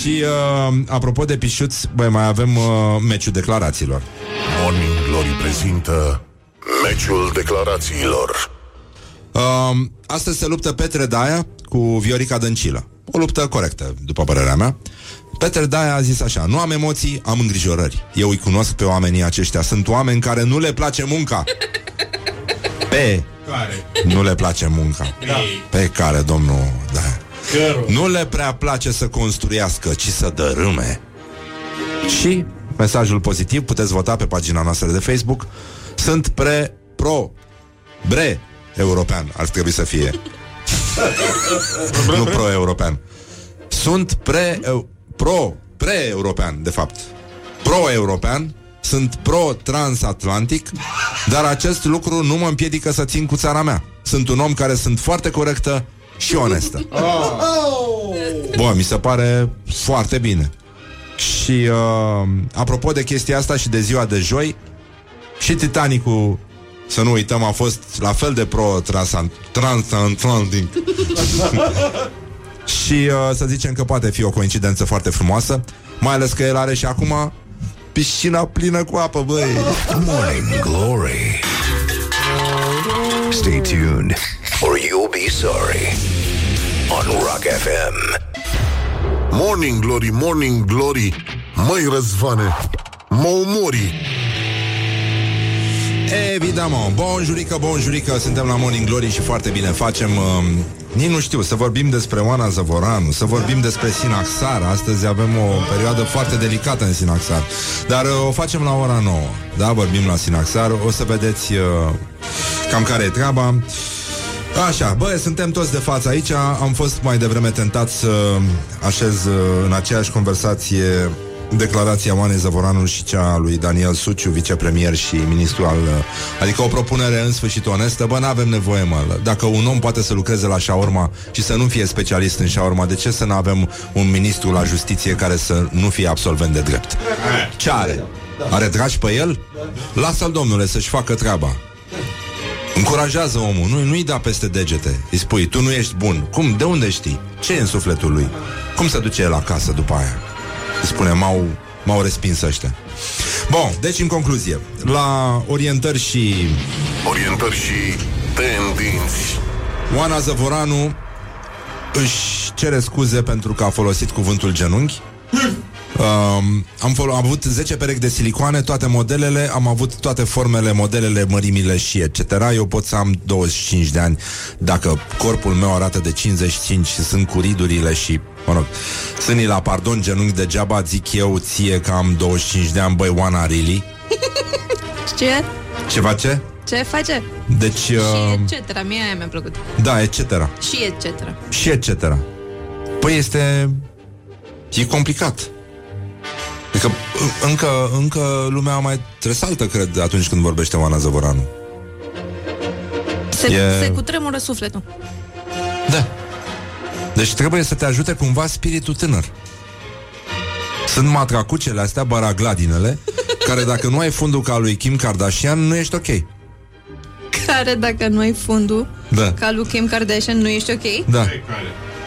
Și uh, apropo de pișuți, băi, mai avem uh, meciul declarațiilor. Morning Glory prezintă Meciul declarațiilor Uh, astăzi se luptă Petre Daia cu Viorica Dăncilă. O luptă corectă, după părerea mea. Petre Daia a zis așa, nu am emoții, am îngrijorări. Eu îi cunosc pe oamenii aceștia. Sunt oameni care nu le place munca. Pe Care? nu le place munca. Da. Pe care, domnul, da. Cărul. Nu le prea place să construiască, ci să dărâme. Și mesajul pozitiv, puteți vota pe pagina noastră de Facebook. Sunt pre, pro, bre, european, ar trebui să fie. nu pro-european. Sunt pre, eu, pro, pre-european, de fapt. Pro-european, sunt pro-transatlantic, dar acest lucru nu mă împiedică să țin cu țara mea. Sunt un om care sunt foarte corectă și onestă. Bă, mi se pare foarte bine. Și uh, apropo de chestia asta și de ziua de joi, și Titanicul, să nu uităm, a fost la fel de pro-transatlantic. și uh, să zicem că poate fi o coincidență foarte frumoasă, mai ales că el are și acum piscina plină cu apă, băi. Morning Glory. Stay tuned or you'll be sorry. On Rock FM. Morning Glory, Morning Glory Măi Răzvane Mă omori. Evident, bonjurică, bonjurică, suntem la Morning Glory și foarte bine facem, uh, nici nu știu, să vorbim despre Oana Zăvoranu, să vorbim despre Sinaxar, astăzi avem o perioadă foarte delicată în Sinaxar, dar uh, o facem la ora 9, da, vorbim la Sinaxar, o să vedeți uh, cam care e treaba. Așa, bă, suntem toți de față aici Am fost mai devreme tentat să așez uh, în aceeași conversație declarația Oanei Zăvoranu și cea a lui Daniel Suciu, vicepremier și ministru al... uh, Adică o propunere în sfârșit onestă, bă, n-avem nevoie, mă. Dacă un om poate să lucreze la șaorma și să nu fie specialist în șaorma, de ce să nu avem un ministru la justiție care să nu fie absolvent de drept? Ce are? Are dragi pe el? Lasă-l, domnule, să-și facă treaba. Încurajează omul, nu, nu-i da peste degete Îi spui, tu nu ești bun Cum, de unde știi? Ce e în sufletul lui? Cum se duce el acasă după aia? Îi spune, m-au, m-au respins ăștia Bun, deci în concluzie La orientări și Orientări și tendinți. Oana Zăvoranu își cere scuze pentru că a folosit cuvântul genunchi. Um, am, fol- am avut 10 perechi de silicoane, toate modelele, am avut toate formele, modelele, mărimile și etc. Eu pot să am 25 de ani dacă corpul meu arată de 55 și sunt cu ridurile și, mă rog, sânii la pardon, genunchi degeaba, zic eu ție că am 25 de ani, băi, Oana, really? Ce? Ce face? Ce face? Deci, Și uh, etc. Mie aia mi-a plăcut. da, etc. Și etc. și etc. Păi este... E complicat. Adică în- încă, încă lumea mai tresaltă, cred, atunci când vorbește Oana Zăvoranu. Se, E- se cutremură sufletul. Da. Deci trebuie să te ajute cumva spiritul tânăr. Sunt matracucele astea, baragladinele, care dacă nu ai fundul ca lui Kim Kardashian, nu ești ok. Care, dacă nu ai fundul, Da. ca lui Kim Kardashian, nu ești ok? Da.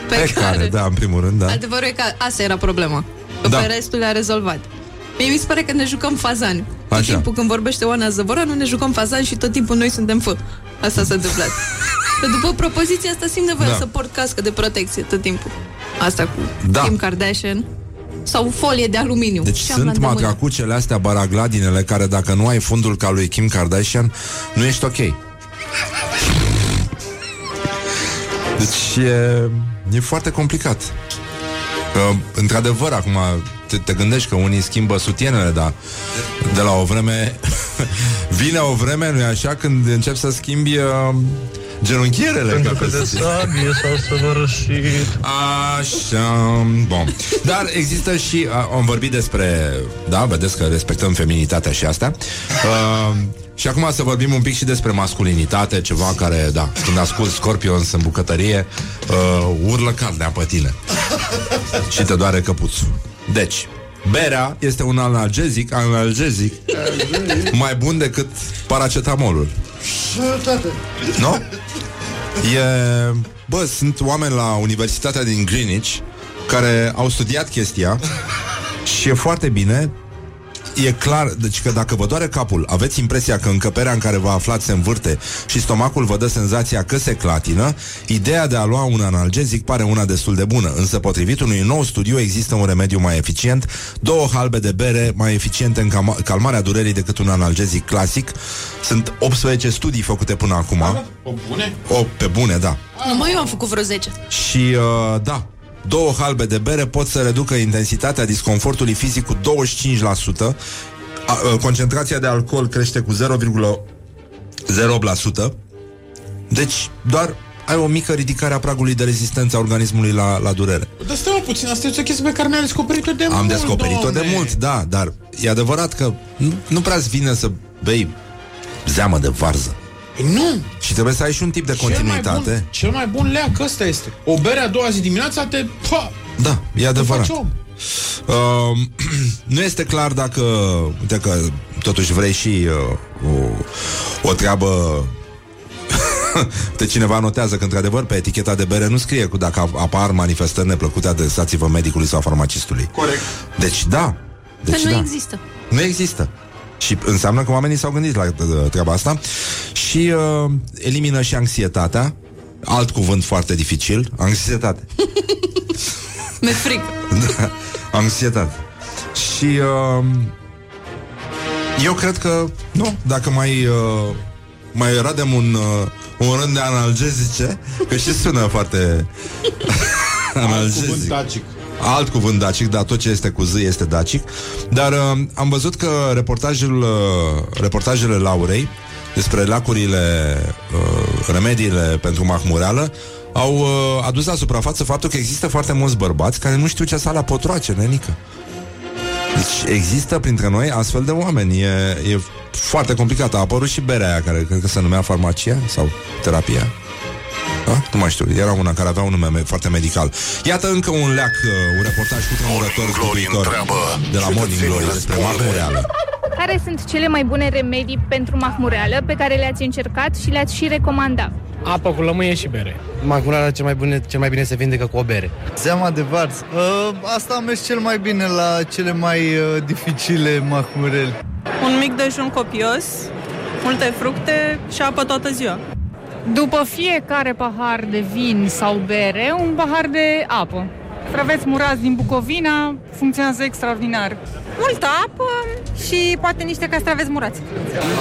Pe, Pe care, da, în primul rând, da. Adevărul e că asta era problema. Că Da. pe restul le-a rezolvat. Mie mi se pare că ne jucăm fazani. Tot Așa. timpul când vorbește Oana Zăvoranu, ne jucăm fazani și tot timpul noi suntem fă. Asta s-a întâmplat. Că după propoziția asta simt nevoia Da. să port cască de protecție tot timpul. Asta cu Da. Kim Kardashian. Sau folie de aluminiu. Deci Și am la sunt îndemână. matracucele astea, baragladinele, care dacă nu ai fundul ca lui Kim Kardashian, nu ești ok. Deci e, e foarte complicat. Că, într-adevăr, acum te, te gândești că unii schimbă sutienele, dar de la o vreme vine o vreme, nu-i așa, când încep să schimbi uh, genunchierele. Pentru ca că pe de să zic. sabie s-au săvârșit Așa, bun. Dar există și, a, am vorbit despre, da, vedeți că respectăm feminitatea și asta. Uh, și acum să vorbim un pic și despre masculinitate, ceva care, da, când ascult Scorpions în bucătărie, uh, urlă carnea pe tine. și te doare căpuțul. Deci, berea este un analgezic, analgezic mai bun decât paracetamolul. Nu? E... Bă, sunt oameni la Universitatea din Greenwich care au studiat chestia și e foarte bine. E clar, deci că dacă vă doare capul, aveți impresia că încăperea în care vă aflați se învârte și stomacul vă dă senzația că se clatină, ideea de a lua un analgezic pare una destul de bună, însă potrivit unui nou studiu există un remediu mai eficient, două halbe de bere mai eficiente în cama- calmarea durerii decât un analgezic clasic. Sunt 18 studii făcute până acum. O bune? O, pe bune, da. Numai eu am făcut vreo 10. Și, uh, da, două halbe de bere pot să reducă intensitatea disconfortului fizic cu 25%. A, uh, concentrația de alcool crește cu 0,08%. Deci, doar ai o mică ridicare a pragului de rezistență a organismului la, la durere. Dar stai mă puțin, asta e o chestie pe care mi-am descoperit-o de mult, Am descoperit-o de domne. mult, da, dar e adevărat că nu, nu prea-ți vine să bei zeamă de varză. Nu! Și trebuie să ai și un tip de Cel mai, continuitate. bun, cel mai bun leac ăsta este. O bere a doua zi dimineața te... Pa, Da, e te adevărat. faci om. Uh, nu este clar dacă, uite că totuși vrei și uh, o, o treabă de cineva notează că într-adevăr pe eticheta de bere nu scrie cu dacă apar manifestări neplăcute adresați-vă medicului sau farmacistului. Corect. Deci da. Că Deci nu da. există. Nu există. Și înseamnă că oamenii s-au gândit la uh, treaba asta și uh, elimină și anxietatea. Alt cuvânt foarte dificil, anxietate. Mi-e frică. Da, anxietate. Și uh, eu cred că, nu, dacă mai, uh, mai radem un, uh, un rând de analgezice, că și sună foarte Cuvânt analgezic. dacic. Alt cuvânt dacic, dar tot ce este cu Z este dacic. Dar uh, am văzut că reportajul, uh, reportajele Laurei despre lacurile, uh, remediile pentru mahmureală, au uh, adus la suprafață faptul că există foarte mulți bărbați care nu știu ce sa la potroace, nenică. Deci există printre noi astfel de oameni. E, e foarte complicat. A apărut și berea aia, care cred că se numea farmacia sau terapia. Da? Nu mai știu, era una care avea un nume me- foarte medical. Iată încă un leac, uh, un reportaj cu tremurător zguduitor de la Morning Glory despre mahmureală. Care sunt cele mai bune remedii pentru mahmureală pe care le-ați încercat și le-ați și recomandat? Apă cu lămâie și bere. Macurarea cel mai, bune, cel mai bine se vindecă cu o bere. Zeama de vars. Uh, asta a mers cel mai bine la cele mai uh, dificile mahmureli. Un mic dejun copios, multe fructe și apă toată ziua. După fiecare pahar de vin sau bere, un pahar de apă. Traveți murați din Bucovina funcționează extraordinar. Multă apă și poate niște castraveți murați.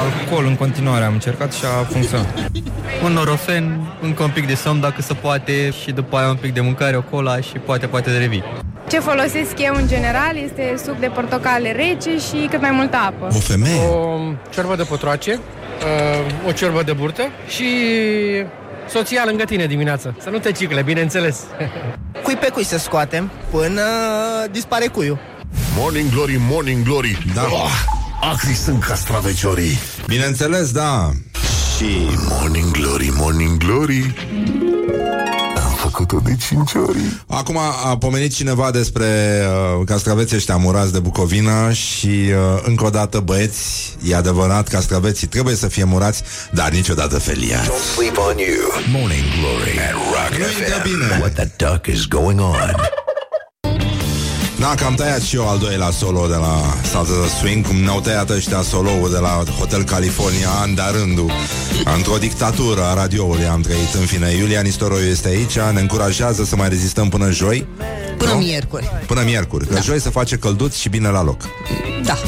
Alcool în continuare am încercat și a funcționat. Un norofen, încă un pic de somn dacă se poate și după aia un pic de mâncare, o cola și poate, poate de revii. Ce folosesc eu în general este suc de portocale rece și cât mai multă apă. O femeie? O ciorbă de potroace, uh, o ciorbă de burtă și soția lângă tine dimineața. Să nu te cicle, bineînțeles. Cui pe cui să scoatem până dispare cuiul. Morning Glory, Morning Glory Da. oh, Acri sunt castraveciorii Bineînțeles, da. Și... Morning Glory, Morning Glory Am făcut-o de cinci ori Acum a pomenit cineva despre uh, castraveții ăștia murați de Bucovina și uh, încă o dată băieți, e adevărat, castraveții trebuie să fie murați, dar niciodată feliați. Don't sleep on you. Morning Glory at Rock FM. What the duck is going on? Da, că am tăiat și eu al doilea solo de la Salsa de Swing Cum ne-au tăiat ăștia solo de la Hotel California An de rândul Într-o dictatură a radioului am trăit În fine, Iulia Nistoroiu este aici Ne încurajează să mai rezistăm până joi Până Nu? miercuri. Până miercuri Că joi se face călduț și bine la loc Da.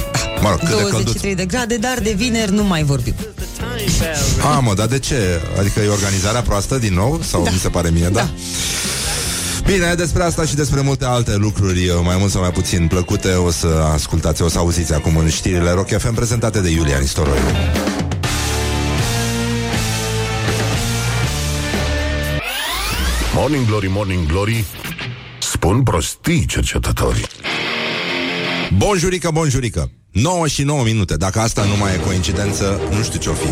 Mă rog, cât de călduț 23 de grade, dar de vineri nu mai vorbim. A, mă, dar de ce? Adică e organizarea proastă din nou? Sau da. mi se pare mie, da? da. Bine, despre asta și despre multe alte lucruri, mai mult sau mai puțin plăcute, o să ascultați, o să auziți acum în știrile Rock FM prezentate de Iulia Nistoroiu. Morning Glory, Morning Glory Spun prostii cercetătorii Bonjurică, bonjurică 9 și 9 minute Dacă asta nu mai e coincidență, nu știu ce-o fi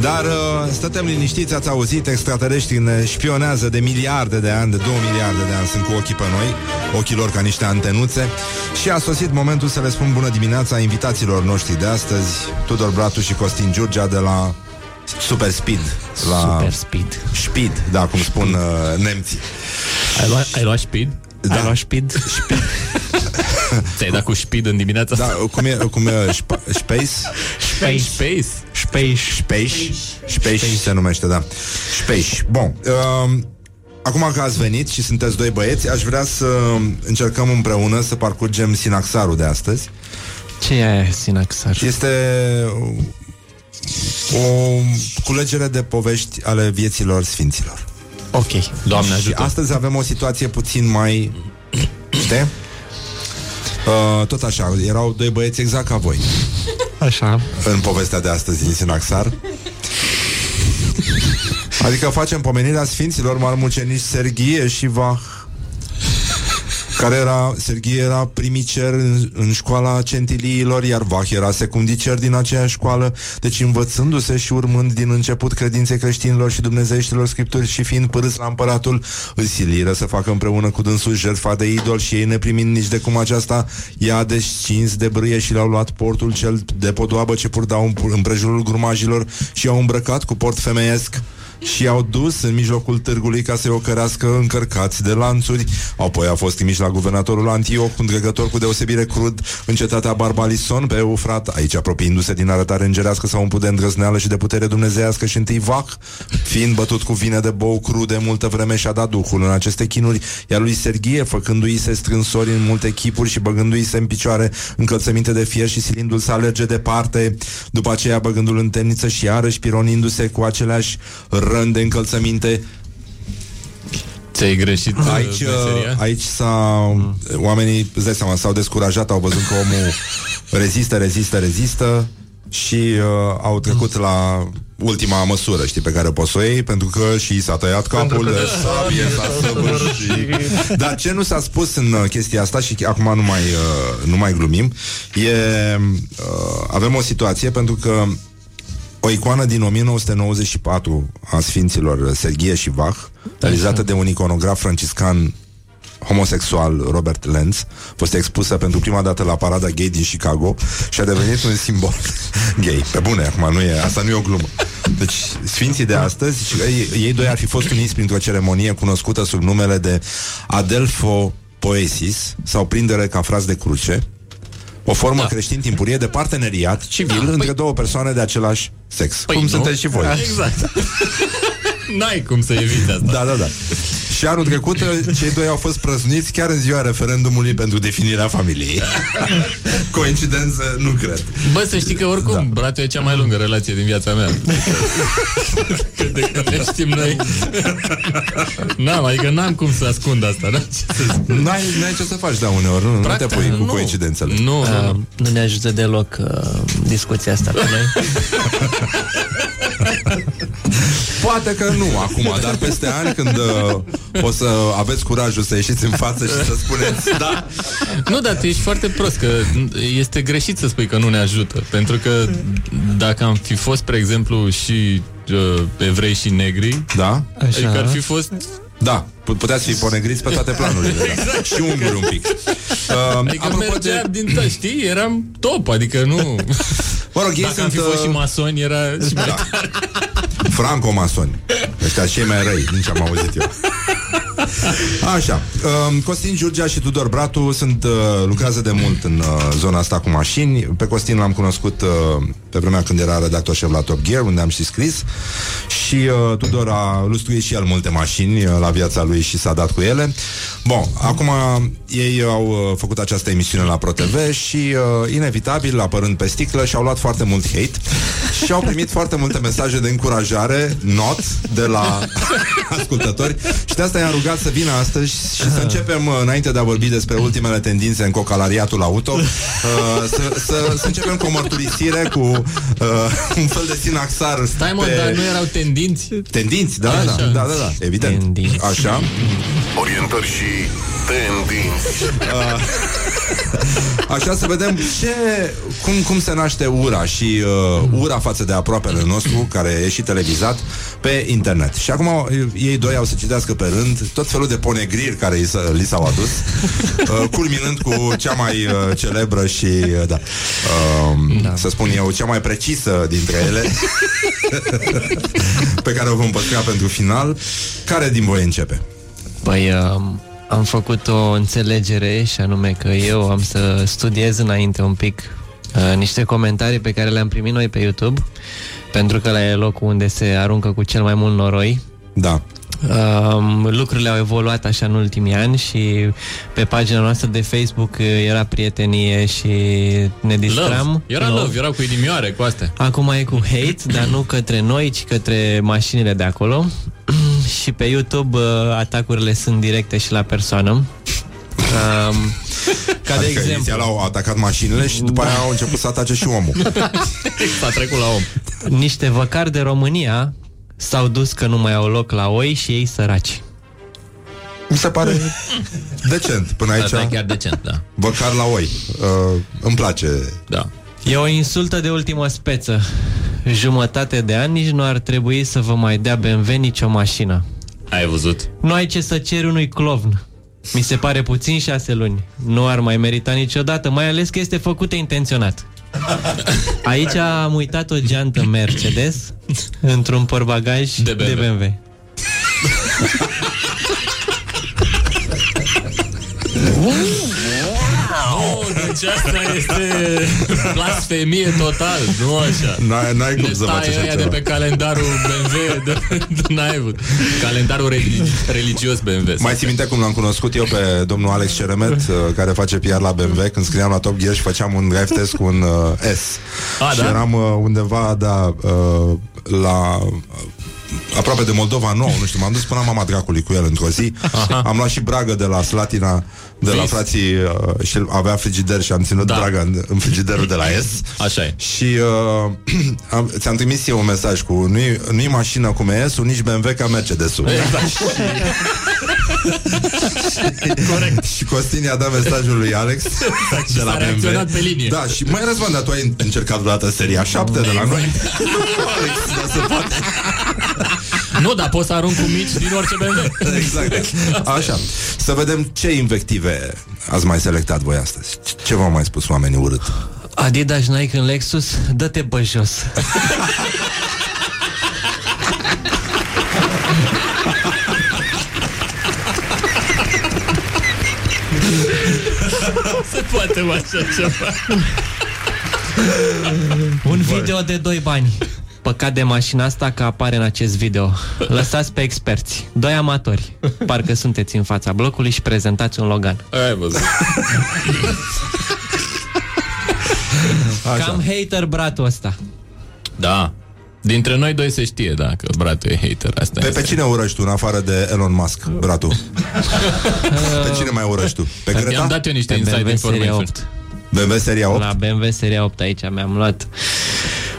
Dar uh, stătem liniștiți Ați auzit, extraterestrii ne șpionează De miliarde de ani, de 2 miliarde de ani Sunt cu ochii pe noi, ochii lor ca niște antenuțe Și a sosit momentul să le spun bună dimineața Invitațiilor noștri de astăzi Tudor Bratu și Costin Giurgea de la Super Speed la Super Speed Speed, da, cum spun uh, nemții Ai luat, ai luat speed? Da. Ai luat speed? speed. Ți-ai dat cu speed în dimineața Da, cum e, cum e spa, Space? Space. Space. Space. Space. Space se numește, da. Space. Bun. Um, acum că ați venit și sunteți doi băieți, aș vrea să încercăm împreună să parcurgem sinaxarul de astăzi. Ce e aia, sinaxar? Este o culegere de povești ale vieților sfinților. Ok, Doamne Și ajută. astăzi avem o situație puțin mai... Știi? Uh, tot așa, erau doi băieți exact ca voi. Așa. În povestea de astăzi din Sinaxar. Adică facem pomenirea Sfinților Marmucenici Serghie și Vah care era, Serghie era primicer în, în școala centiliilor, iar Vah era secundicer din aceeași școală, deci învățându-se și urmând din început credinței creștinilor și dumnezeieștilor scripturi și fiind părâs la împăratul, îl siliră să facă împreună cu dânsul jertfa de idol și ei neprimind nici de cum aceasta i-a descins de brâie și le-au luat portul cel de podoabă ce purtau în- împrejurul grumajilor și i-au îmbrăcat cu port femeiesc și i-au dus în mijlocul târgului ca să-i ocărească încărcați de lanțuri. Apoi a fost trimiși la guvernatorul Antioch, un dregător cu deosebire crud, în cetatea Barbalison, pe Eufrat, aici apropiindu-se din arătare îngerească sau umplut de îndrăzneală și de putere dumnezeiască și întâi Vach, fiind bătut cu vine de bou cru de multă vreme și-a dat duhul în aceste chinuri, iar lui Serghie, făcându-i se strânsori în multe chipuri și băgându-i se în picioare încălțăminte de fier și silindu-l să alerge departe, după aceea băgându-l în temniță și iarăși pironindu-se cu aceleași rând de încălțăminte Ți-ai greșit uh, Aici, meseria? aici s-a, oamenii, îți dai seama, s-au descurajat, au văzut că omul rezistă, rezistă, rezistă și uh, au trecut la ultima măsură, știi, pe care poți să o iei, pentru că și s-a tăiat capul de sabie, s-a săvârșit. Dar ce nu s-a spus în uh, chestia asta și acum nu mai, uh, nu mai glumim, e, uh, avem o situație pentru că o icoană din 1994 a Sfinților Serghie și Vach, realizată de un iconograf franciscan homosexual Robert Lenz, a fost expusă pentru prima dată la parada gay din Chicago și a devenit un simbol gay. Pe bune, acum nu e, asta nu e o glumă. Deci, sfinții de astăzi, și ei, ei doi ar fi fost uniți printr-o ceremonie cunoscută sub numele de Adelpho Poesis sau prindere ca fraz de cruce, o formă da. creștin timpurie de parteneriat civil da, între păi... două persoane de același sex. Păi cum nu? sunteți și voi. Exact. N-ai cum să eviți asta. Da, da, da. Și anul trecut cei doi au fost prăzniți chiar în ziua referendumului pentru definirea familiei. Coincidență? Nu cred. Bă, să știi că oricum da. bratul e cea mai lungă relație din viața mea. că de când ne știm noi. N-am, adică n-am cum să ascund asta, da? N-ai, n-ai ce să faci, da, uneori. Nu, Practic, nu te pui cu nu. coincidențele. Nu, Uh, nu ne ajută deloc uh, discuția asta cu noi. Poate că nu acum, dar peste ani când uh, o să aveți curajul să ieșiți în față și să spuneți da, Nu, dar tu ești foarte prost, că este greșit să spui că nu ne ajută. Pentru că dacă am fi fost, spre exemplu, și uh, evrei și negri, da, adică ar fi fost... da, pu- puteți fi ponegriți pe toate planurile. Da. Exact. Și unguri un pic. Uh, Adică apropo mergea de... din tăi, știi? Eram top, adică nu... Mă rog, ei Dacă am sunt, fi fost uh, și masoni, era și mai Da. Franco-masoni. Ăștia cei mai răi, nici am auzit eu. Așa, um, Costin Giurgea și Tudor Bratu sunt, uh, lucrează de mult în uh, zona asta cu mașini. Pe Costin l-am cunoscut uh, pe vremea când era redactor șef la Top Gear, unde am și scris. Și uh, Tudor a lustruit și el multe mașini uh, la viața lui și s-a dat cu ele. Bun, acum ei au uh, făcut această emisiune la ProTV și uh, inevitabil, apărând pe sticlă, și-au luat foarte mult hate și au primit foarte multe mesaje de încurajare, not, de la ascultători și de asta i-am rugat să vină astăzi și să începem, uh, înainte de a vorbi despre ultimele tendințe în cocalariatul auto, uh, să, să, să începem cu o mărturisire, cu uh, un fel de sinaxar Stai mă, pe- dar nu erau tendinți? Tendinți, da, da, da, da, da, da, evident. Tendinți. Așa. Orientări și tendinți. Uh, Așa să vedem ce, cum, cum se naște ura și uh, ura față de aproapele nostru, care e și televizat, pe internet. Și acum uh, ei doi au să citească pe rând tot felul de ponegriri care li, s- li s-au adus, uh, culminând cu cea mai uh, celebră și, uh, da, uh, da, să spun eu, cea mai precisă dintre ele, pe care o vom păstra pentru final. Care din voi începe? Păi um, am făcut o înțelegere și anume că eu am să studiez înainte un pic uh, niște comentarii pe care le-am primit noi pe YouTube pentru că la e locul unde se aruncă cu cel mai mult noroi. Da. Um, lucrurile au evoluat așa în ultimii ani și pe pagina noastră de Facebook uh, era prietenie și ne distram. Love. Era love, erau cu inimioare, cu astea. Acum e cu hate, dar nu către noi, ci către mașinile de acolo. și pe YouTube uh, atacurile sunt directe și la persoană. Um, ca de adică exemplu, inițial au atacat mașinile și după aia au început să atace și omul. S-a trecut la om. niște văcari de România s-au dus că nu mai au loc la oi și ei săraci. Mi se pare decent până aici. Asta e chiar decent, da. Văcar la oi. Uh, îmi place. Da. E o insultă de ultimă speță. Jumătate de ani nici nu ar trebui să vă mai dea BMW nicio mașină. Ai văzut? Nu ai ce să ceri unui clovn. Mi se pare puțin șase luni. Nu ar mai merita niciodată, mai ales că este făcută intenționat. Aici am uitat o geantă Mercedes într-un portbagaj de BMW. De BMW. Oh, deci asta este blasfemie total, nu așa. N-ai, n-ai cum Ne să faci stai așa aia de ceva. pe calendarul BMW de, de, n-ai avut. Calendarul religi- religios BMW. Mai ții minte cum l-am cunoscut eu pe domnul Alex Ceremet, uh, care face PR la BMW, când scriam la Top Gear și făceam un drive test cu un uh, S. A, și da? eram uh, undeva, da, uh, la aproape de Moldova nouă, nu știu, m-am dus până la mama dracului cu el într-o zi. Aha. Am luat și bragă de la Slatina, de la Vis. frații uh, și el avea frigider și am ținut da. bragă în, în frigiderul de la S. Așa e. Și uh, am, ți-am trimis eu un mesaj cu nu-i, nu-i mașină cum e S-ul, nici BMW ca Mercedes-ul. Exact. Corect. Și Costin i-a dat mesajul lui Alex Exact, și de la s-a BMW. reacționat pe linie. Da, și mai Răzvan, dar tu ai încercat vreodată seria 7 de la noi? Alex, da, se poate. Nu, dar poți să arunc cu mici din orice BMW. Exact. Așa. Să vedem ce invective ați mai selectat voi astăzi. Ce v-au mai spus oamenii urât? Adidas, Nike în Lexus, dă-te pe jos. poate mă, așa ceva. Un video de 2 bani. Păcat de mașina asta că apare în acest video. Lăsați pe experți. Doi amatori. Parcă sunteți în fața blocului și prezentați un Logan. Ai văzut. Așa. Cam hater bratul ăsta. Da. Dintre noi doi se știe, da, că bratul e hater. Asta Pe, este. pe cine urăști tu, în afară de Elon Musk, bratul? pe cine mai urăști tu? Pe Greta? I-am dat eu niște Pe inside BMW seria information. 8. BMW seria 8? La BMW seria 8 aici mi-am luat.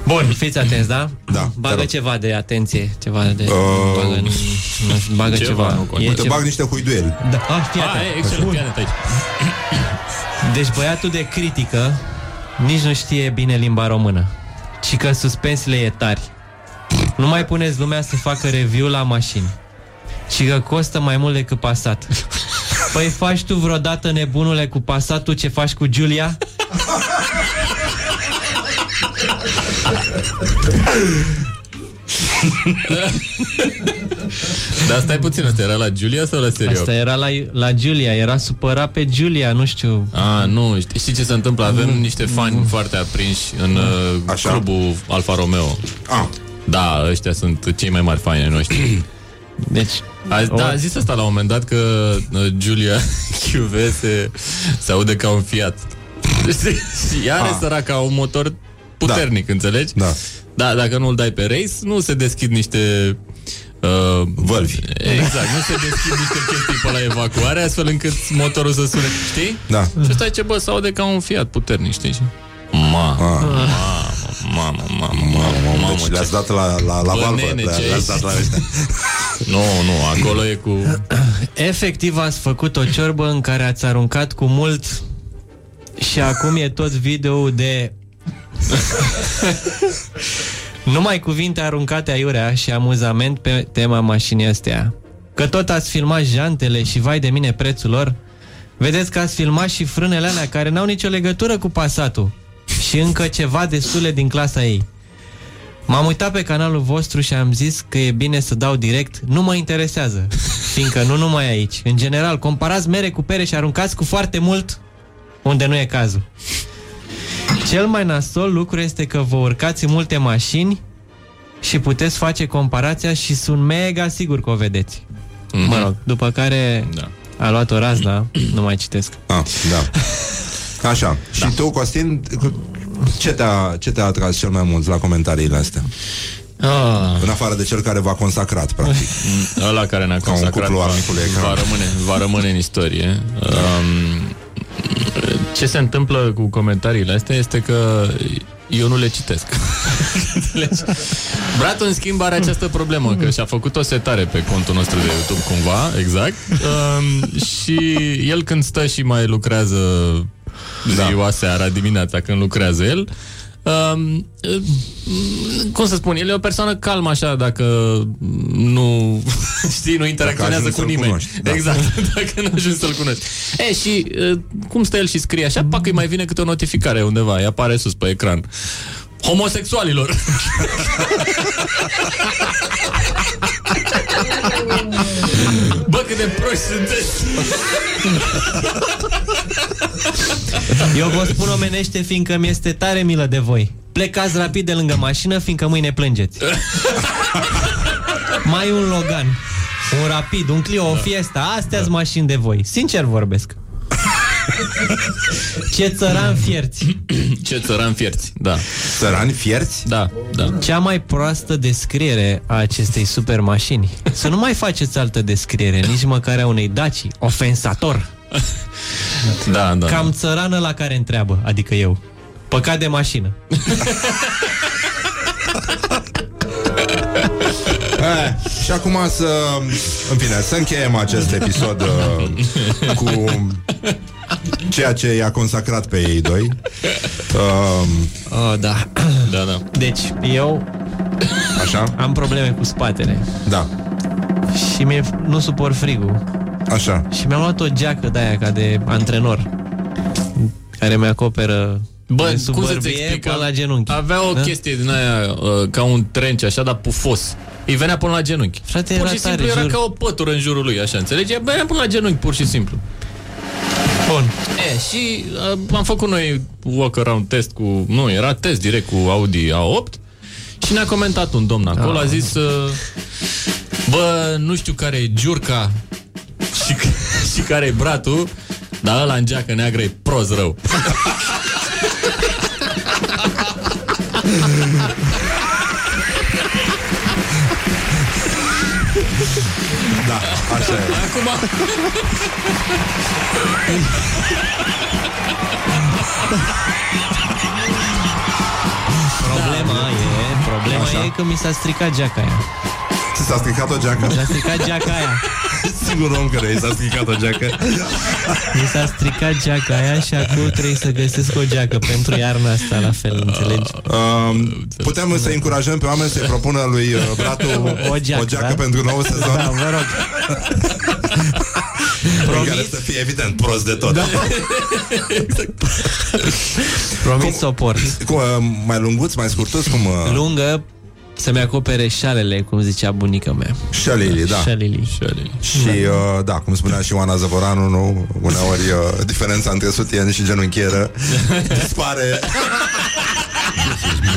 Bun, fiți atenți, da? Da, te Bagă rog. ceva de atenție, ceva de... Uh, bagă, nu știu, bagă ceva, ceva. nu contează. Te ceva. bag niște huiduieli. Da, ah, fii Ah, atent. e excelent, fii atent aici. Deci băiatul de critică nici nu știe bine limba română, ci că suspensiile e tari. Nu mai puneți lumea să facă review la mașini, ci că costă mai mult decât Passat. Păi faci tu vreodată nebunule cu Passatul ce faci cu Giulia? Dar stai puțin, asta era la Giulia sau la serio? Asta era la, la Giulia, era supărat pe Giulia, nu știu. A, nu, știi, știi ce se întâmplă? Avem niște fani foarte aprinși în uh, Așa? clubul Alfa Romeo. Ah, Da, ăștia sunt cei mai mari fani ai noștri. Deci, A, da, a zis asta la un moment dat că uh, Giulia QV se, se aude ca un Fiat. și ea are Ah. săraca un motor puternic, înțelegi? Da. Da, dacă nu-l dai pe race, nu se deschid niște... Uh, Vălvi. Exact, nu se deschid niște chestii pe la evacuare, astfel încât motorul să sune. Știi? Da. Și ăsta e ce, bă, se aude ca un Fiat puternic, știi? Ma, Ah. mamă, mamă, mamă, mamă, mamă, Deci le-ați dat la, la, la Bă, valvă. nene, le- ce Le-ați dat la ăștia. Nu, nu, acolo e cu... efectiv ați făcut o ciorbă în care ați aruncat cu mult și acum e tot video de numai cuvinte aruncate aiurea și amuzament pe tema mașinii astea. Că tot ați filmat jantele și vai de mine prețul lor, vedeți că ați filmat și frânele alea care n-au nicio legătură cu pasatul și încă ceva destule din clasa ei. M-am uitat pe canalul vostru și am zis că e bine să dau direct, nu mă interesează, fiindcă nu numai aici. În general, comparați mere cu pere și aruncați cu foarte mult unde nu e cazul. Cel mai nasol lucru este că vă urcați în multe mașini și puteți face comparația și sunt mega sigur că o vedeți. Mhm. Mă rog, după care Da. a luat o razna, nu mai citesc. Ah, da. Așa. Și tu, Costin, ce te-a, ce te-a atras cel mai mult la comentariile astea? Ah. În afară de cel care v-a consacrat, practic. Ăla care ne-a Ca un consacrat cuplu al va, micului ecran. va, rămâne, va rămâne în istorie. Um, ce se întâmplă cu comentariile astea este că eu nu le citesc. Înțelegi? Bratul, în schimb, are această problemă, că și-a făcut o setare pe contul nostru de YouTube, cumva, exact. Um, și el când stă și mai lucrează ziua, seara, dimineața, când lucrează el, Um, cum să spun, el e o persoană calmă așa dacă nu știi, nu interacționează ajungi cu să-l nimeni. cunoști, da. Exact, dacă nu ajungi să-l cunoști. E, și uh, cum stă el și scrie așa, pac, îi mai vine câte o notificare undeva, îi apare sus pe ecran. Homosexualilor! cât de proști sunteți! Eu vă spun omenește fiindcă mi este tare milă de voi. Plecați rapid de lângă mașină fiindcă mâine plângeți. Mai un Logan, un Rapid, un Clio, o Fiesta, astea sunt mașini de voi. Sincer vorbesc. Ce țăran fierți. Ce țăran fierți, da. Țărani fierți? Da, da. Cea mai proastă descriere a acestei super mașini. Să nu mai faceți altă descriere, nici măcar a unei Daci. Ofensator. Da, da. Cam țărană la care întreabă, adică eu. Păcat de mașină. Eh, și acum să, în fine, să încheiem acest episod uh, cu ceea ce i-a consacrat pe ei doi. Uh, oh, da. Da, da. Deci, eu Așa? am probleme cu spatele. Da. Și mie nu suport frigul. Așa. Și mi-am luat o geacă de aia ca de antrenor care mi acoperă Bă, de sub cum să-ți bărbie explic? până la genunchi. Avea o Da? chestie din aia uh, ca un trench, așa, dar pufos. Îi venea până la genunchi. Frate, pur era și simplu tare, era jur. ca o pătură în jurul lui, așa, înțelegi? Venea până la genunchi, pur și simplu. Bun. E, și uh, am făcut noi walk-around test cu... Nu, era test direct cu Audi A8 și ne-a comentat un domn acolo, a zis... Uh, Bă, nu știu care e giurca și, și care e bratul, dar ăla în geacă neagră e prost rău. Da, așa e. Acum... Problema e, problema Așa. e că mi s-a stricat geaca aia. Ți s-a stricat o geacă? Mi s-a stricat geaca aia. Sigur om care i s-a stricat o geacă. Mi s-a stricat geaca aia și acum trebuie să găsesc o geacă pentru iarna asta, la fel, înțelegi? Uh, putem să încurajăm pe oameni să-i propună lui uh, Bratu O geacă, o geacă da? pentru nou sezon. Da, vă rog. În care să fie evident prost de tot. Da. Promit să o port. Cum, uh, mai lunguț, mai scurtuț? Cum, uh, Lungă, să-mi acopere șalele, cum zicea bunica mea. Șalili, da. Șalili. Și, uh, da, cum spunea și Oana Zăvoranu, nu? Uneori uh, diferența între sutien și genunchieră dispare.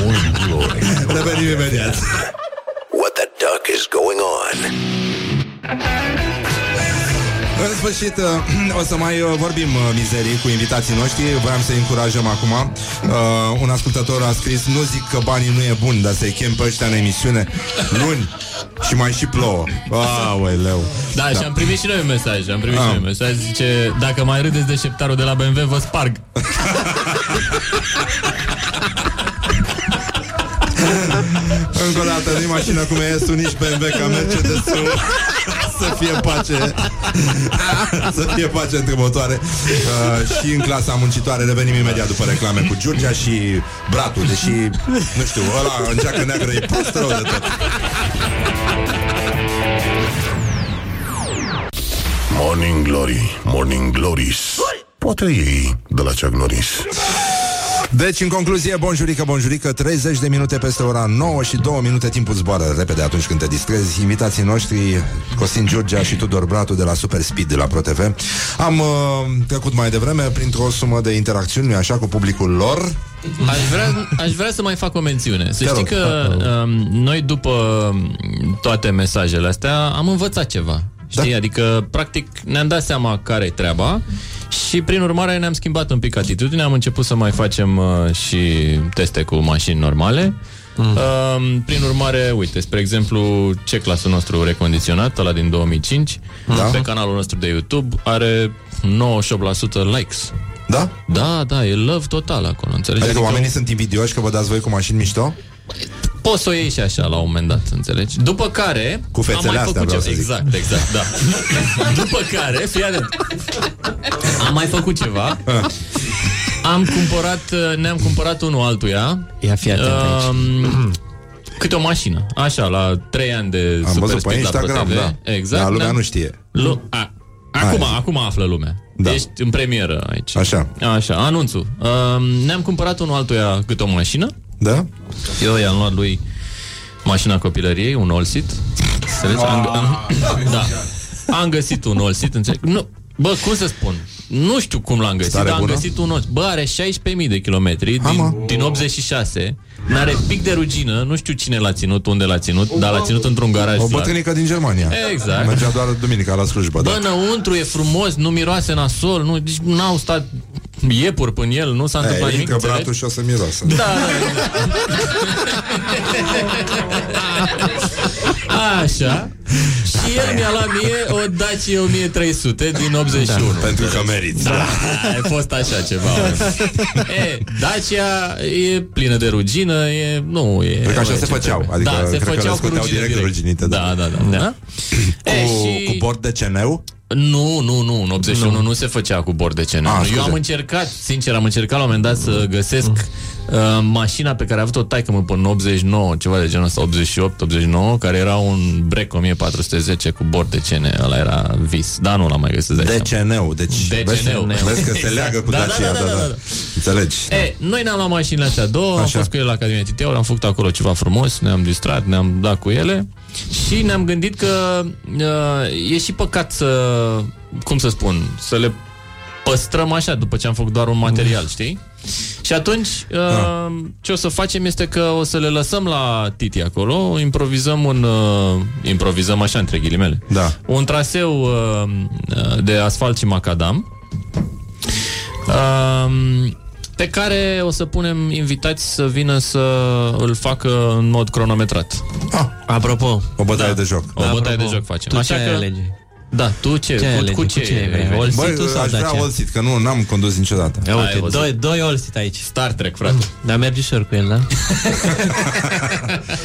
Morning Glory. Revenim imediat. What the duck is going on? În sfârșit, uh, o să mai uh, vorbim uh, mizerii cu invitații noștri Voiam să-i încurajăm acum uh, Un ascultător a scris Nu zic că banii nu e bun, dar să-i chem pe ăștia în emisiune Luni și mai și plouă Aoleu Da, și am primit și noi un mesaj. Am primit Am. și noi un mesaj. Zice, dacă mai râdeți de șeptarul de la BMW, vă sparg. Încă o dată, nici mașina cu Mercedes nici BMW ca mercedes Să fie pace. Să fie pace între motoare. Uh, Și în clasa muncitoare Revenim imediat după reclame cu Giurgia și Bratul Deși, nu știu, ăla în geacă neagră E prost rău de tot. Morning Glory, Morning Glories. Poate ei de la Chuck Norris Deci, în concluzie, bonjurică, bonjurică 30 de minute peste ora 9 și 2 minute Timpul zboară repede atunci când te distrezi Invitații noștri, Costin Giurgea și Tudor Bratu De la Super Speed de la ProTV Am uh, trecut mai devreme Printr-o sumă de interacțiuni, nu așa, cu publicul lor Aș vrea, aș vrea să mai fac o mențiune. Să Te știi rog. că um, noi după um, toate mesajele astea am învățat ceva. Știi? Da. Adică, practic, ne-am dat seama care e treaba și, prin urmare, ne-am schimbat un pic atitudinea. Am început să mai facem uh, și teste cu mașini normale. Mm. Uh, prin urmare, uite, spre exemplu, ce clasul nostru recondiționat, ăla din 2005, Da. pe canalul nostru de YouTube, are 98% likes. Da? Da, da, e love total acolo, înțelegi? Adică oamenii sunt invidioși că vă dați voi cu mașini mișto? Poți să o iei și așa la un moment dat, înțelegi? După care Cu fețele am mai astea, făcut vreau ceva. să zic. Exact, exact, da. După care, fii atent. Am mai făcut ceva. Am cumpărat, ne-am cumpărat unul altuia. Ia fi atent aici. Um, câte o mașină. Așa, la 3 ani de Am Super văzut pe Speed la Instagram, ProTV. da Exact. Dar lumea ne-am- nu știe Lu- a, acum, Hai, zi. acum află lumea. Da. Ești în premieră aici. Așa. Așa, anunțul. Um, ne-am cumpărat unul altuia câte o mașină. Da? Eu i-am luat lui mașina copilăriei, un all-seat. Înțelegi? Am, am, da. Am găsit un all-seat, înțeleg? Nu, Bă, cum să spun? Nu știu cum l-am găsit, Stare dar am bună? găsit un os. Bă, are 16.000 de kilometri din, din 86. N-are pic de rugină, nu știu cine l-a ținut, unde l-a ținut, dar l-a ținut într-un garaj. O flat. bătrânică din Germania. Exact. Mergea doar duminica la slujbă, da. Bă, înăuntru e frumos, nu miroase nasol, nu, deci n-au stat iepuri până el, nu s-a întâmplat E, nimic. intră înțelegi? bratul și o să miroasă. Da, da. Așa. Și el mi-a luat mie o Dacia 1300 din 81. Da, pentru că meriți. Da, a fost așa ceva. e, Dacia e plină de rugină, e... Nu, e... Cred că așa e se ce făceau. trebuie. Adică da, se cred că le făceau cu scoteau rugină direct ruginite, Da, da, da. da. Cu, E, și- cu bord de ceneu? Nu, nu, nu, în 81 nu, nu se făcea cu bord de cenă. Ah, Eu scuze. am încercat, sincer, am încercat la un moment dat să găsesc uh, mașina pe care a avut-o taică mă până în 89, ceva de genul ăsta, 88, 89, care era un Break 1410 cu bord de cene. Ăla era vis. Da, nu l-am mai găsit. De ceneu, deci De vezi, ceneu. vezi că se Exact. leagă cu Da, da, Dacia, da, da, da, da. Înțelegi? E, noi ne-am luat mașinile astea două, am Așa. fost cu ele la Academia Titeaur, am făcut acolo ceva frumos, ne-am distrat, ne-am dat cu ele și ne-am gândit că uh, e și păcat să, cum să spun, să le păstrăm așa după ce am făcut doar un material, știi? Și atunci, uh, ce o să facem este că o să le lăsăm la Titi acolo, improvizăm un, uh, improvizăm așa între ghilimele, Da. un traseu uh, uh, de asfalt și macadam, um, pe care o să punem invitați să vină să îl facă în mod cronometrat. Ah, Apropo, o bătaie de joc. O bătaie de joc facem. tu Așa ce ai că... alege? Da, tu ce? Ce ai cu, alege? cu ce? Cu ce ai vrea? vrei? Olsit Băi, tu sau aș vrea Dacia? Olsit, că nu n-am condus niciodată. Ia Ai uite, văzut. doi, doi Olsit aici. Star Trek, frate. Dar mergi ușor cu el, da?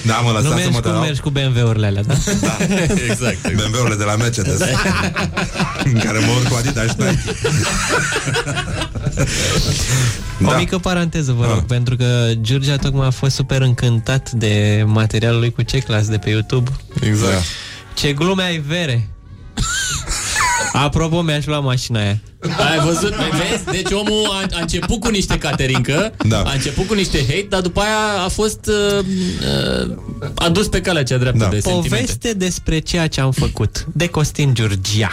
Da, mă, nu lăsați-mă mergi de cum la... mergi cu BMW-urile alea, da? exact, exact. BMW-urile de la Mercedes În care mă urc cu Adidas și Nike O Da. mică paranteză, vă rog, Ah. pentru că Georgia tocmai a fost super încântat de materialul lui cu ce clas de pe YouTube. Exact. Da. Ce glume ai vere! Apropo, mi-aș lua mașina aia. Ai văzut? Vezi? Deci omul a, a început cu niște caterincă, Da. a început cu niște hate, dar după aia a fost uh, uh, adus pe calea cea dreaptă Da. de sentimente. Poveste despre ceea ce am făcut. De Costin Georgia.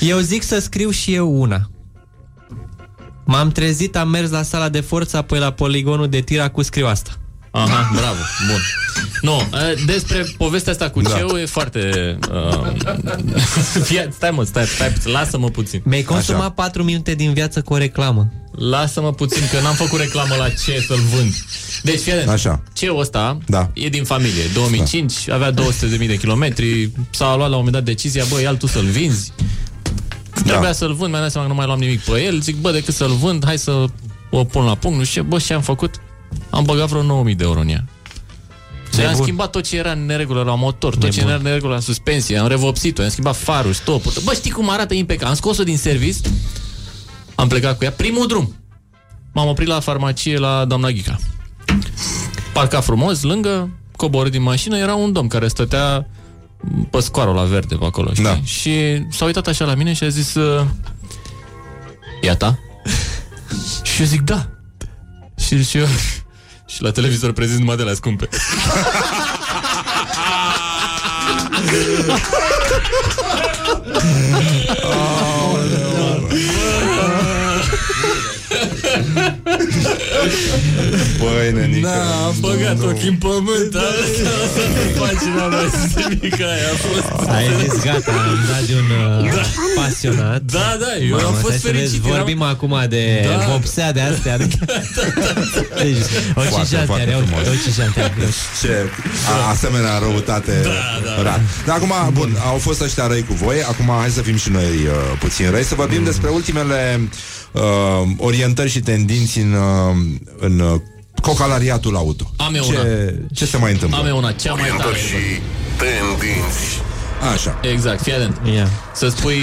Eu zic să scriu și eu una. M-am trezit, am mers la sala de forță, apoi la poligonul de tir cu scriu asta. Aha, bravo, bun. Nu, uh, despre povestea asta cu Da. CEU e foarte... Uh, fia, stai mă, stai, stai, lasă-mă puțin. Mi-ai consumat 4 minute din viață cu o reclamă. Lasă-mă puțin, că n-am făcut reclamă la ce să-l vând. Deci, fii atent, Așa. CEU ăsta Da. e din familie. 2005, da. avea 200.000 de kilometri, s-a luat la un moment dat decizia, bă, ia tu să-l vinzi. Trebuia să-l vând, mi-am dat seama că nu mai luam nimic pe el, zic, bă, decât să-l vând, hai să o pun la punct, nu știu ce, bă, și am făcut? Am băgat vreo 9.000 de euro în ea. Și am Nebun. schimbat tot ce era în neregulă la motor, tot ce Nebun. era în neregulă la suspensie, am revopsit-o, am schimbat farul, stopul. Bă, știi cum arată impecabil? Am scos-o din service, am plecat cu ea, primul drum. M-am oprit la farmacie la doamna Ghica. Parca frumos, lângă, coborât din mașină, era un domn care stătea pe scoarul la verde pe acolo, știi? Da. Și s-a uitat așa la mine și a zis uh, E a ta? și eu zic da. Și, și eu și la televizor prezint numai de la scumpe. Băi, nenică Da, am băgat ochii în pământ Asta o să nu faci mai nimic aia a fost Ai zis gata, am dat de un uh, pasionat. Da, da, eu am Mamă, fost stai să vezi, fericit Vorbim acum de Da. vopsea de astea. Deci, o Foarte, cijantea, foarte are, frumos. o cijantea. Ce a, asemenea răutate da. rar. Dar acum, bun, au fost ăștia răi cu voi Acum hai să fim și noi uh, puțin răi Să vorbim despre ultimele uh, orientări și tendinți în, uh, în uh, cocalariatul auto Am eu ce, una. ce se mai întâmplă? Am eu una, cea mai tare și tendinți. Așa Exact, fii atent Ia. Să spui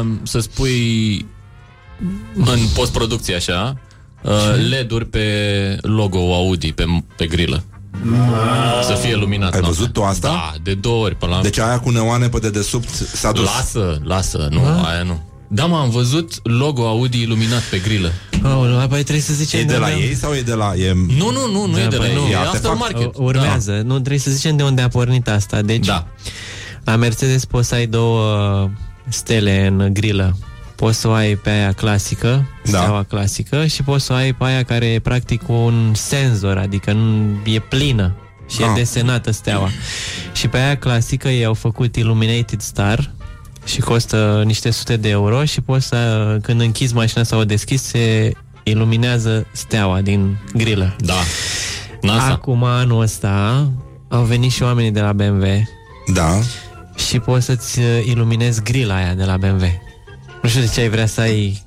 uh, Să spui În postproducție așa uh, LED-uri pe logo Audi Pe, pe grilă Să fie luminat Ai noaptea. văzut tu asta? Da, de două ori până la Deci aia cu neoane pe dedesubt s-a dus Lasă, lasă, nu, aia nu Da, mă, am văzut logo Audi iluminat pe grilă Aoleu, apoi trebuie să zicem E de la unde am- ei sau e de la... E... Nu, nu, nu, nu Da, e de la băi, ei nu. E E artefact. aftermarket U- Urmează, nu trebuie să zicem de unde a pornit asta. Deci, Da. la Mercedes poți să ai două stele în grilă. Poți să o ai pe aia clasică, Da. steaua clasică, și poți să o ai pe aia care e practic un senzor, adică nu, e plină și Ah. e desenată steaua. Și pe aia clasică ei au făcut Illuminated Star și costă niște sute de euro și poți să, când închizi mașina sau o deschizi, se iluminează steaua din grilă. Da. NASA. Acum, anul ăsta, au venit și oamenii de la BMW Da. și poți să-ți uh, iluminezi grila aia de la BMW. Nu știu de ce ai vrea să ai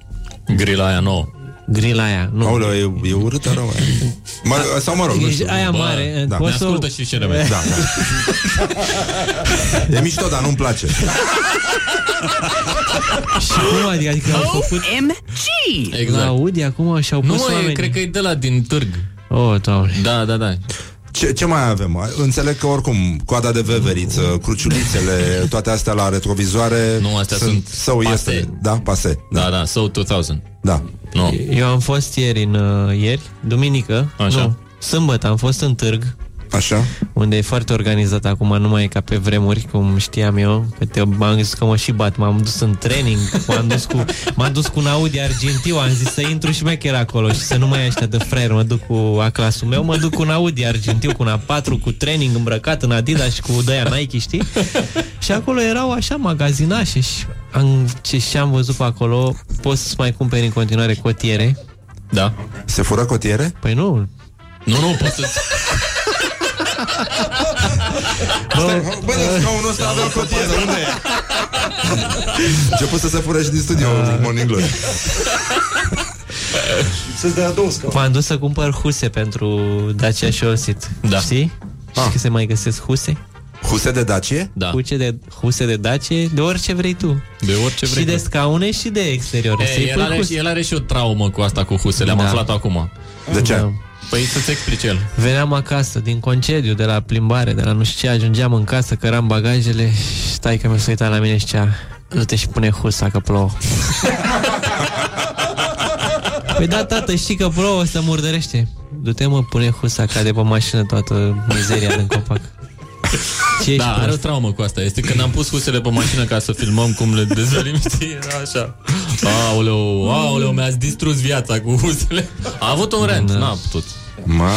Grila aia nouă. Grila aia. Nu. Aoleu, e, e urâtă rău. aia. Mă, sau mă rog, nu Deci știu. aia Bă, mare, da. poți Ne să- ascultă și CRM. Da, da. E mișto, dar nu-mi place. Și cum adică, adică au făcut... MG! Exact. La Audi acum și-au Nu, pus mă, e, oamenii. cred că e de la din târg. Oh, doamne. Da, da, da. Ce, ce mai avem? Înțeleg că oricum coada de veveriță, cruciulițele, toate astea la retrovizoare Nu, astea sunt sau pase. este, da, pase. Da, da, So 2000. Da. Nu. Eu am fost ieri în uh, ieri, duminică, Așa. nu, sâmbătă am fost în târg, Așa. unde e foarte organizat acum, nu mai e ca pe vremuri, cum știam eu, că te, m-am zis că mă și bat, m-am dus în training, m-am dus cu, m-am dus cu un Audi argintiu, am zis să intru și mai chiar acolo și să nu mai ai ăștia de fraier, mă duc cu aclasul meu, mă duc cu un Audi argintiu, cu un A4, cu training îmbrăcat în Adidas și cu de Nike, știi? Și acolo erau așa magazinașe și am, ce și am văzut pe acolo, poți să mai cumperi în continuare cotiere. Da. Se fură cotiere? Păi nu, Nu, nu, poți să... Bă, bă, dar scaunul ăsta avea cotiere, unde e? Început să se fure și din studio Morning Glory. Să-ți dea două scaune. M-am dus să cumpăr huse pentru Dacia și Osit. Da. Știi? Ah. Și că se mai găsesc huse? Huse de Dacie? Da. Huse de, huse de Dacie, de orice vrei tu. De orice vrei și de tu. scaune și de exterior. E, Să-i el, pui are, huse. și- el are și o traumă cu asta cu husele, am Da. aflat acum. De ce? Da. Păi să-ți explice el. Veneam acasă, din concediu, de la plimbare, de la nu știu ce, ajungeam în casă, căram bagajele și stai că mi se uita la mine și zicea du-te și pune husa că plouă. păi da, tată, știi că plouă, să murdărește. Du-te mă, pune husa, cade pe mașină toată mizeria din copac. Ce ești Da, are o prost? traumă cu asta. Este când am pus husele pe mașină ca să filmăm cum le dezvălim, știi, era așa. Aoleu, aoleu, mi-ați distrus viața cu husele. A avut un rent, Da. n-a putut. Mamă.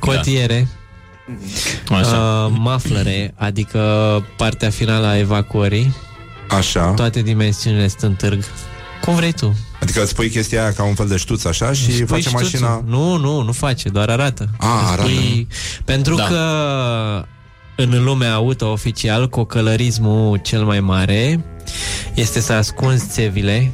Cotiere, Așa. uh, maflere, adică partea finală a evacuării, Așa. toate dimensiunile sunt în târg. Cum vrei tu. Adică îți pui chestia aia ca un fel de ștuț așa și Spui face ștuțul. mașina... Nu, nu, nu face, doar arată. A, arată. Spui... Pentru Da. că în lumea auto oficial, cocălărismul cel mai mare este să ascunzi țevile.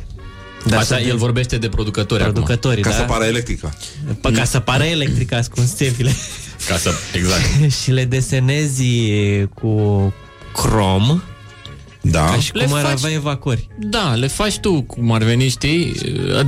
Așa, să el vorbește de producători producătorii, Ca da? să pară electrică. Pă, ca să pară electric ascunzi țevile. acum. Ca să, exact. și le desenezi cu crom, Da. ca și Le cum ar faci- avea evacuări. Da, le faci tu cum ar veni, știi?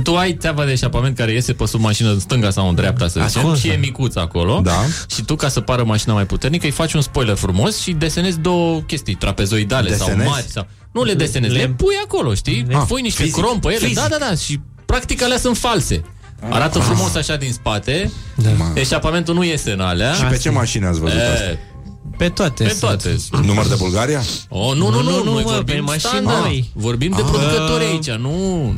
Tu ai țeava de eșapament care iese pe sub mașină în stânga sau în dreapta, să zicem, Ascunsă. și e micuț acolo. Da. Și tu, ca să pară mașina mai puternică, îi faci un spoiler frumos și desenezi două chestii, trapezoidale Desenezi? sau mari. Sau... Nu le desenezi, le, Le- pui acolo, știi? Ah, pui niște fizic. crom pe ele. Fizic. Da, da, da. Și practic alea sunt false. Arată frumos așa din spate. Da. Eșapamentul nu iese în alea. Și pe ce mașini ați văzut asta? E, Pe toate. pe sunt. toate. Număr de Bulgaria? Oh, nu, nu, nu, Nu, nu, nu, noi mă, vorbim pe mașini standard. noi. Vorbim de Ah. producători aici, nu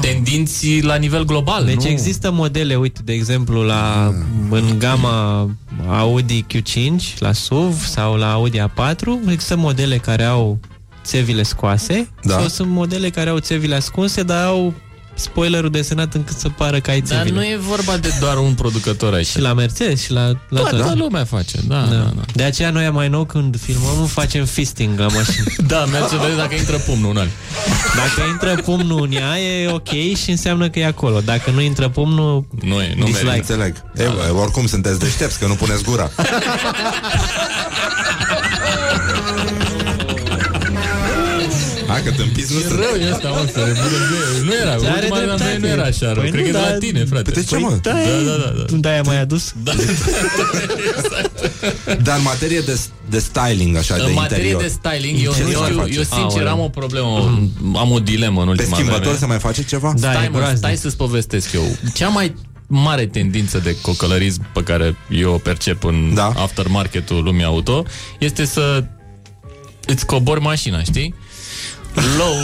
tendinți la nivel global. Deci nu. există modele, uite, de exemplu, la, în gama Audi Q5, la SUV sau la Audi A4, există modele care au țevile scoase Da. sau sunt modele care au țevile ascunse, dar au spoilerul desenat încât să pară că ai Dar țevile. nu e vorba de doar un producător aici. Și la Mercedes și la, la Toată toate. lumea face, da, da, Da. da. De aceea noi mai nou când filmăm facem fisting la mașină. Da, merge să vezi dacă intră pumnul în alea. Dacă intră pumnul în ea e ok și înseamnă că e acolo. Dacă nu intră pumnul, Nu e, nu Dislike. merge. Înțeleg. E, oricum sunteți deștepți, că nu puneți gura. Hai că te împiți, nu E sunt. rău e asta, mă, să nebună de- Nu era, Are ultima dată dreptate. nu era așa rău. Păi Cred nu, că e de la dar- tine, frate. Păi de ce, mă? da, Da, da, da, da. tu de-aia mai adus? Da. Dar în materie de, de styling, așa, de În materie interior. de styling, eu, Ce eu, mai eu, faceți? eu sincer Aoleu. am o problemă, am o dilemă în Pe ultima schimbător vreme. se mai face ceva? Da, stai, e mă, groaznic. stai să-ți povestesc eu. Cea mai mare tendință de cocălărism pe care eu o percep în Da. aftermarket-ul lumii auto este să îți cobori mașina, știi? Low,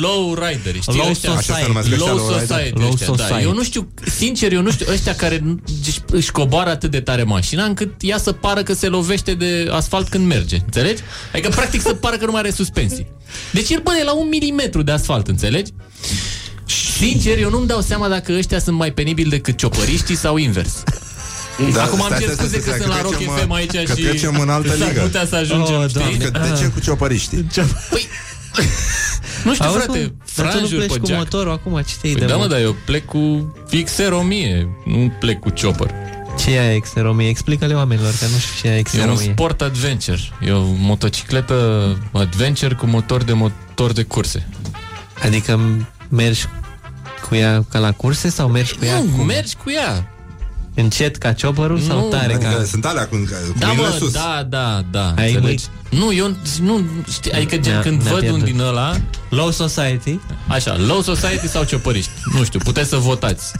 low rider, știi? Low ăștia? society. Așa se numesc ăștia, low low rider? society. Low ăștia, Da. society. Eu nu știu, sincer, eu nu știu, ăștia care nu- își, își coboară atât de tare mașina încât ea să pară că se lovește de asfalt când merge. Înțelegi? Adică, practic, să pară că nu mai are suspensii. Deci el băne la un milimetru de asfalt, înțelegi? Sincer, eu nu-mi dau seama dacă ăștia sunt mai penibili decât ciopăriștii sau invers. Da, Acum am stai, cer stai, scuze stai, că stai, sunt la că Rock trecem, FM aici că și trecem în altă s-ar ligă. putea să ajungem, Oh, știi? Că de ce cu ciopăriștii? Nu știu, Auzi, frate, mă, dar tu nu franjuri pleci pe cu geac. motorul acum, ce te-ai Păi de da, mă, mă? dar eu plec cu XR 1000, nu plec cu chopper. Ce e aia XR 1000? Explică-le oamenilor, că nu știu ce e XR E un 1000. sport adventure. E o motocicletă adventure cu motor de motor de curse. Adică mergi cu ea ca la curse sau mergi cu ea? Nu, cum? mergi cu ea. Încet ca ciopărul sau Nu, tare Adică ca... sunt alea cu, cu Da, mâinile mă, sus. da, da, da. Ai înțelegi? Nu, eu nu, știi, adică gen Ne-a- când ne-a văd un pierdut. din ăla... Low Society? Așa, low society sau ciopăriști. Nu știu, puteți să votați.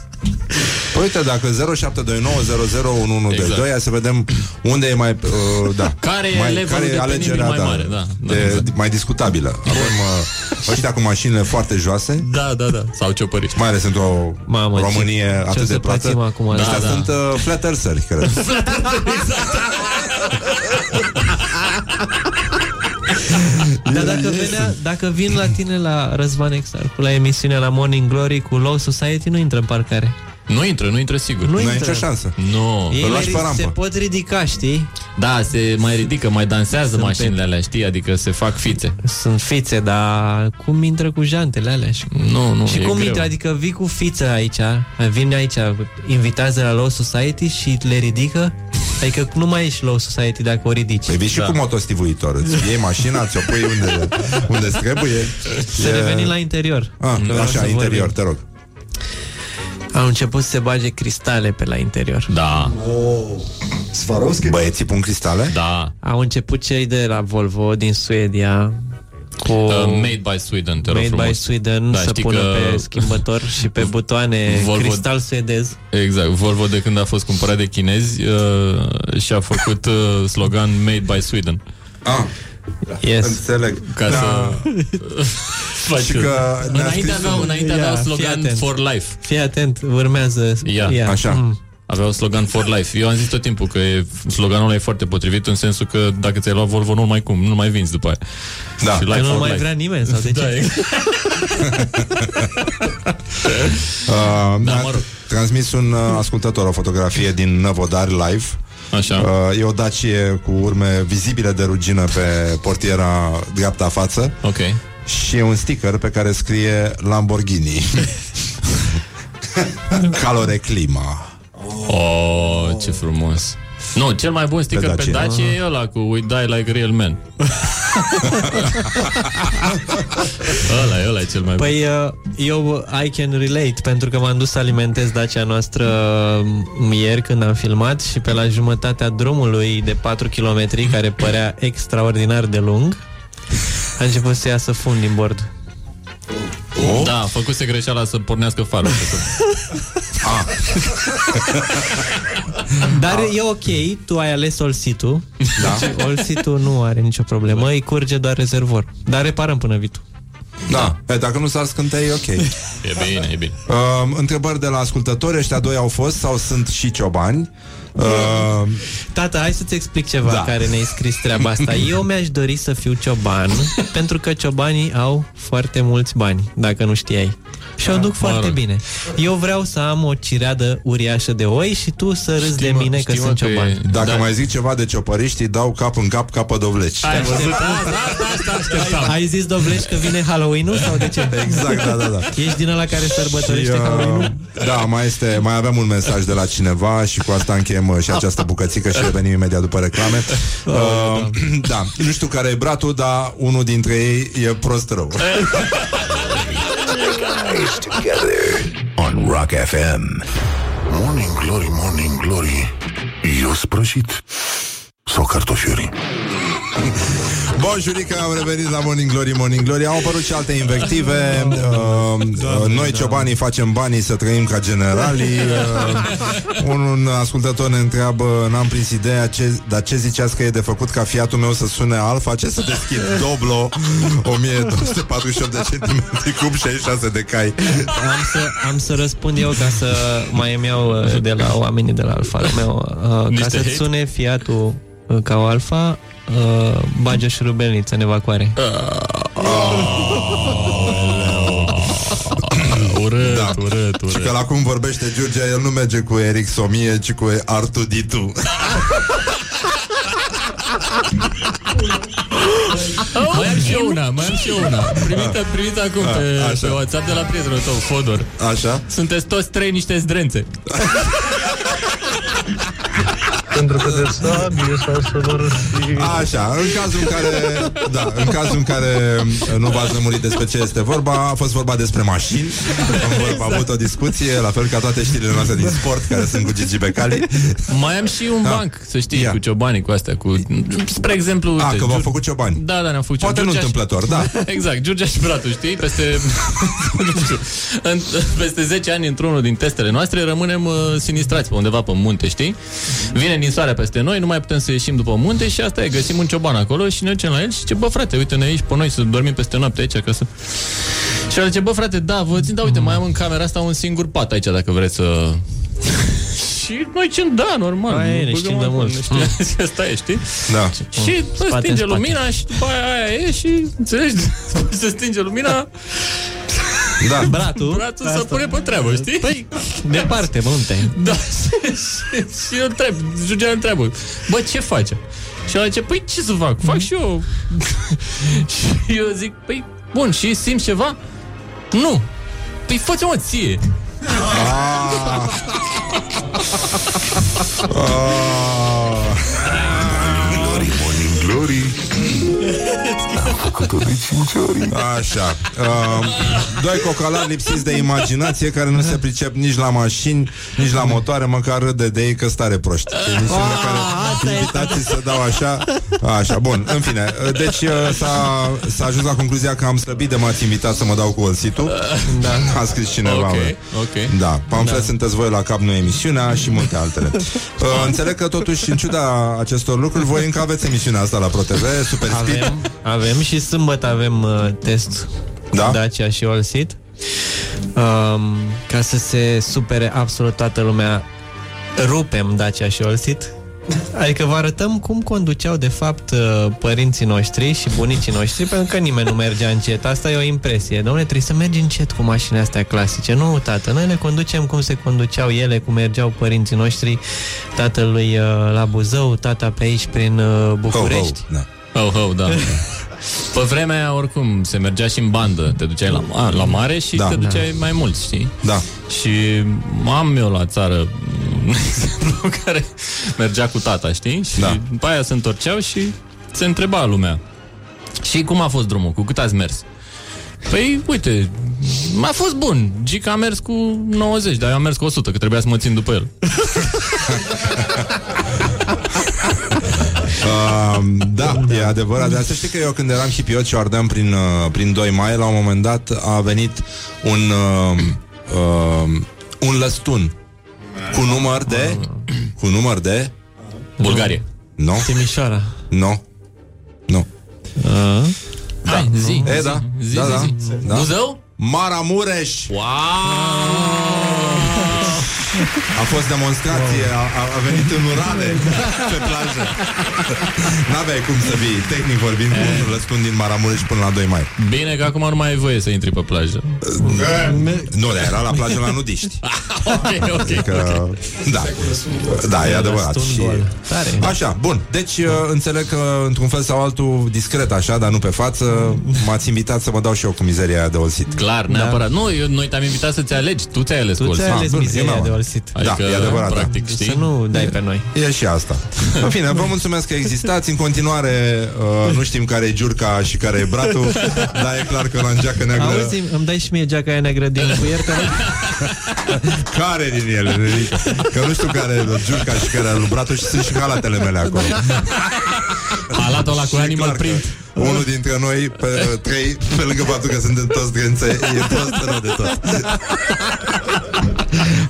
Păi uite, dacă 0729001122 Exact. Hai să vedem unde e mai uh, da. Care e mai, levelul de penibil mai mare, da, da, de, exact. mai discutabilă. Avem uh, ăștia cu mașinile foarte joase Da, da, da. Sau ciopăriști. Mai ales într-o Mamă, ce- Românie ce o atât să de plată pățim acum, Ăștia da, da. sunt uh, flat eartheri, cred Dar dacă, venea, dacă vin la tine la Răzvan Exarcu, la emisiunea la Morning Glory cu Low Society, nu intră în parcare. Nu intră, nu intră sigur. Nu Nu ai intră. nicio șansă Nu. Ei Îl lași mai pe ri- rampă. se pot ridica, știi? Da, se mai ridică, mai dansează Sunt mașinile pe- alea, știi? Adică se fac fițe. Sunt fițe, dar cum intră cu jantele alea? Și, Nu, nu, și e cum greu. intră? Adică vii cu fiță aici, vine aici, invitează la Low Society și le ridică? Adică nu mai ești Low Society dacă o ridici. Păi vii și Da. cu motostivuitor Îți iei mașina, ți-o pui unde, unde trebuie Să revenim la interior. Ah, Că vreau Așa, să interior, vorbim. te rog Au început să se bage cristale pe la interior. Da, Swarovski? Băieții pun cristale? da. Au început cei de la Volvo din Suedia cu Uh, made by Sweden, te rog Made frumos. by Sweden Da, să știi pună că- pe schimbător și pe butoane Volvo- cristal suedez. Exact, Volvo de când a fost cumpărat de chinezi uh, și-a făcut uh, slogan Made by Sweden. Ah, Yes. înțeleg Ca Da. să faci Și că ne-a Înainte scris aveau, un- înainte Ia, aveau fii slogan atent. for life. Fii atent, urmează. Ia, așa. Mm. Aveau slogan for life. Eu am zis tot timpul că e, sloganul ăla e foarte potrivit în sensul că dacă ți-ai luat Volvo, nu mai cum, nu mai vinzi după aia. Da. Și Că life nu for mai life. vrea nimeni sau de ce? Da, exact. Uh, mi-a mă rog. transmis un uh, ascultător o fotografie din Năvodari live Așa. Uh, e o Dacie cu urme vizibile de rugină pe portiera dreapta față Ok. și e un sticker pe care scrie Lamborghini. Calore clima. Oh, ce frumos. Nu, cel mai bun sticker pe Dacia. Dacia e ăla cu We die like real men. ăla e, ăla e cel mai bun. Păi uh, eu I can relate pentru că m-am dus să alimentez Dacia noastră m, ieri când am filmat și pe la jumătatea drumului de 4 km care părea extraordinar de lung a început să iasă fund din bord. Oh. Da, făcuse greșeala să pornească farul. Dar e ok, tu ai ales Olsitu Da. Olsitu nu are nicio problemă, îi curge doar rezervor Dar reparăm până vitul Da, e, dacă nu s-ar scântea, e ok. E bine, e bine. Uh, întrebări de la ascultători, ăștia doi au fost sau sunt și ciobani? Uh, Tata, hai să-ți explic ceva Da. da. care ne-ai scris treaba asta Eu mi-aș dori să fiu cioban Pentru că ciobanii au foarte mulți bani Dacă nu știai și o duc mă foarte rog. bine Eu vreau să am o cireadă uriașă de oi Și tu să râzi de mă, mine că știi, mă, sunt că e- cioban dacă Da. mai zic ceva de ciopăriști, îi dau cap în cap capădovleci. Ai văzut? Da, da, asta așteptam. Ai zis Dovlești că vine Halloween-ul sau de ce? Exact, da, da, da. Ești din ăla care Și, sărbătorește uh, Halloween-ul? da, mai este, mai avem un mesaj de la cineva și cu asta încheiem uh, și această bucățică și revenim imediat după reclame. Uh, da, nu știu care e bratul, dar unul dintre ei e prost rău. Guys together on Rock FM. Morning Glory, Morning Glory Eu sprășit Sau cartofiuri Bun, Jurica, am revenit la Morning Glory, Morning Glory Au apărut și alte invective uh, uh, Noi ciobanii facem banii să trăim ca generalii uh, un, un ascultător ne întreabă N-am prins ideea, ce, dar ce ziceați că e de făcut ca fiatul meu să sune alfa? Ce să deschid? Doblo 1248 de centimetri cub 66 de cai Am să, am să răspund eu ca să mai îmi iau uh, de la oamenii de la Alfa Romeo uh, Ca Niște să-ți hate? sune fiatul uh, ca o Alfa uh, Bagi o șurubelniță în evacuare urât, Da. urât, Și urât. că la cum vorbește Giurgia El nu merge cu Eric Somie, ci cu Artu Ditu Mai am și eu una, mai am și eu una Primită, primită acum pe, A, așa. pe WhatsApp de la prietenul tău, Fodor Așa? Sunteți toți trei niște zdrențe Pentru că de sabie sau să vor fi... Așa, în cazul în care Da, în cazul în care uh, Nu v-ați lămurit despre ce este vorba A fost vorba despre mașini Am Exact. avut o discuție La fel ca toate știrile noastre din sport Care sunt cu Gigi Becali Mai am și un Da. banc, să știi, Ia. cu ciobanii cu astea cu... Spre exemplu, A, uite, că v-au Giur- făcut ciobani Da, da, ne-am făcut Poate nu Giurgia și- întâmplător, da Exact, Giurgia și Bratu, știi? Peste, nu știu, în, peste 10 ani într-unul din testele noastre rămânem uh, sinistrați pe undeva pe munte, știi? Vine ninsoarea peste noi, nu mai putem să ieșim după munte și asta e, găsim un cioban acolo și ne ducem la el și ce bă frate, uite-ne aici pe noi să dormim peste noapte aici ca să... Și el zice, bă frate, da, vă țin, da, uite, mai am în camera asta un singur pat aici dacă vreți să... Și noi ce da, normal. Aia e, nu ne băgăm știm de acolo, mult. ne știm- Asta e, știi? Da Și bă, Spate în stinge spate. lumina și după aia, aia e și, înțelegi, se stinge lumina, Da Bratul brațul se pune pe treabă, știi? Păi, departe, munte Da, și, și eu întreb, Jugea întreabă, bă, ce face? Și el zice, păi ce să fac? Fac și eu. și eu zic, păi, bun, și simți ceva? Nu. Păi fă-ți mă ție. Ah. Ah. Glory, morning glory Am făcut-o de 5 ori Așa uh, Doi cocalari lipsiți de imaginație Care nu se pricep nici la mașini Nici la motoare, măcar râde de ei Că stare proști Emisiunea care invitații să dau așa Așa, bun, în fine Deci uh, s-a, s-a ajuns la concluzia Că am slăbit de m-ați invitat să mă dau cu olsitul da. A scris cineva Ok, bă. ok. Da, pamflet da. sunteți voi la cap, nu emisiunea și multe altele. Uh, înțeleg că totuși, în ciuda acestor lucruri, voi încă aveți emisiunea asta la ProTV, Super Speed. Avem, avem și sâmbătă avem uh, test Da? Dacia și All Seat um, Ca să se supere absolut toată lumea Rupem Dacia și All Seat Adică vă arătăm cum conduceau de fapt uh, părinții noștri și bunicii noștri Pentru că nimeni nu mergea încet Asta e o impresie Dom'le, trebuie să mergi încet cu mașinile astea clasice Nu, tată, noi le conducem cum se conduceau ele Cum mergeau părinții noștri Tatălui uh, la Buzău Tata pe aici prin uh, București Ho, ho, da. Oh, oh, da. Pe vremea aia, oricum, se mergea și în bandă. Te duceai la, a, la mare și Da. te duceai mai mult, știi? Da. Și am eu la țară un exemplu care mergea cu tata, știi? Și Da. după aia se întorceau și se întreba lumea. Și cum a fost drumul? Cu cât ați mers? Păi, uite, a fost bun. Gica a mers cu 90, dar eu am mers cu 100, că trebuia să mă țin după el. Uh, da, e adevărat. Dar să știi că eu când eram hipiot și o ardeam prin, uh, prin 2 mai, la un moment dat a venit un, uh, uh, un lăstun cu număr de... Cu număr de... Bulgarie. Nu. Timișoara Nu. Nu. uh, Da. Hai, zi, E, zi, da. zi, da, zi, da. zi. da. Buzău? Maramureș. Wow! A fost demonstrație, a, a, a venit în urale pe plajă. N-aveai cum să vii, tehnic vorbind, cu un răstund din Maramureș până la 2 mai. Bine că acum nu mai ai voie să intri pe plajă. Nu, dar era la plajă la nudiști. ok, ok. Că, da, da, e adevărat. Și... Tare. Așa, bun. Deci uh, înțeleg că într-un fel sau altul discret așa, dar nu pe față, m-ați invitat să mă dau și eu cu mizeria aia de olsit. Clar, neapărat. Nu, eu, noi te-am invitat să-ți alegi. Tu ți-ai ales Tu cu ți-ai Olsen. ales bun, e mizeria meu. de olsit Ai Da, Adică, e adevărat, da. practic, știi? Să nu dai pe noi. E și asta. În fine, vă mulțumesc că existați. În continuare, uh, nu știm care e Giurca și care e Bratu, dar e clar că la în geacă neagră... Auzi, îmi dai și mie geaca aia neagră din cuier, te rog? Care din ele? Nenică? Că nu știu care e Giurca și care e lui Bratu și sunt și halatele mele acolo. Halatul ăla cu Și e animal clar că print. Unul dintre noi, pe trei, pe lângă faptul că suntem toți drențe, e prost rău de tot.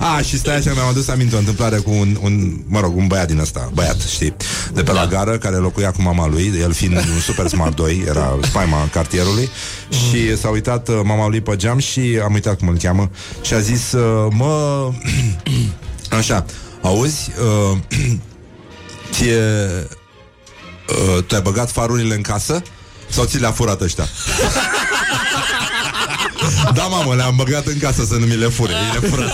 A, și stai așa, mi-am adus aminte o întâmplare cu un, un, mă rog, un băiat din ăsta, băiat, știi, de pe la gară, care locuia cu mama lui, el fiind un super smart 2, era spaima cartierului, și s-a uitat uh, mama lui pe geam și am uitat cum îl cheamă, și a zis, uh, mă, așa, auzi, uh, ție, uh, tu ai băgat farurile în casă? Sau ți le-a furat ăștia? da, mamă, le-am băgat în casă să nu mi le fure Ei le fură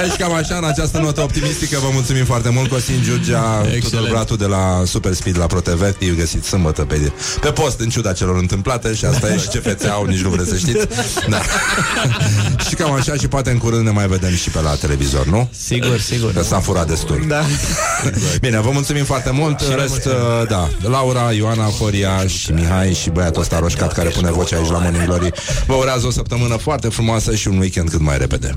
Deci cam așa, în această notă optimistică Vă mulțumim foarte mult Costin Giurgea Tudor Bratu de la Super Speed la ProTV E găsit sâmbătă pe, pe post În ciuda celor întâmplate Și asta e și ce fețe au, nici nu vreți să știți. Da. Și cam așa Și poate în curând ne mai vedem și pe la televizor, nu? Sigur, sigur. Că s-a furat destul. Da. Bine, vă mulțumim foarte mult. Și În noi rest, uh, da, Laura, Ioana, Foria și Mihai Și băiatul ăsta roșcat care pune vocea aici la Morning Glory. Vă urează o săptămână foarte frumoasă Și un weekend cât mai repede